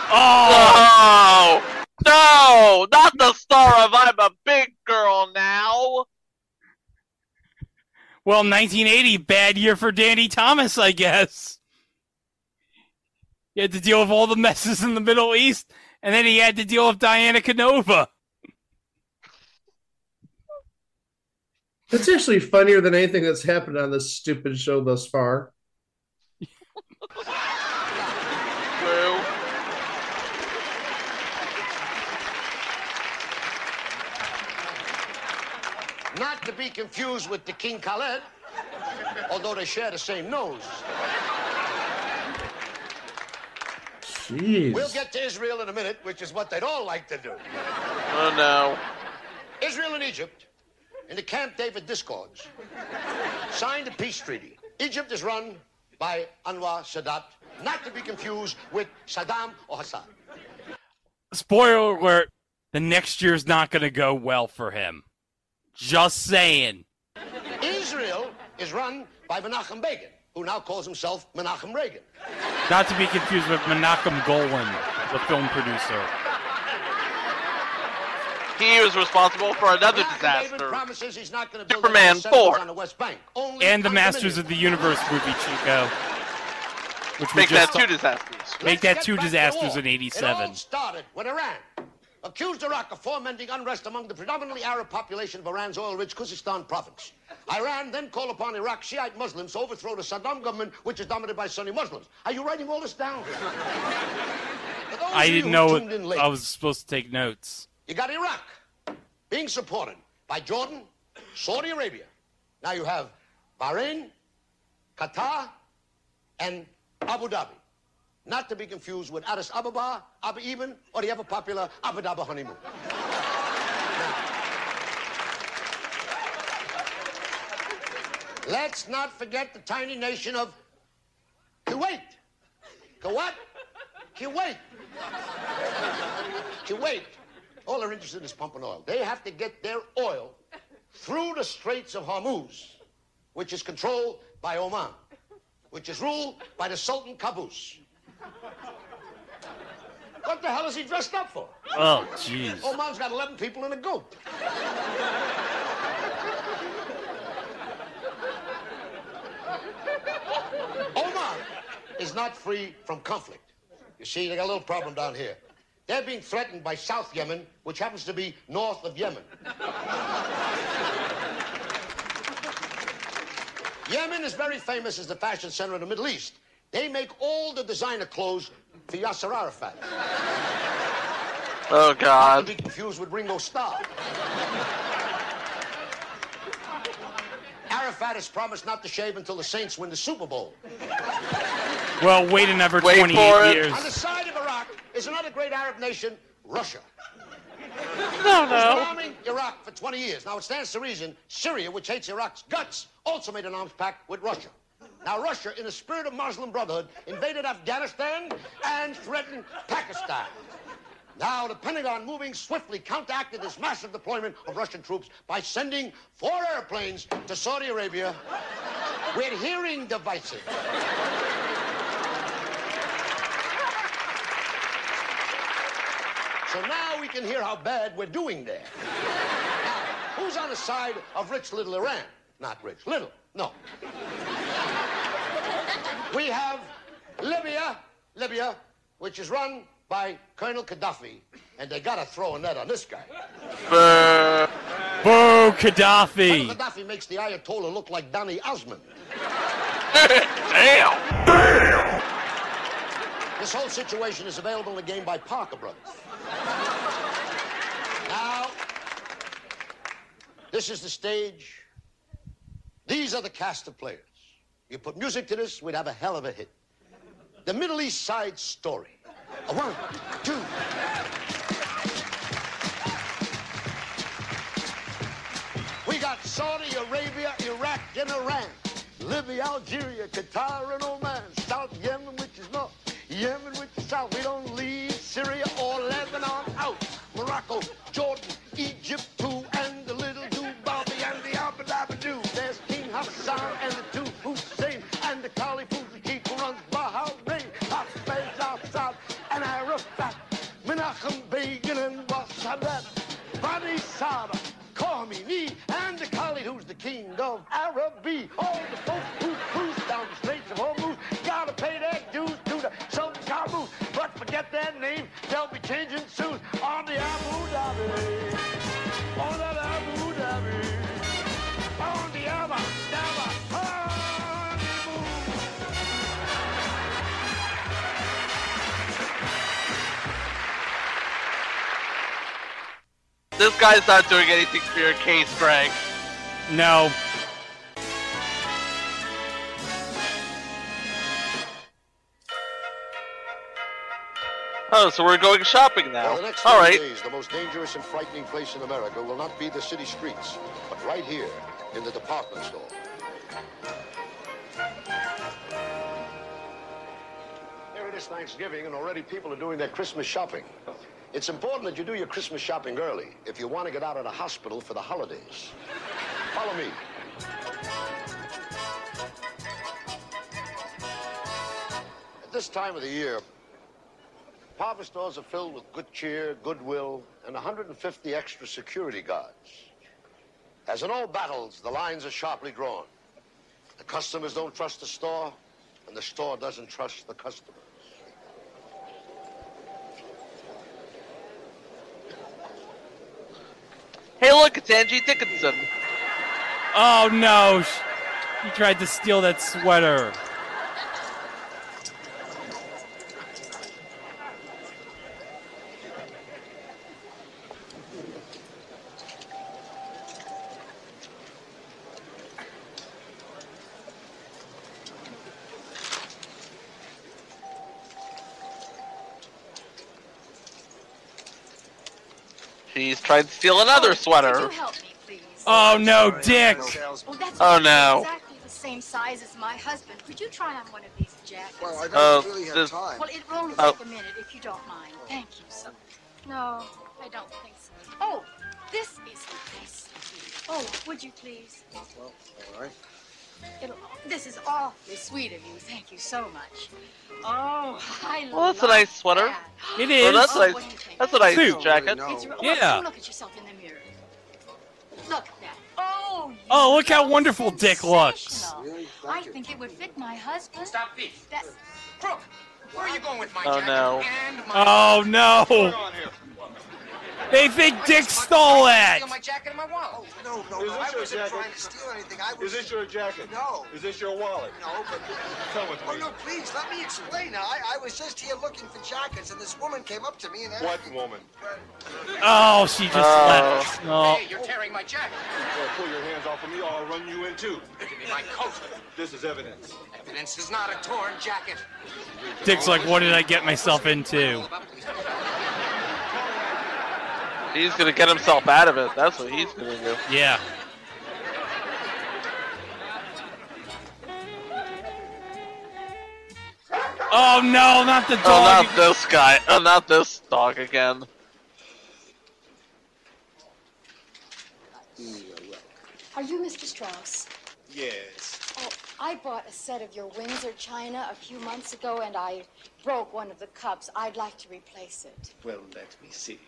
Oh! No! Not the star of I'm a Big Girl Now! Well, 1980, bad year for Danny Thomas, I guess. He had to deal with all the messes in the Middle East, and then he had to deal with Diana Canova. That's actually funnier than anything that's happened on this stupid show thus far. Boo. Not to be confused with the King Khaled, although they share the same nose. Jeez. We'll get to Israel in a minute, which is what they'd all like to do. Oh no. Israel and Egypt, in the Camp David discords, signed a peace treaty. Egypt is run by Anwar Sadat, not to be confused with Saddam or Hassan. Spoiler alert, the next year's not going to go well for him. Just saying. Israel is run by Menachem Begin, who now calls himself Menachem Reagan. Not to be confused with Menahem Golan, the film producer. He was responsible for another disaster. he's not build Superman 4. on the West Bank. Only And the. Masters of the Universe movie, Chico. Which we Make that two disasters. Make that two disasters war. in It all '87. started when Iran, accused Iraq of fomenting unrest among the predominantly Arab population of Iran's oil-rich Khuzestan province. Iran then called upon Iraq Shiite Muslims to overthrow the Saddam government, which is dominated by Sunni Muslims. Are you writing all this down? <laughs> I didn't know it, late, I was supposed to take notes. You got Iraq being supported by Jordan, Saudi Arabia. Now you have Bahrain, Qatar, and Abu Dhabi. Not to be confused with Addis Ababa, Abu Ibn, or the ever popular Abu Dhabi honeymoon. Let's not forget the tiny nation of Kuwait. Kuwait? Kuwait. Kuwait. All they're interested in is pumping oil. They have to get their oil through the Straits of Hormuz, which is controlled by Oman, which is ruled by the Sultan Qaboos. What the hell is he dressed up for? Oh, jeez. Oman's got 11 people and a goat. Oman is not free from conflict. You see, they got a little problem down here. They're being threatened by South Yemen, which happens to be north of Yemen. Yemen is very famous as the fashion center of the Middle East. They make all the designer clothes for Yasser Arafat. Oh God. Not God. to be confused with Ringo Starr. Arafat has promised not to shave until the Saints win the Super Bowl. Well, wait another Wait 28 for it. years. On the side of Iraq is another great Arab nation, Russia. No, no. arming Iraq for 20 years. Now, it stands to reason Syria, which hates Iraq's guts, also made an arms pact with Russia. Now, Russia, in the spirit of Muslim Brotherhood, invaded Afghanistan and threatened Pakistan. Now, the Pentagon, moving swiftly, counteracted this massive deployment of Russian troops by sending four airplanes to Saudi Arabia with hearing devices. So now we can hear how bad we're doing there. Now, who's on the side of rich little Iran? Not rich, little, no. We have Libya, Libya, which is run by Colonel Gaddafi, and they gotta throw a net on this guy. Boo. Boo, Colonel Gaddafi. Gaddafi makes the Ayatollah look like Donny Osmond. <laughs> Damn. This whole situation is available in the game by Parker Brothers. Now, this is the stage. These are the cast of players. You put music to this, we'd have a hell of a hit. The Middle East Side Story. A one, two. We got Saudi Arabia, Iraq, and Iran. Libya, Algeria, Qatar, and Oman. South Yemen, which is north. Yemen, which is south. We don't leave Syria or Lebanon out. Morocco, Jordan, Egypt, too, and the little Dubai and the Abu Dhabi do. There's King Hassan and the two Hussein and the Caliph who's the who runs Bahrain. Hafez Assad and Arafat. Menachem Begin and Sadat. Bani Sada, Khomeini, and the Khalid who's the king of Araby. All the folks name, they'll be changing soon on the Abu Dhabi. On that Abu Dhabi. On the Abu Dhabi. This guy's not doing anything for your case, Frank. No. Oh, so we're going shopping now. For the next All 30 right. days, the most dangerous and frightening place in America will not be the city streets, but right here in the department store. Here it is Thanksgiving, and already people are doing their Christmas shopping. It's important that you do your Christmas shopping early if you want to get out of the hospital for the holidays. Follow me. At this time of the year, Department stores are filled with good cheer, goodwill, and 150 extra security guards. As in all battles, the lines are sharply drawn. The customers don't trust the store, and the store doesn't trust the customers. Hey, look, it's Angie Dickinson. Oh no! Sh- He tried to steal that sweater. She's tried to steal another oh, sweater. Oh no, Dick! Oh, that's Oh, no. exactly the same size as my husband. Could you try on one of these jackets? Well, I don't Oh, really have this- time. Well, it'll only Oh. take a minute if you don't mind. Thank you so No, I don't think so. Oh, this is nice. Oh, would you please? Well, all right. It'll, this is awfully sweet of you. Thank you so much. Oh, I Well, that's a nice sweater. that. It Well, that's Oh, nice. what do you think? That's a nice Suit. jacket. It's real- Yeah. Look, look at yourself in the mirror. Look at that. Oh, you Oh, look how wonderful Dick looks. Really? I you. think it would fit my husband. Stop thief. That's Crook, where are you going with my Oh, jacket no. and my... Oh no! On here? They think Dick stole it. Steal my jacket and my wallet. Oh, no, no, Is no. this I your wasn't jacket? trying to steal anything. I was. Is this your jacket? No. Is this your wallet? No, but. <laughs> Come with oh, me. Oh no, please let me explain. I, I was just here looking for jackets, and this woman came up to me and asked What me- woman? Oh, she just Oh. left. No. Hey, you're tearing my jacket. Well, pull your hands off of me or I'll run you in too. Give me my coat. This is evidence. Evidence is not a torn jacket. Dick's like, what did I get myself into? He's gonna get himself out of it. That's what he's gonna do. Yeah. Oh no, not the oh, dog! Oh, dog. not this guy. Oh, not this dog again. Are you Mr. Strauss? Yes. Oh, I bought a set of your Windsor china a few months ago, and I broke one of the cups. I'd like to replace it. Well, let me see.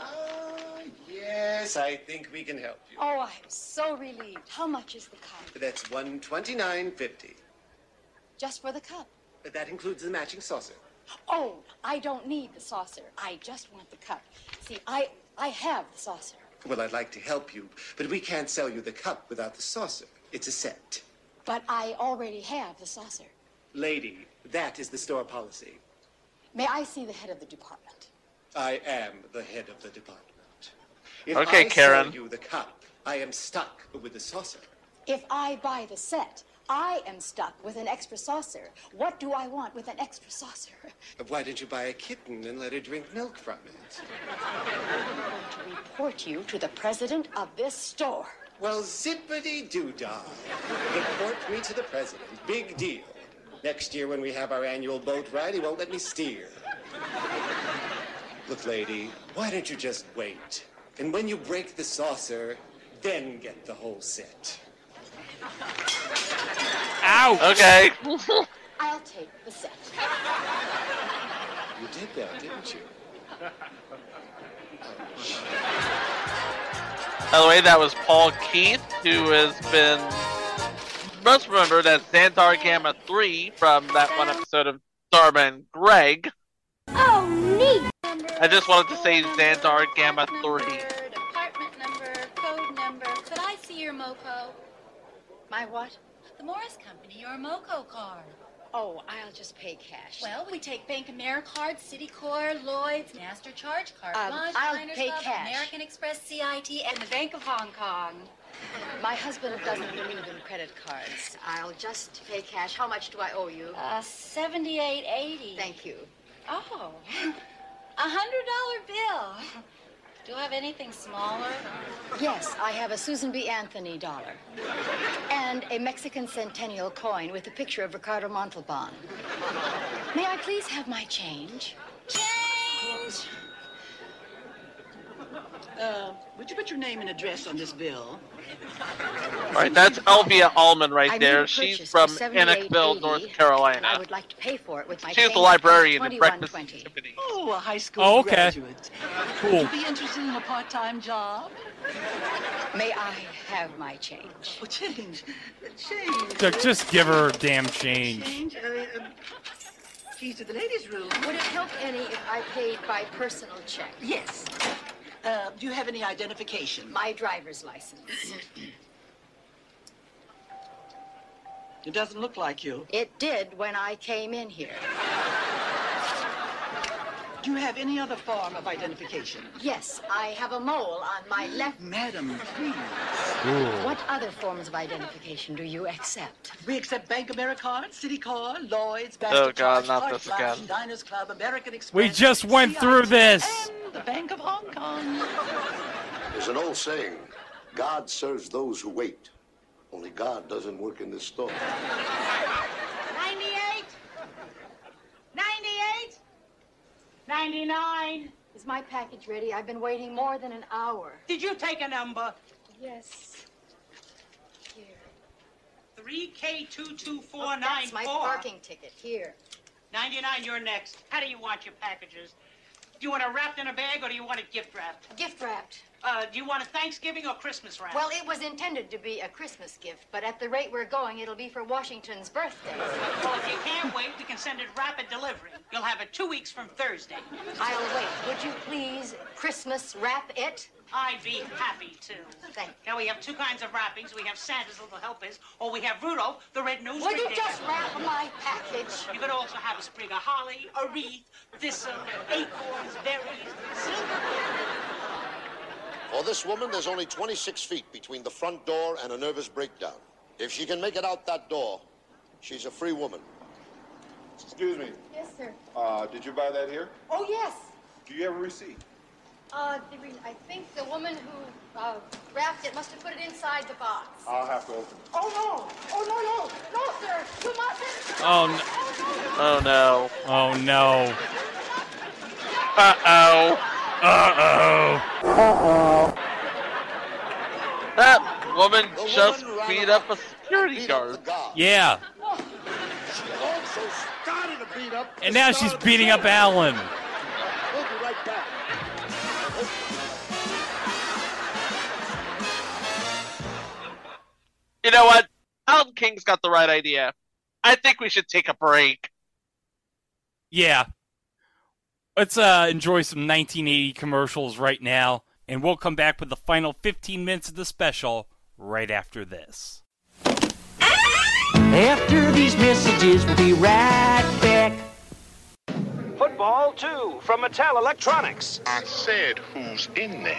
Ah, yes, I think we can help you. Oh, I'm so relieved. How much is the cup? That's one twenty-nine fifty. Just for the cup. But that includes the matching saucer. Oh, I don't need the saucer. I just want the cup. See, I I have the saucer. Well, I'd like to help you, but we can't sell you the cup without the saucer. It's a set. But I already have the saucer. Lady, that is the store policy. May I see the head of the department? I am the head of the department. If Okay, I Karen. sell you the cup, I am stuck with the saucer. If I buy the set, I am stuck with an extra saucer. What do I want with an extra saucer? <laughs> Why don't you buy a kitten and let her drink milk from it? <laughs> I'm going to report you to the president of this store. Well, zippity doo dah. Report me to the president. Big deal. Next year, when we have our annual boat ride, he won't let me steer. Look, lady, why don't you just wait? And when you break the saucer, then get the whole set. Ouch. Okay. <laughs> I'll take the set. You did that, didn't you? By the way, that was Paul Keith, who has been most remembered as Xandar Gamma 3 from that one episode of Starman Greg. Oh, neat. I just wanted to say Xandar Gamma 3. Apartment number, code number. Could I see your MoCo? My what? The Morris Company, your MoCo card. Oh, I'll just pay cash. Well, we take Bank AmeriCard, Citicorp, Lloyd's, Master Charge Card, Um, Blanche, I'll Diners pay Club, cash. American Express, CIT, and the Bank of Hong Kong. My husband doesn't believe in credit cards. I'll just pay cash. How much do I owe you? Uh, seventy-eight eighty. Thank you. Oh, <laughs> a hundred dollar bill. Do you have anything smaller? Yes, I have a Susan B. Anthony dollar. And a Mexican centennial coin with a picture of Ricardo Montalban. May I please have my change? Change. Uh, would you put your name and address on this bill? Alright, that's Elvia Allman right I made there. a She's purchase from for Innickville, $78.80. North Carolina. I would like to pay for it with my She's the change librarian plus at Breakfast 21.20. Oh, a high school Oh, okay. graduate. Cool. Would you be interested in a part-time job? May I have my change? Oh, change. Change. Ju- Just give her damn change. Change. Uh, um, keys to the ladies' room. Would it help any if I paid by personal check? Yes. Uh, do you have any identification? My driver's license. It doesn't look like you. It did when I came in here. Do you have any other form of identification? Yes, I have a mole on my left. Madam, please. What other forms of identification do you accept? We accept Bank Americard, City Card, Lloyd's, Oh, Mastercard, God, not this again. Diners Club, American Express. We just went through this. and the Bank of Hong Kong. There's an old saying God serves those who wait. Only God doesn't work in this store. 99? Is my package ready? I've been waiting more than an hour. Did you take a number? Yes. Here. 3K22494. Oh, that's my parking ticket. Here. 99, you're next. How do you want your packages? Do you want it wrapped in a bag or do you want it gift wrapped? Gift wrapped. Uh, do you want it Thanksgiving or Christmas wrap? Well, it was intended to be a Christmas gift, but at the rate we're going, it'll be for Washington's birthday. Well, if you can't wait, we can send it rapid delivery. You'll have it two weeks from Thursday. I'll wait. Would you please Christmas wrap it? I'd be happy to. Thank you. Now, we have two kinds of wrappings. We have Santa's Little Helpers, or we have Rudolph, the red-nosed Would you just wrap my package? You could also have a sprig of holly, a wreath, thistle, acorns, berries, silver. For this woman, there's only 26 feet between the front door and a nervous breakdown. If she can make it out that door, she's a free woman. Excuse me. Yes, sir. Uh, did you buy that here? Oh, yes. Do you have a receipt? Uh, the re- I think the woman who uh, wrapped it must have put it inside the box. I'll have to open it. Oh, no. Oh, no, no. No, sir. You mustn't. Oh, no. Oh no. Oh, no. Uh oh. Uh-oh. Uh oh. That woman just beat up a security guard. Yeah. She also started to beat up. And now she's beating up. Alan. You know what? Alan King's got the right idea. I think we should take a break. Yeah. Let's uh, enjoy some 1980 commercials right now, and we'll come back with the final 15 minutes of the special right after this. After these messages, we'll be right back. Football 2 from Mattel Electronics. I said, who's in there?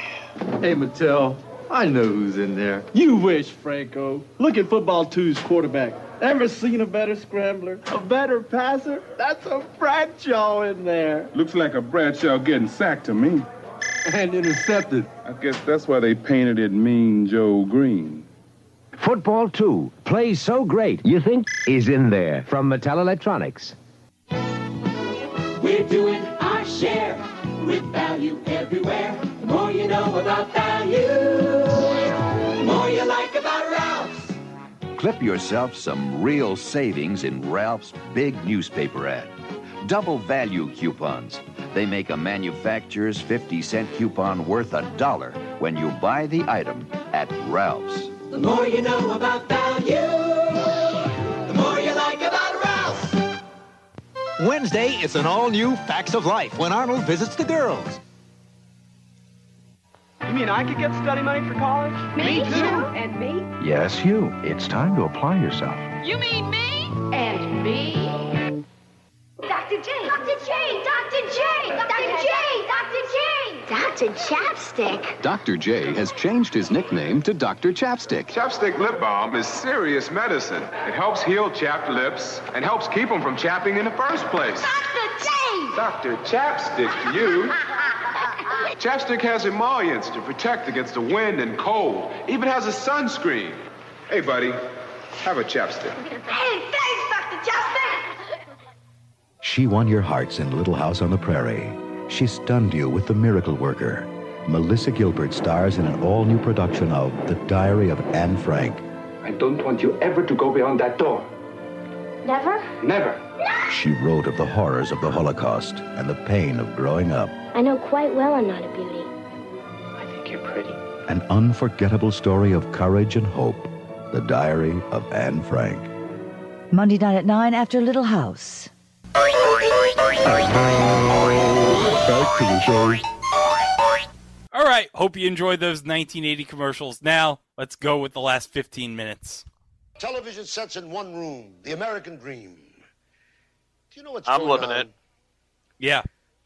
Hey, Mattel, I know who's in there. You wish, Franco. Look at Football 2's quarterback. Ever seen a better scrambler? A better passer? That's a Bradshaw in there. Looks like a Bradshaw getting sacked to me. And intercepted. I guess that's why they painted it Mean Joe Greene. Football 2 plays so great, you think is in there from Mattel Electronics. We're doing our share with value everywhere. The more you know about value, more you like about Ralph's. Clip yourself some real savings in Ralph's big newspaper ad. Double value coupons. They make a manufacturer's 50 cent coupon worth a dollar when you buy the item at Ralph's. The more you know about value, the more you like about Ralph's. Wednesday, it's an all-new Facts of Life when Arnold visits the girls. You mean I could get study money for college? Me too. And me? Yes, you. It's time to apply yourself. You mean me? And me? Dr. J. Dr. J. Dr. J. Dr. J. Dr. J. Dr. Chapstick. Dr. J has changed his nickname to Dr. Chapstick. Chapstick lip balm is serious medicine. It helps heal chapped lips and helps keep them from chapping in the first place. Dr. J. Dr. Chapstick to you. <laughs> Chapstick has emollients to protect against the wind and cold. Even has a sunscreen. Hey, buddy, have a chapstick. Hey, thanks, Dr. Chapstick. She won your hearts in Little House on the Prairie. She stunned you with The Miracle Worker. Melissa Gilbert stars in an all-new production of The Diary of Anne Frank. I don't want you ever to go beyond that door. Never? Never. She wrote of the horrors of the Holocaust and the pain of growing up. I know quite well I'm not a beauty. I think you're pretty. An unforgettable story of courage and hope. The Diary of Anne Frank. Monday night at 9 after Little House. All right. Hope you enjoyed those 1980 commercials. Now, let's go with the last 15 minutes. Television sets in one room, the American dream. Do you know what's wrong? I'm going living on? it. Yeah.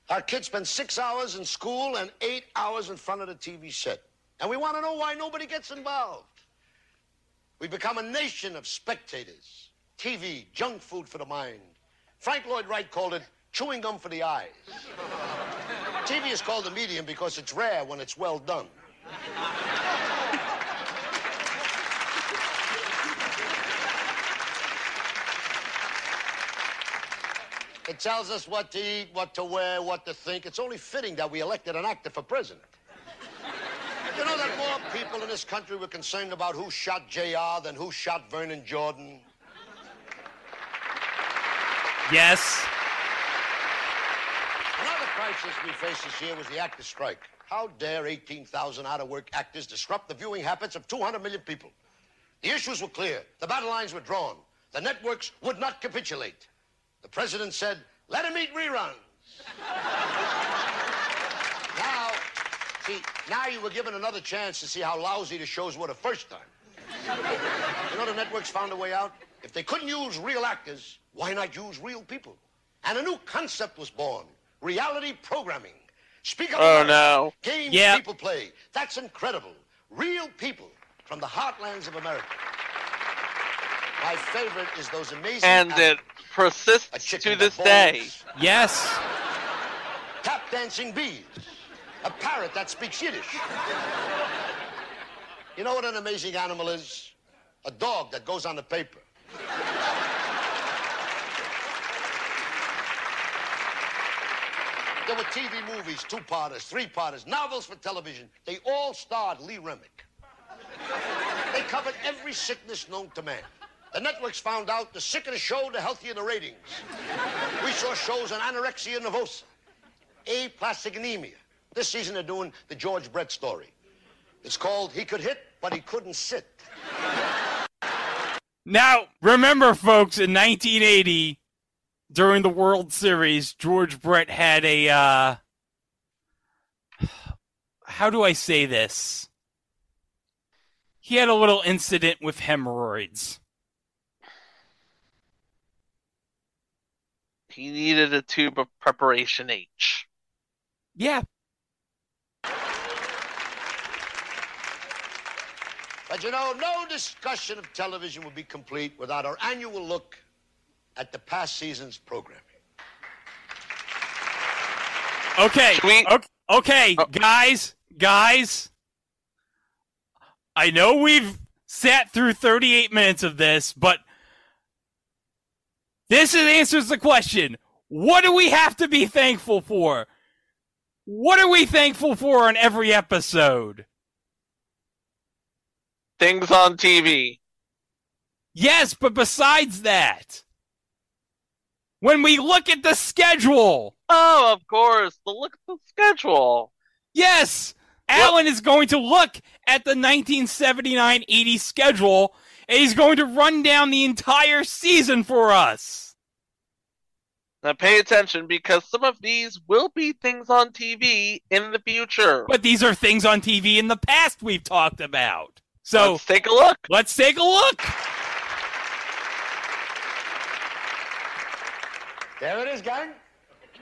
Our kids spend six hours in school and eight hours in front of the TV set. And we want to know why nobody gets involved. We've become a nation of spectators. TV, junk food for the mind. Frank Lloyd Wright called it chewing gum for the eyes. TV is called a medium because it's rare when it's well done. It tells us what to eat, what to wear, what to think. It's only fitting that we elected an actor for president. You know that more people in this country were concerned about who shot JR than who shot Vernon Jordan? Yes. Another crisis we faced this year was the actor strike. How dare 18,000 out-of-work actors disrupt the viewing habits of 200 million people? The issues were clear. The battle lines were drawn. The networks would not capitulate. The president said, let him eat reruns. now, see, now you were given another chance to see how lousy the shows were the first time. you know the networks found a way out? If they couldn't use real actors, why not use real people? And a new concept was born. Reality programming. Speak up. Oh, about no. Games Yep. people play. That's incredible. Real people from the heartlands of America. My favorite is those amazing And it animals. Persists to this day. Yes. Tap dancing bees. A parrot that speaks Yiddish. You know what an amazing animal is? A dog that goes on the paper. There were TV movies, two-parters, three-parters, novels for television. They all starred Lee Remick. They covered every sickness known to man. The networks found out the sicker the show, the healthier the ratings. We saw shows on anorexia nervosa, aplastic anemia. This season they're doing the George Brett story. It's called He Could Hit, but He Couldn't Sit. Now, remember, folks, in 1980, during the World Series, George Brett had a. Uh, how do I say this? He had a little incident with hemorrhoids. He needed a tube of preparation H. Yeah. But you know, no discussion of television would be complete without our annual look at the past season's programming. Okay. Okay, okay oh. guys, guys. I know we've sat through 38 minutes of this, but this is, answers the question. What do we have to be thankful for? What are we thankful for on every episode? Things on TV. Yes, but besides that, when we look at the schedule, Oh, of course. The look at the schedule. yes, Alan is going to look at the 1979-80 schedule and he's going to run down the entire season for us. Now pay attention because some of these will be things on TV in the future. But these are things on TV in the past we've talked about. So Let's take a look. Let's take a look. There it is, gang.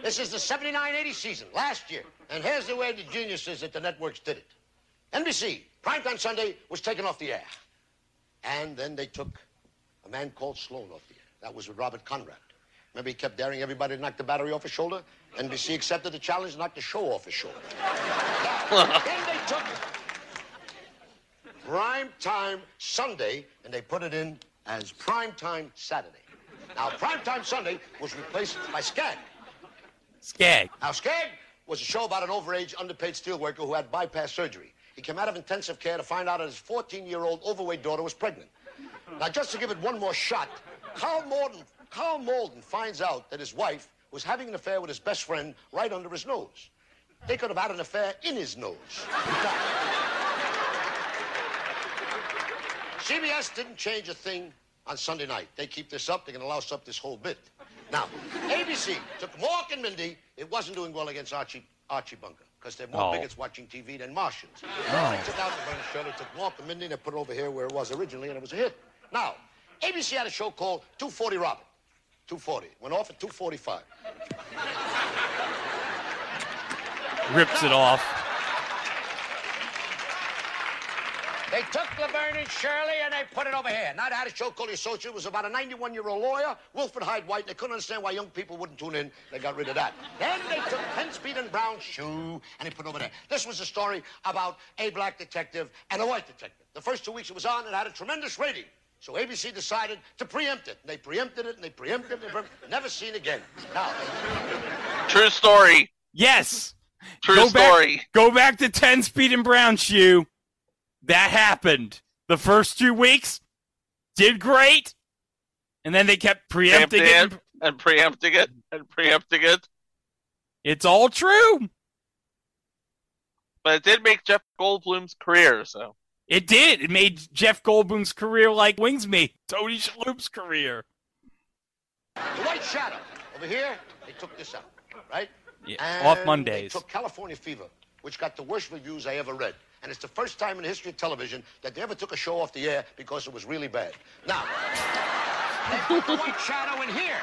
This is the 79-80 season, last year. And here's the way the geniuses at the networks did it. NBC, primetime Sunday, was taken off the air. And then they took a man called Sloane off the air. That was with Robert Conrad. Remember he kept daring everybody to knock the battery off his shoulder? NBC accepted the challenge, and knocked the show off his shoulder. Now, <laughs> then they took prime time Sunday and they put it in as prime time Saturday. Now, prime time Sunday was replaced by Skag. Skag. Now, Skag was a show about an overage, underpaid steelworker who had bypass surgery. He came out of intensive care to find out that his 14-year-old overweight daughter was pregnant. Now, just to give it one more shot, Karl Malden, Karl Malden finds out that his wife was having an affair with his best friend right under his nose. They could have had an affair in his nose. <laughs> CBS didn't change a thing on Sunday night. They keep this up, they can allow us up this whole bit. Now, ABC took Mork and Mindy. It wasn't doing well against Archie, Archie Bunker, because there are more Oh. bigots watching TV than Martians. Oh. They took out the they took Mork and Mindy, and put it over here where it was originally, and it was a hit. Now, ABC had a show called 240 Robert. 240. Went off at 245. Rips it off. They took Laverne and Shirley and they put it over here. Now they had a show called The Associate. It was about a 91-year-old lawyer, Wilfrid Hyde White. They couldn't understand why young people wouldn't tune in. They got rid of that. Then they took Ten Speed and Brown Shoe and they put it over there. This was a story about a black detective and a white detective. The first two weeks it was on, it had a tremendous rating. So ABC decided to preempt it. And They preempted it and they preempted it. And they preempted it. Never seen again. Now, True story. Yes. True go story. Back, go back to 10 speed and brown shoe. That happened. The first two weeks did great. And then they kept preempting Preempting it. it and preempting it and preempting it. It's all true. But it did make Jeff Goldblum's career, so. It did. It made Jeff Goldblum's career like Wings made Tony Shalhoub's career. the White Shadow. Over here, they took this out, right? Yeah, And off They Mondays. took California Fever, which got the worst reviews I ever read. And it's the first time in the history of television that they ever took a show off the air because it was really bad. Now, they put the White Shadow in here.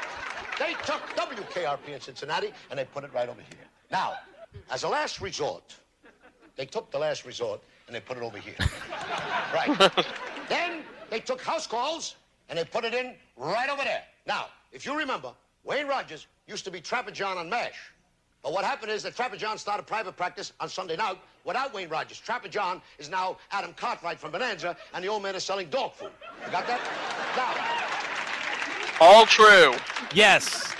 They took WKRP in Cincinnati and they put it right over here. Now, as a last resort, they took the last resort and they put it over here. Right. <laughs> then they took house calls and they put it in right over there. Now, if you remember, Wayne Rogers used to be Trapper John on MASH. But what happened is that Trapper John started private practice on Sunday night without Wayne Rogers. Trapper John is now Adam Cartwright from Bonanza, and the old man is selling dog food. You got that? Now, All true. Yes.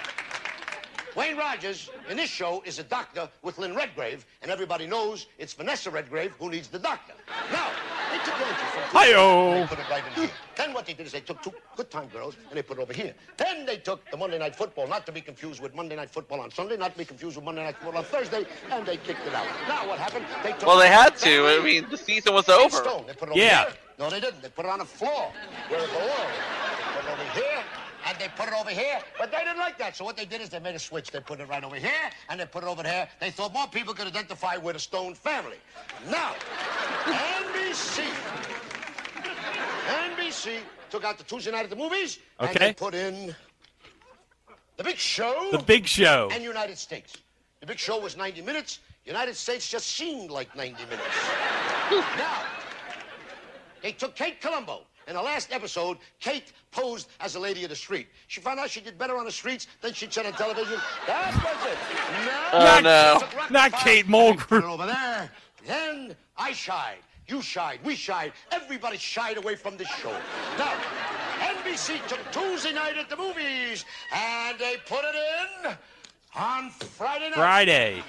Wayne Rogers in this show is a doctor with Lynn Redgrave, and everybody knows it's Vanessa Redgrave who needs the doctor. Now, they took the entry from Hi-yo. and they put it right in here. Then what they did is they took two good time girls and they put it over here. Then they took the Monday Night Football, not to be confused with Monday Night Football on Sunday, not to be confused with Monday Night Football on Thursday, and they kicked it out. Now what happened? They took Well, they had to. I mean, the season was over. Stone. They put it over Yeah. here. No, they didn't. They put it on the floor where it belonged. They put it over here, and they put it over here. But they didn't like that. So what they did is they made a switch. They put it right over here, and they put it over there. They thought more people could identify with a Stone family. Now, NBC. NBC took out the Tuesday night at the movies, and they put in The Big Show. The Big Show. And United States. The Big Show was 90 minutes. United States just seemed like 90 minutes. <laughs> now, they took Kate Columbo. In the last episode, Kate posed as a lady of the street. She found out she did better on the streets than she'd said on television. That was it. Now, Oh, no. Not Kate Mulgrew. over there. Then I shied. You shied. We shied. Everybody shied away from this show. Now, NBC took Tuesday night at the movies and they put it in on Friday night. Friday.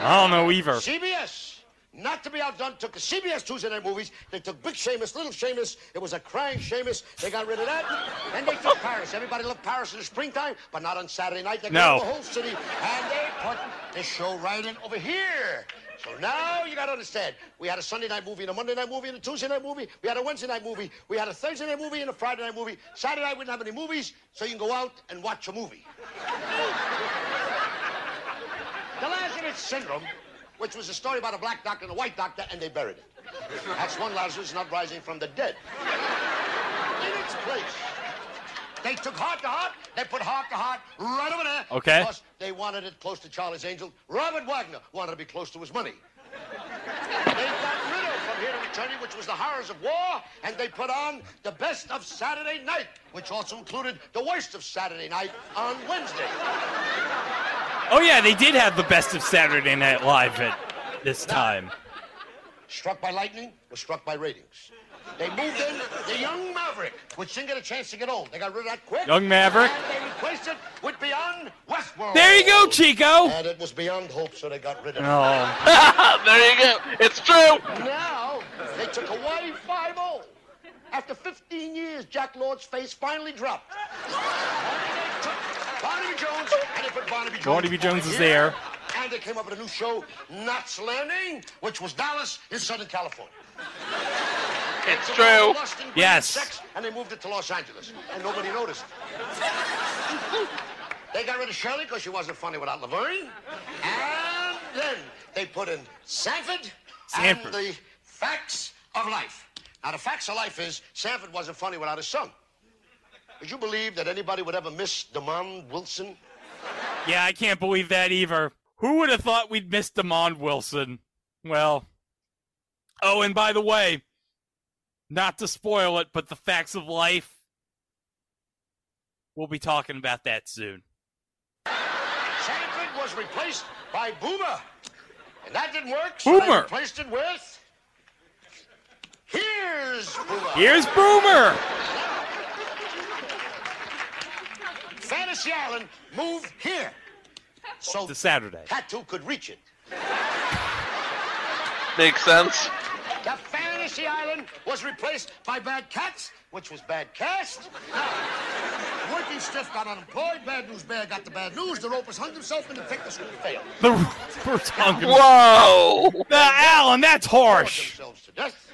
I don't know either. CBS, not to be outdone, took the CBS Tuesday night movies. They took Big Shamus, Little Shamus. It was a crying Shamus. They got rid of that. Then they took Paris. Everybody loved Paris in the springtime, but not on Saturday night. They No. got the whole city, and they put the show right in over here. So now you got to understand. We had a Sunday night movie and a Monday night movie and a Tuesday night movie. We had a Wednesday night movie. We had a Thursday night movie and a Friday night movie. Saturday night we didn't have any movies, so you can go out and watch a movie. <laughs> The Lazarus Syndrome, which was a story about a black doctor and a white doctor, and they buried it. That's one Lazarus not rising from the dead. In its place, they took Hart to Hart, they put Hart to Hart right over there. Okay. Because they wanted it close to Charlie's Angels. Robert Wagner wanted to be close to his money. They got rid of From Here to Eternity, which was the horrors of war, and they put on the best of Saturday night, which also included the worst of Saturday night on Wednesday. Oh yeah, they did have the best of Saturday Night Live at this time. Struck by lightning was struck by ratings. They moved in the Young Maverick, which didn't get a chance to get old. They got rid of that quick. Young Maverick. And they replaced it with Beyond Westworld. There you go, Chico. And it was beyond hope, so they got rid of it. Oh. <laughs> there you go. It's true. Now, they took away 5 After 15 years, Jack Lord's face finally dropped. And they took Barnaby Jones, and they put Barnaby Jones. Barnaby Jones is here. there. And they came up with a new show, Knots Landing, which was Dallas in Southern California. It's Took true. all the lust and greed and Yes. Sex, and they moved it to Los Angeles, and nobody noticed. They got rid of Shirley because she wasn't funny without Laverne. And then they put in Sanford, Sanford. and the facts of life. Now, the facts of life is Sanford wasn't funny without his son. Would you believe that anybody would ever miss Demond Wilson? Yeah, I can't believe that either. Who would have thought we'd miss Demond Wilson? Well, oh, and by the way, not to spoil it, but the facts of life. We'll be talking about that soon. Sanford was replaced by Boomer. And that didn't work, so Boomer. replaced it with... Here's Boomer. Here's Boomer. Fantasy Island moved here. So To Saturday. Tattoo could reach it. Makes sense. The Fantasy Island was replaced by Bad Cats, which was bad cast. Now, Working Stiff got unemployed. Bad News Bear got the bad news. The Ropers hung himself and the Pictus failed. The first hung Whoa! The Alan, that's harsh. Themselves to death.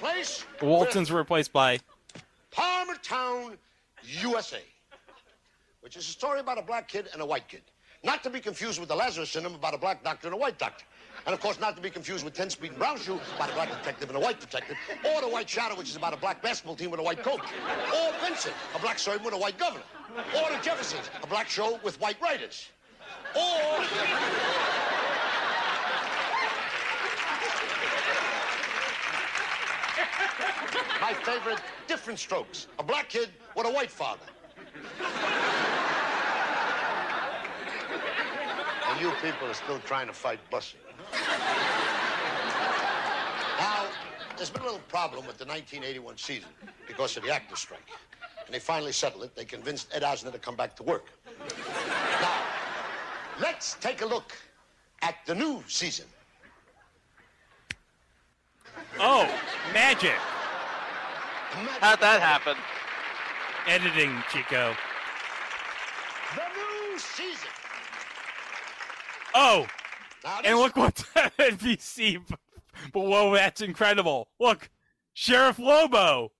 Replaced Waltons were replaced by Palmerstown, USA, which is a story about a black kid and a white kid. Not to be confused with the Lazarus syndrome about a black doctor and a white doctor. And of course, not to be confused with 10 Speed and Brown Shoe about a black detective and a white detective. Or The White Shadow, which is about a black basketball team with a white coach. Or Benson, a black sergeant with a white governor. Or The Jeffersons, a black show with white writers. Or. My favorite, Diff'rent Strokes, a black kid with a white father. And you people are still trying to fight busing. Now, there's been a little problem with the 1981 season because of the actors' strike. And they finally settled it. They convinced Ed Asner to come back to work. Now, let's take a look at the new season. Oh, magic. How'd that happen? Editing, Chico. The new season. Oh, Now, and this- look what's <laughs> at NBC whoa, That's incredible. Look, Sheriff Lobo.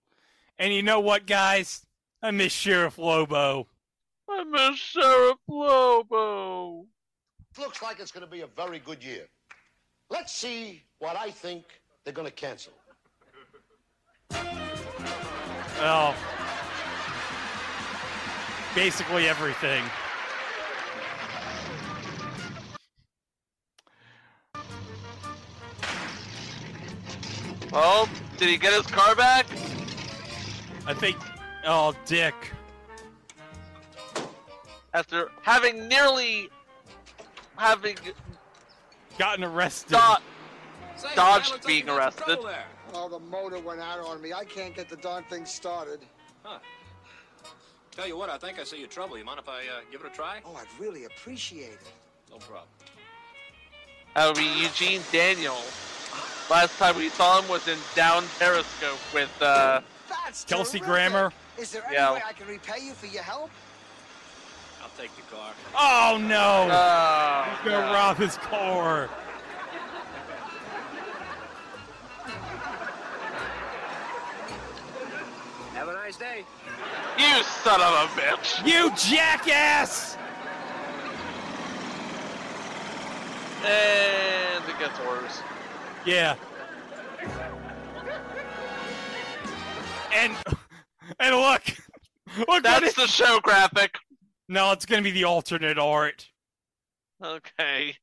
And you know what, guys? I miss Sheriff Lobo. I miss Sheriff Lobo. looks like it's going to be a very good year. Let's see what I think they're going to cancel. Well, basically everything. Well, did he get his car back? I think. Oh, Dick. After having nearly having Gotten arrested. do- dodged being arrested. Oh, the motor went out on me. I can't get the darn thing started. Huh. Tell you what, I think I see your trouble. You mind if I uh, give it a try? Oh, I'd really appreciate it. No problem. That would be Eugene Daniel. Last time we saw him was in Down Periscope with uh, That's Kelsey terrific. Grammer. Is there any Yeah. way I can repay you for your help? I'll take the car. Oh, no. Oh, He's going to rob his car. Have nice day. you son of a bitch. You jackass! And it gets worse. Yeah. And and look, look what That's it- the show graphic. No, it's gonna be the alternate art. Okay.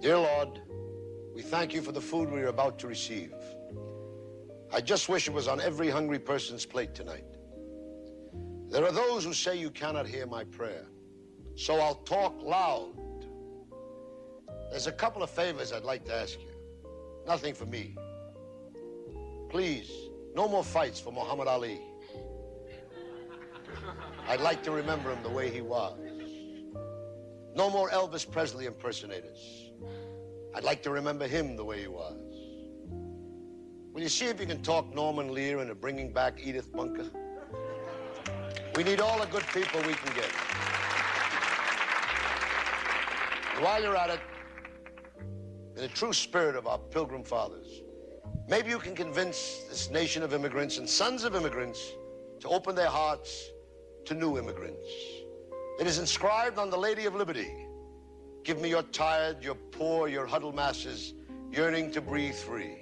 Dear Lord, we thank you for the food we are about to receive. I just wish it was on every hungry person's plate tonight. There are those who say you cannot hear my prayer, so I'll talk loud. There's a couple of favors I'd like to ask you. Nothing for me. Please, no more fights for Muhammad Ali. I'd like to remember him the way he was. No more Elvis Presley impersonators. I'd like to remember him the way he was. Will you see if you can talk Norman Lear into bringing back Edith Bunker? We need all the good people we can get. And while you're at it, in the true spirit of our pilgrim fathers, Maybe you can convince this nation of immigrants and sons of immigrants to open their hearts to new immigrants. It is inscribed on the Lady of Liberty. Give me your tired, your poor, your huddled masses yearning to breathe free.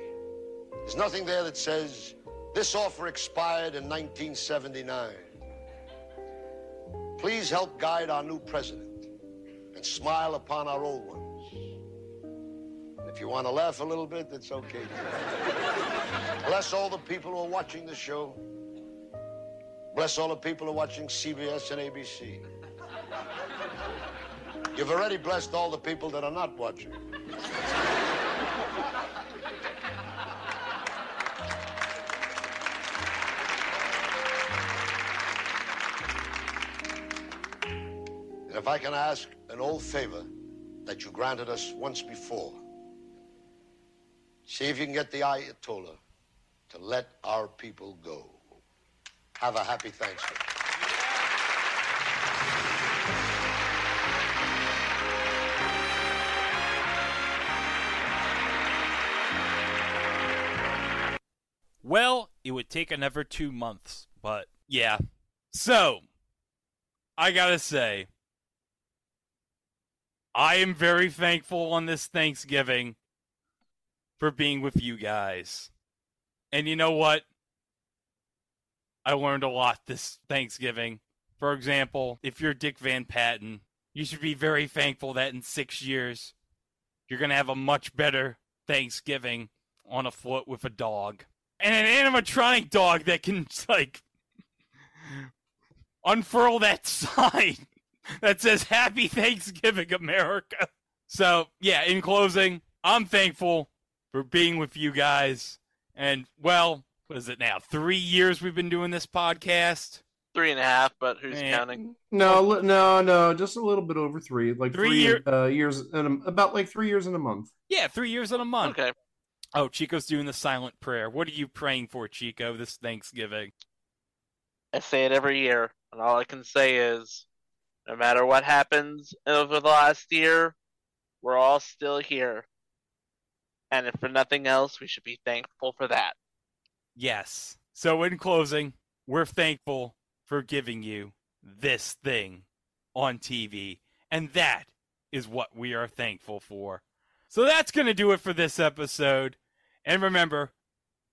There's nothing there that says this offer expired in 1979. Please help guide our new president and smile upon our old ones. And if you want to laugh a little bit, that's okay. Bless all the people who are watching the show. Bless all the people who are watching CBS and ABC. You've already blessed all the people that are not watching. And if I can ask an old favor that you granted us once before, see if you can get the Ayatollah to let our people go. Have a happy Thanksgiving. Well, it would take another two months, but yeah. So, I gotta say, I am very thankful on this Thanksgiving for being with you guys. And you know what? I learned a lot this Thanksgiving. For example, if you're Dick Van Patten, you should be very thankful that in six years, you're going to have a much better Thanksgiving on a foot with a dog. And an animatronic dog that can, like, unfurl that <laughs> sign that says Happy Thanksgiving, America. So, yeah, in closing, I'm thankful for being with you guys. And, well, what is it now? Three years we've been doing this podcast. Three and a half, but who's Man. counting? No, no, no, just a little bit over three, like Three three, year- uh, years and about like three years and a month. Yeah, three years and a month. Okay. Oh, Chico's doing the silent prayer. What are you praying for, Chico, this Thanksgiving? I say it every year, and all I can say is, no matter what happens over the last year, we're all still here. And if for nothing else, we should be thankful for that. Yes. So, in closing, we're thankful for giving you this thing on TV. And that is what we are thankful for. So, that's going to do it for this episode. And remember,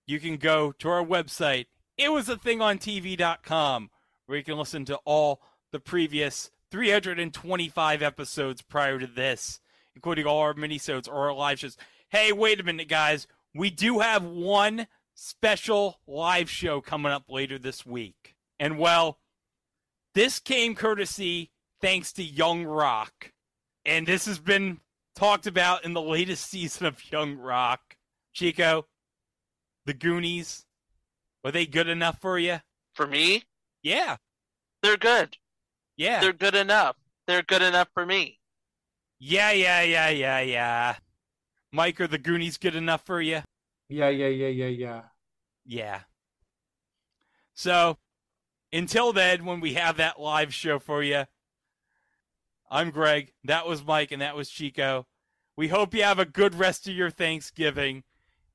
you can go to our website, itwasathingontv.com, where you can listen to all the previous 325 episodes prior to this, including all our minisodes or our live shows. Hey, wait a minute, guys. We do have one special live show coming up later this week. And well, this came courtesy thanks to Young Rock. And this has been talked about in the latest <laughs> season of Young Rock. Chico, the Goonies, were they good enough for you? For me, Yeah. they're good. Yeah. They're good enough. They're good enough for me. Yeah, yeah, yeah, yeah, yeah. Mike, are the Goonies good enough for you? Yeah, yeah, yeah, yeah, yeah. Yeah. So, until then, when we have that live show for you, I'm Greg. That was Mike, and that was Chico. We hope you have a good rest of your Thanksgiving,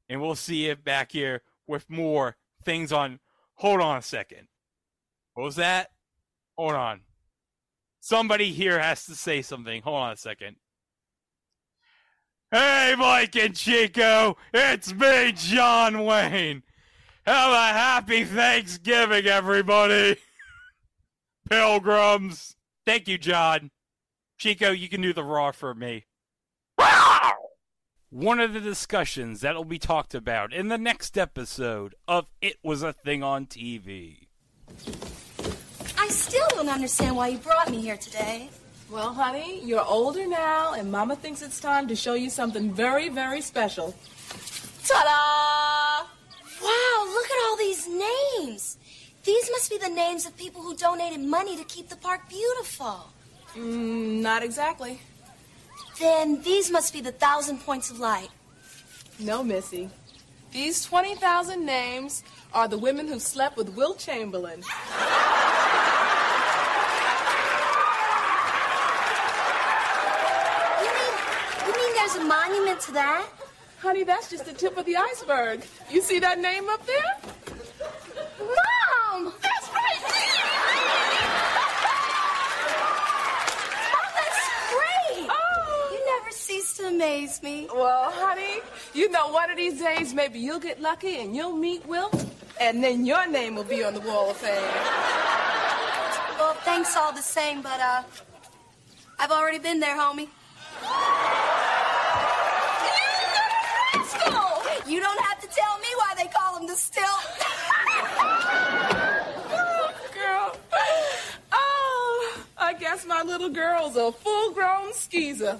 and we'll see you back here with more things on. Hold on a second. What was that? Hold on. Somebody here has to say something. Hold on a second. Hey, Mike and Chico, it's me, John Wayne. Have a happy Thanksgiving, everybody. <laughs> Pilgrims. Thank you, John. Chico, you can do the raw for me. One of the discussions that'll be talked about in the next episode of It Was a Thing on TV. I still don't understand why you brought me here today. Well, honey, you're older now, and Mama thinks it's time to show you something very, very special. Ta-da! Wow, look at all these names. These must be the names of people who donated money to keep the park beautiful. Mm, not exactly. Then these must be the thousand points of light. No, Missy. These 20,000 names are the women who slept with Wilt Chamberlain. You mean, you mean there's a monument to that? Honey, that's just the tip of the iceberg. You see that name up there? Mom! That's right! Mom, that's great! Oh. You never cease to amaze me. Well, honey, you know, one of these days maybe you'll get lucky and you'll meet Wilt, and then your name will be on the Wall of Fame. Well, thanks all the same, but, uh, I've already been there, homie. You don't have to tell me why they call him the stilt. Oh, girl. Oh, I guess my little girl's a full-grown skeezer.